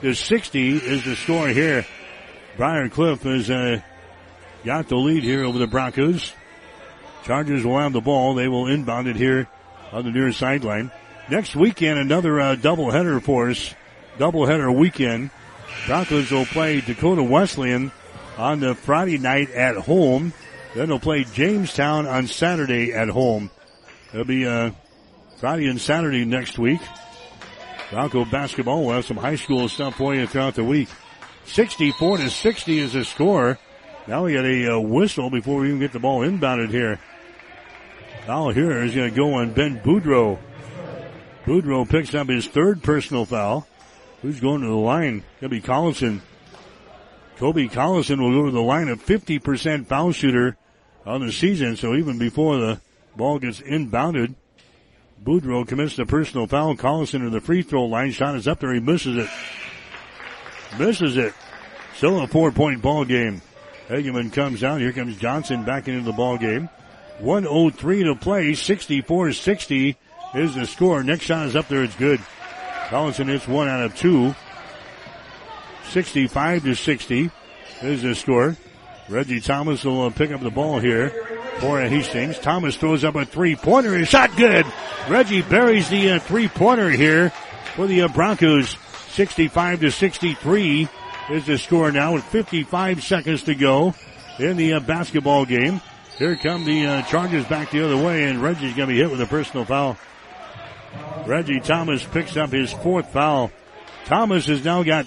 to 60 is the score here. Briar Cliff has uh, got the lead here over the Broncos. Chargers will have the ball. They will inbound it here on the near sideline. Next weekend, another uh, doubleheader for us doubleheader weekend. Broncos will play Dakota Wesleyan on the Friday night at home. Then they'll play Jamestown on Saturday at home. It'll be uh, Friday and Saturday next week. Bronco basketball will have some high school stuff for you throughout the week. 64 to 60 is the score. Now we got a uh, whistle before we even get the ball inbounded here. Foul here is going to go on Ben Boudreau. Boudreau picks up his third personal foul. Who's going to the line? Going to be Collison. Kobe Collison will go to the line, a 50% foul shooter on the season. So even before the ball gets inbounded, Boudreau commits the personal foul. Collison to the free throw line. Shot is up there. He misses it. Misses it. Still a four point ball game. Hageman comes out. Here comes Johnson back into the ball game. 103 to play. 64-60 is the score. Next shot is up there. It's good. Collison hits one out of two. 65 to 60 is the score. Reggie Thomas will uh, pick up the ball here for Hastings. Thomas throws up a three-pointer. His shot good. Reggie buries the uh, three-pointer here for the uh, Broncos. 65 to 63 is the score now with 55 seconds to go in the uh, basketball game. Here come the uh, Chargers back the other way, and Reggie's going to be hit with a personal foul. Reggie Thomas picks up his fourth foul. Thomas has now got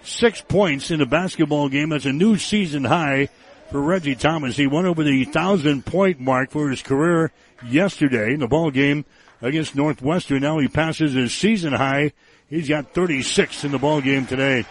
36 points in a basketball game. That's a new season high for Reggie Thomas. He went over the thousand point mark for his career yesterday in the ball game against Northwestern. Now he passes his season high. He's got 36 in the ball game today.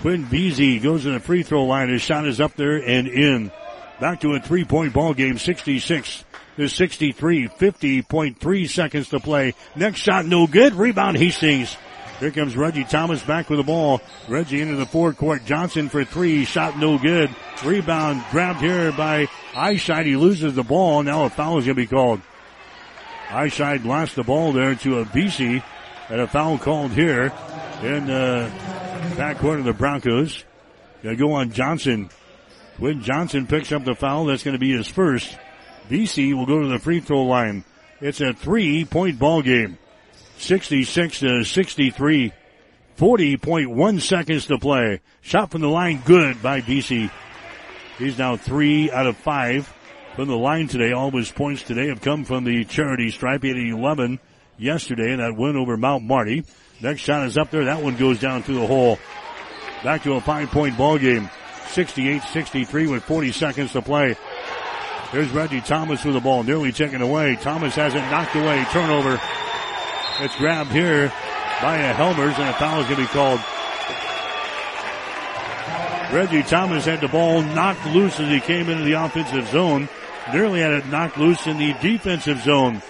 Quinn Vesey goes to the free throw line. His shot is up there and in. Back to a three point ball game, 66 to 63, 50.3 seconds to play. Next shot, no good. Rebound, Hastings. Here comes Reggie Thomas back with the ball. Reggie into the forecourt. Johnson for three. Shot no good. Rebound grabbed here by Eischeid. He loses the ball. Now a foul is going to be called. Eischeid lost the ball there to a Vesey. And a foul called here in the back backcourt of the Broncos. Gonna go on Johnson. When Johnson picks up the foul, that's going to be his first. Vesey will go to the free throw line. It's a three point ball game. 66 to 63. 40.1 seconds to play. Shot from the line good by Vesey. He's now three out of five from the line today. All his points today have come from the charity stripe. Had 11 yesterday in that win over Mount Marty. Next shot is up there. That one goes down through the hole. Back to a five point ball game. 68-63 with 40 seconds to play. There's Reggie Thomas with the ball, nearly taken away. Thomas has it knocked away. Turnover. It's grabbed here by a Helmers and a foul is going to be called. Reggie Thomas had the ball knocked loose as he came into the offensive zone. Nearly had it knocked loose in the defensive zone.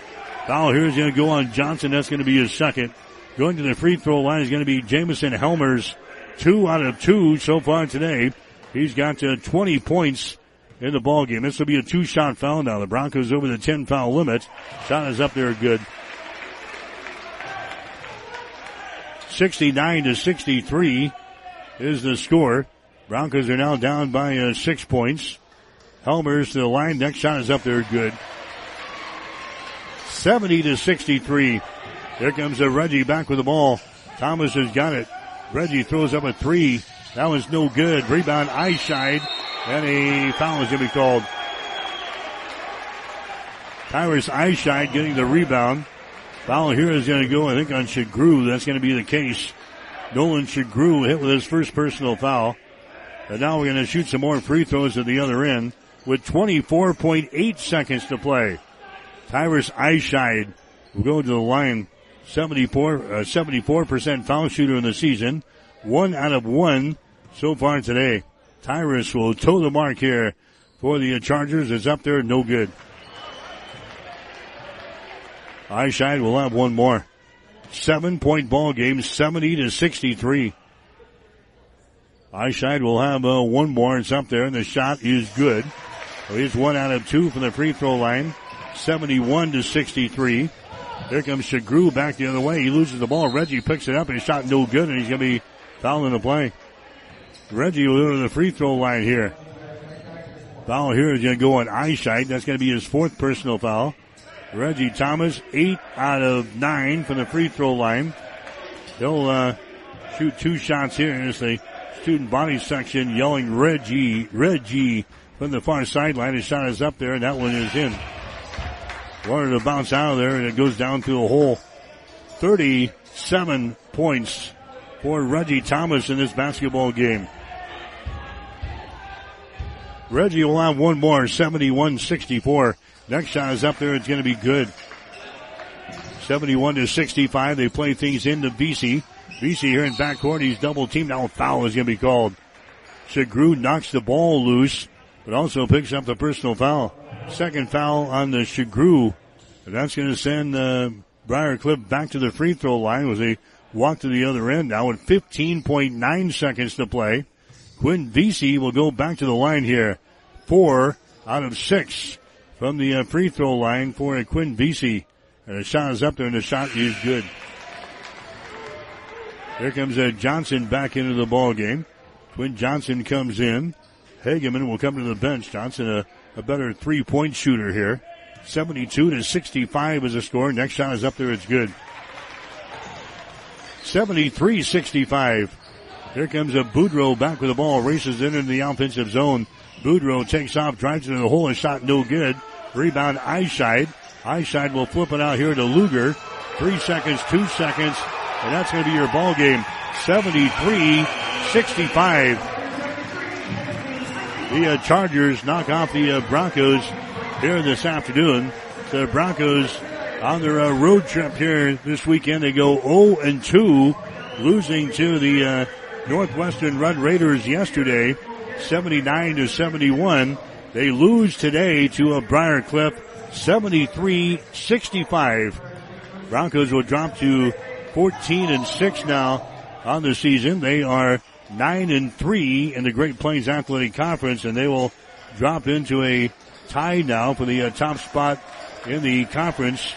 Foul here is going to go on Johnson. That's going to be his second. Going to the free throw line is going to be Jamison Helmers. Two out of two so far today. He's got uh, 20 points in the ball game. This will be a two shot foul now. The Broncos over the 10 foul limit. Shot is up there good. 69 to 63 is the score. Broncos are now down by uh, six points. Helmers to the line. Next shot is up there good. 70 to 63. Here comes a Reggie back with the ball. Thomas has got it. Reggie throws up a three. That was no good. Rebound, Eischeid. And a foul is going to be called. Tyrus Eischeid getting the rebound. Foul here is going to go, I think, on Shagru. That's going to be the case. Nolan Shagru hit with his first personal foul. And now we're going to shoot some more free throws at the other end with 24.8 seconds to play. Tyrus Eischeid will go to the line. 74, uh, 74% foul shooter in the season. One out of one so far today. Tyrus will toe the mark here for the Chargers. It's up there, no good. Eischeid will have one more. Seven point ball game, 70 to 63. Eischeid will have uh, one more. It's up there, and the shot is good. He's one out of two from the free throw line. 71 to 63. Here comes Shagru back the other way. He loses the ball. Reggie picks it up. And his shot no good, and he's going to be fouling the play. Reggie will go to the free throw line here. Foul here is going to go on Eischeid. That's going to be his fourth personal foul. Reggie Thomas, eight out of nine from the free throw line. He'll uh, shoot two shots here as the student body section yelling Reggie, Reggie from the far sideline. His shot is up there and that one is in. Wanted to bounce out of there and it goes down through the hole. 37 points for Reggie Thomas in this basketball game. Reggie will have one more, 71-64. Next shot is up there. It's going to be good. 71 to 65. They play things into Vesey. Vesey here in backcourt. He's double teamed. Now foul is going to be called. Shagru knocks the ball loose, but also picks up the personal foul. Second foul on the Shagru. And that's going to send uh, Briar Cliff back to the free throw line as they walk to the other end now with 15.9 seconds to play. Quinn Vesey will go back to the line here. Four out of six from the uh, free throw line for Quinn Vesey. And the shot is up there and the shot is good. Here comes uh, Johnson back into the ball game. Quinn Johnson comes in. Hageman will come to the bench. Johnson a, a better three point shooter here. 72 to 65 is the score. Next shot is up there. It's good. 73-65. Here comes a Boudreau back with the ball, races in into the offensive zone. Boudreau takes off, drives into the hole, and shot no good. Rebound Eischeid. Eischeid will flip it out here to Luger. Three seconds, two seconds, and that's going to be your ball game. 73-65. The uh, Chargers knock off the uh, Broncos here this afternoon. The Broncos on their uh, road trip here this weekend. They go 0 and 2, losing to the uh, Northwestern Red Raiders yesterday, 79 to 71. They lose today to a Briar Cliff, 73-65. Broncos will drop to 14 and 6 now on the season. They are 9 and 3 in the Great Plains Athletic Conference and they will drop into a tie now for the uh, top spot in the conference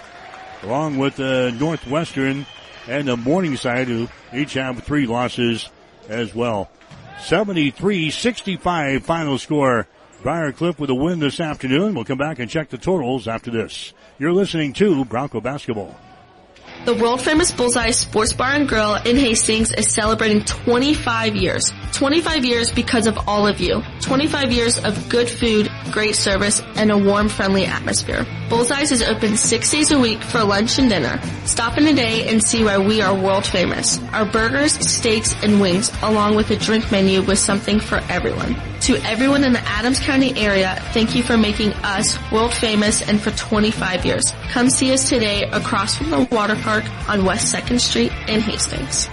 along with uh, Northwestern and the Morningside who each have three losses as well. 73-65 final score. Briar Cliff with a win this afternoon. We'll come back and check the totals after this. You're listening to Bronco Basketball.
The world famous Bullseye Sports Bar and Grill in Hastings is celebrating 25 years. 25 years because of all of you. 25 years of good food, great service, and a warm, friendly atmosphere. Bullseyes is open six days a week for lunch and dinner. Stop in today and see why we are world famous. Our burgers, steaks, and wings, along with a drink menu with something for everyone. To everyone in the Adams County area, thank you for making us world famous and for 25 years. Come see us today across from the water park on West 2nd Street in Hastings.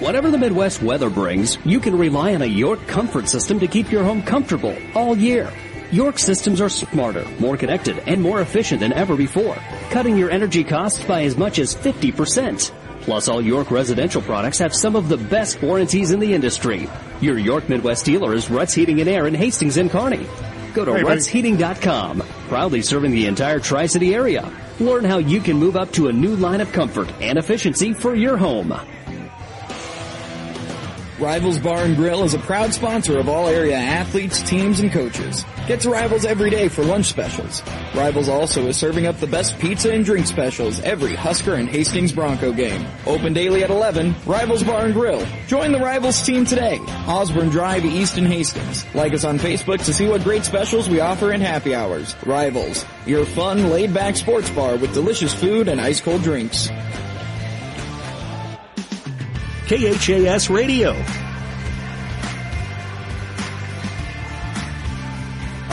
Whatever the Midwest weather brings, you can rely on a York comfort system to keep your home comfortable all year. York systems are smarter, more connected, and more efficient than ever before, cutting your energy costs by as much as 50%. Plus, all York residential products have some of the best warranties in the industry. Your York Midwest dealer is Ruts Heating and Air in Hastings and Kearney. Go to
Hey, buddy.
rutsheating.com, proudly serving the entire Tri-City area. Learn how you can move up to a new line of comfort and efficiency for your home.
Rivals Bar and Grill is a proud sponsor of all area athletes, teams, and coaches. Get to Rivals every day for lunch specials. Rivals also is serving up the best pizza and drink specials every Husker and Hastings Bronco game. Open daily at 11, Rivals Bar and Grill. Join the Rivals team today. Osborne Drive, East in Hastings. Like us on Facebook to see what great specials we offer in happy hours. Rivals, your fun, laid-back sports bar with delicious food and ice-cold drinks.
KHAS Radio.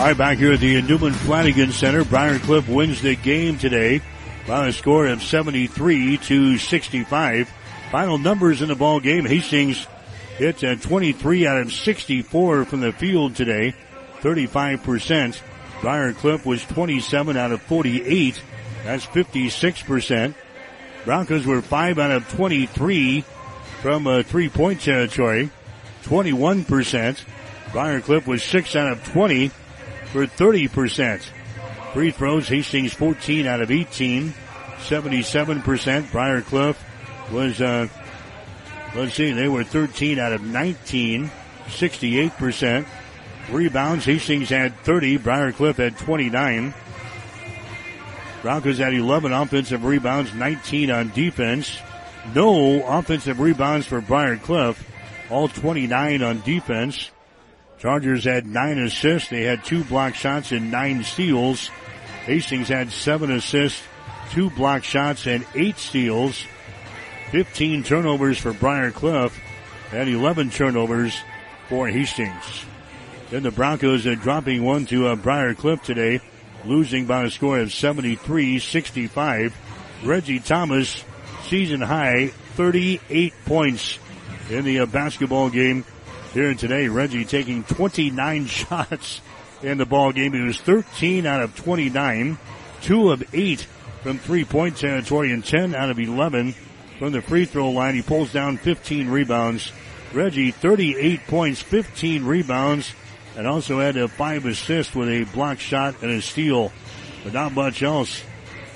All right, back here at the Newman Flanagan Center, Briar Cliff wins the game today by a score of 73 to 65. Final numbers in the ball game. Hastings hit uh, 23 out of 64 from the field today, 35%. Briar Cliff was 27 out of 48. That's 56%. Broncos were 5 out of 23 from uh, three-point territory, 21%. Briar Cliff was 6 out of 20 for 30%. Free throws, Hastings 14 out of 18, 77%. Briar Cliff was, uh, let's see, they were 13 out of 19, 68%. Rebounds, Hastings had 30, Briar Cliff had 29. Broncos had 11 offensive rebounds, 19 on defense. No offensive rebounds for Briar Cliff. All 29 on defense. Chargers had nine assists. They had two block shots and nine steals. Hastings had seven assists, two block shots, and eight steals. 15 turnovers for Briar Cliff and 11 turnovers for Hastings. Then the Broncos are dropping one to uh, Briar Cliff today, losing by a score of 73-65. Reggie Thomas, season high, 38 points in the uh, basketball game here today. Reggie taking 29 shots in the ball game. He was 13 out of 29, two of eight from three point territory, and 10 out of 11 from the free throw line. He pulls down 15 rebounds. Reggie, 38 points, 15 rebounds, and also had a five assists with a block shot and a steal. But not much else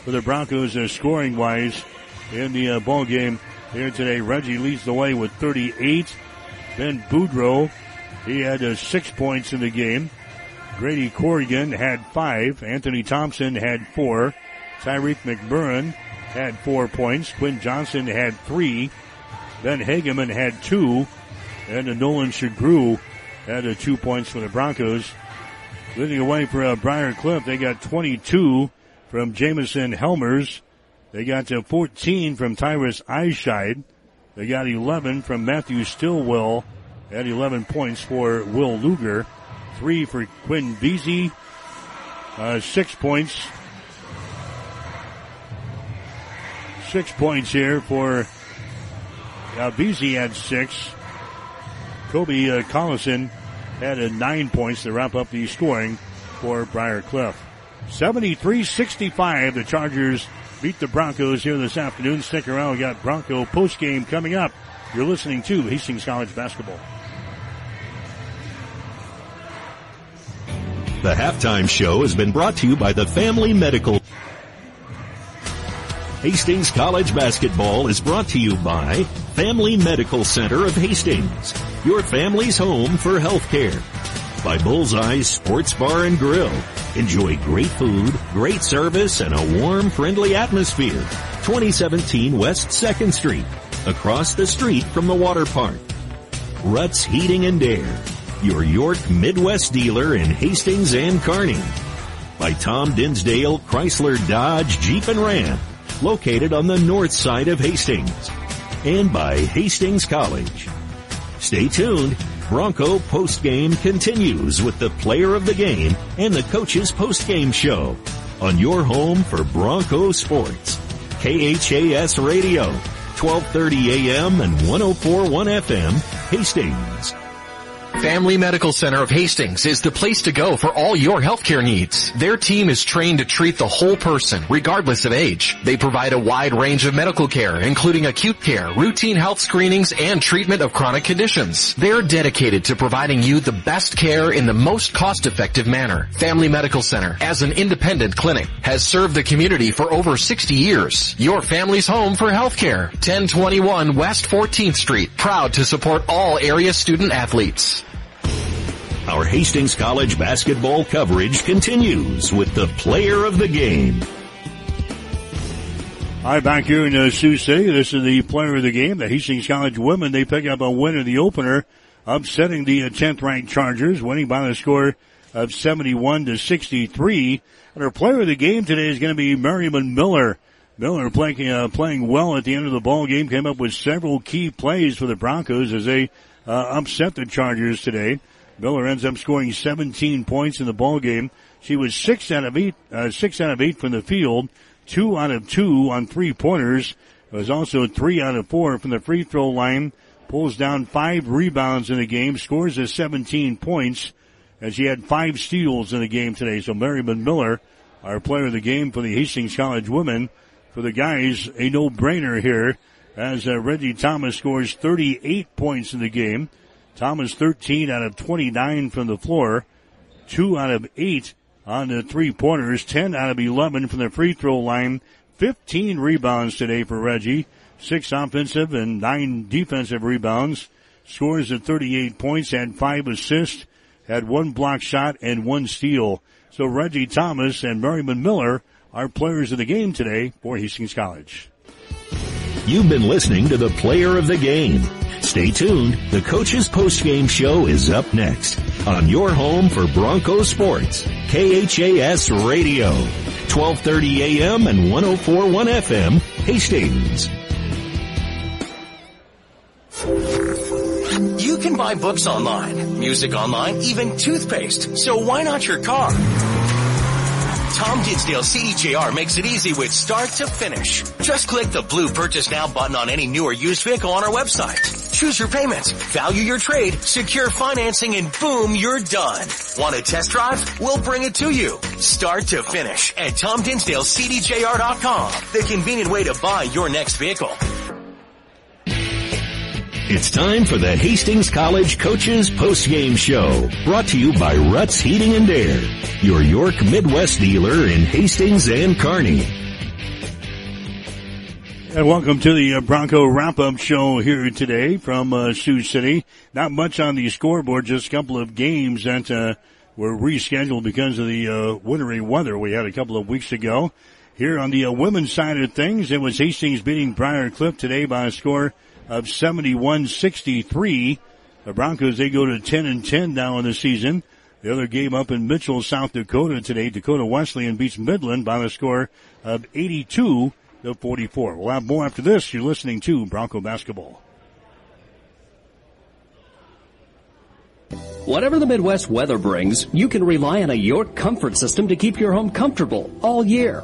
for the Broncos uh, scoring wise in the uh, ball game here today. Reggie leads the way with 38. Ben Boudreau, he had uh, six points in the game. Grady Corrigan had five. Anthony Thompson had four. Tyreek McMurrin had four points. Quinn Johnson had three. Ben Hageman had two. And Nolan Shagru had uh, two points for the Broncos. Leading away for uh, Briar Cliff, they got 22 from Jamison Helmers. They got to 14 from Tyrus Eischeid. They got 11 from Matthew Stillwell at 11 points for Will Luger. Three for Quinn Vesey. Uh, six points. Six points here for uh, Vesey had six. Kobe uh, Collison had a nine points to wrap up the scoring for Briar Cliff. 73-65, the Chargers beat the Broncos here this afternoon. Stick around, we got Bronco post game coming up. You're listening to Hastings College Basketball.
The halftime show has been brought to you by the Family Medical. Hastings College Basketball is brought to you by Family Medical Center of Hastings, your family's home for healthcare. By Bullseye Sports Bar and Grill. Enjoy great food, great service, and a warm, friendly atmosphere. 2017 West 2nd Street, across the street from the water park. Ruts Heating and Air, your York Midwest dealer in Hastings and Kearney. By Tom Dinsdale Chrysler Dodge Jeep and Ram, located on the north side of Hastings. And by Hastings College. Stay tuned. Bronco postgame continues with the player of the game and the coach's postgame show on your home for Bronco sports. KHAS Radio, 1230 AM and 1041 FM, Hastings.
Family Medical Center of Hastings is the place to go for all your healthcare needs. Their team is trained to treat the whole person, regardless of age. They provide a wide range of medical care, including acute care, routine health screenings, and treatment of chronic conditions. They're dedicated to providing you the best care in the most cost-effective manner. Family Medical Center, as an independent clinic, has served the community for over 60 years. Your family's home for healthcare. 1021 West 14th Street, proud to support all area student athletes.
Our Hastings College basketball coverage continues with the player of the game.
Hi, back here in uh, Sioux City. This is the player of the game. The Hastings College women, they pick up a win in the opener, upsetting the uh, 10th ranked Chargers, winning by the score of 71 to 63. And our player of the game today is going to be Merriman Miller. Miller playing, uh, playing well at the end of the ball game, came up with several key plays for the Broncos as they uh, upset the Chargers today. Miller ends up scoring 17 points in the ball game. She was six out of eight, uh, six out of eight from the field, two out of two on three pointers. It was also three out of four from the free throw line. Pulls down five rebounds in the game, scores a 17 points, and she had five steals in the game today. So Merriman Miller, our player of the game for the Hastings College women. For the guys, a no-brainer here as uh, Reggie Thomas scores 38 points in the game. Thomas 13 out of 29 from the floor, 2 out of 8 on the three pointers, 10 out of 11 from the free throw line, 15 rebounds today for Reggie, 6 offensive and 9 defensive rebounds, scores at 38 points, had 5 assists, had 1 block shot and 1 steal. So Reggie Thomas and Merriman Miller are players of the game today for Hastings College.
You've been listening to the player of the game. Stay tuned. The coach's post-game show is up next on your home for Broncos sports, KHAS Radio, 1230 AM and 1041 FM, Hastings.
You can buy books online, music online, even toothpaste. So why not your car? Tom Dinsdale CDJR makes it easy with start to finish. Just click the blue purchase now button on any new or used vehicle on our website. Choose your payments, value your trade, secure financing, and boom, you're done. Want a test drive? We'll bring it to you. Start to finish at TomDinsdaleCDJR.com. The convenient way to buy your next vehicle.
It's time for the Hastings College Coaches Postgame Show, brought to you by Ruts Heating and Air, your York Midwest dealer in Hastings and Kearney.
And welcome to the uh, Bronco wrap-up show here today from uh, Sioux City. Not much on the scoreboard, just a couple of games that uh, were rescheduled because of the uh, wintry weather we had a couple of weeks ago. Here on the uh, women's side of things, it was Hastings beating Briar Cliff today by a score of 71-63. The Broncos, they go to 10 and 10 now in the season. The other game up in Mitchell, South Dakota today, Dakota Wesleyan beats Midland by the score of 82 to 44. We'll have more after this. You're listening to Bronco Basketball.
Whatever the Midwest weather brings, you can rely on a York comfort system to keep your home comfortable all year.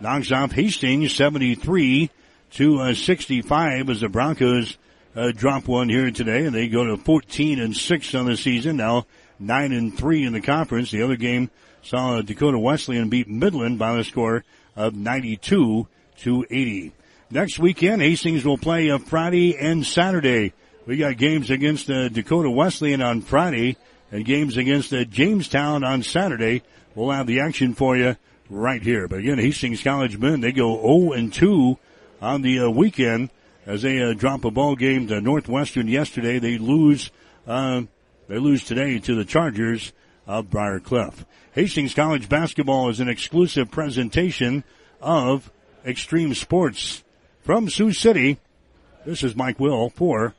knocks off Hastings 73 to uh, 65 as the Broncos uh, drop one here today and they go to 14 and 6 on the season. Now 9 and 3 in the conference. The other game saw Dakota Wesleyan beat Midland by the score of 92 to 80. Next weekend, Hastings will play uh, Friday and Saturday. We got games against uh, Dakota Wesleyan on Friday and games against uh, Jamestown on Saturday. We'll have the action for you right here. But again, Hastings College men, they go 0 and 2 on the uh, weekend as they uh, drop a ball game to Northwestern yesterday. They lose, uh, they lose today to the Chargers of Briar Cliff. Hastings College basketball is an exclusive presentation of Extreme Sports from Sioux City. This is Mike Will for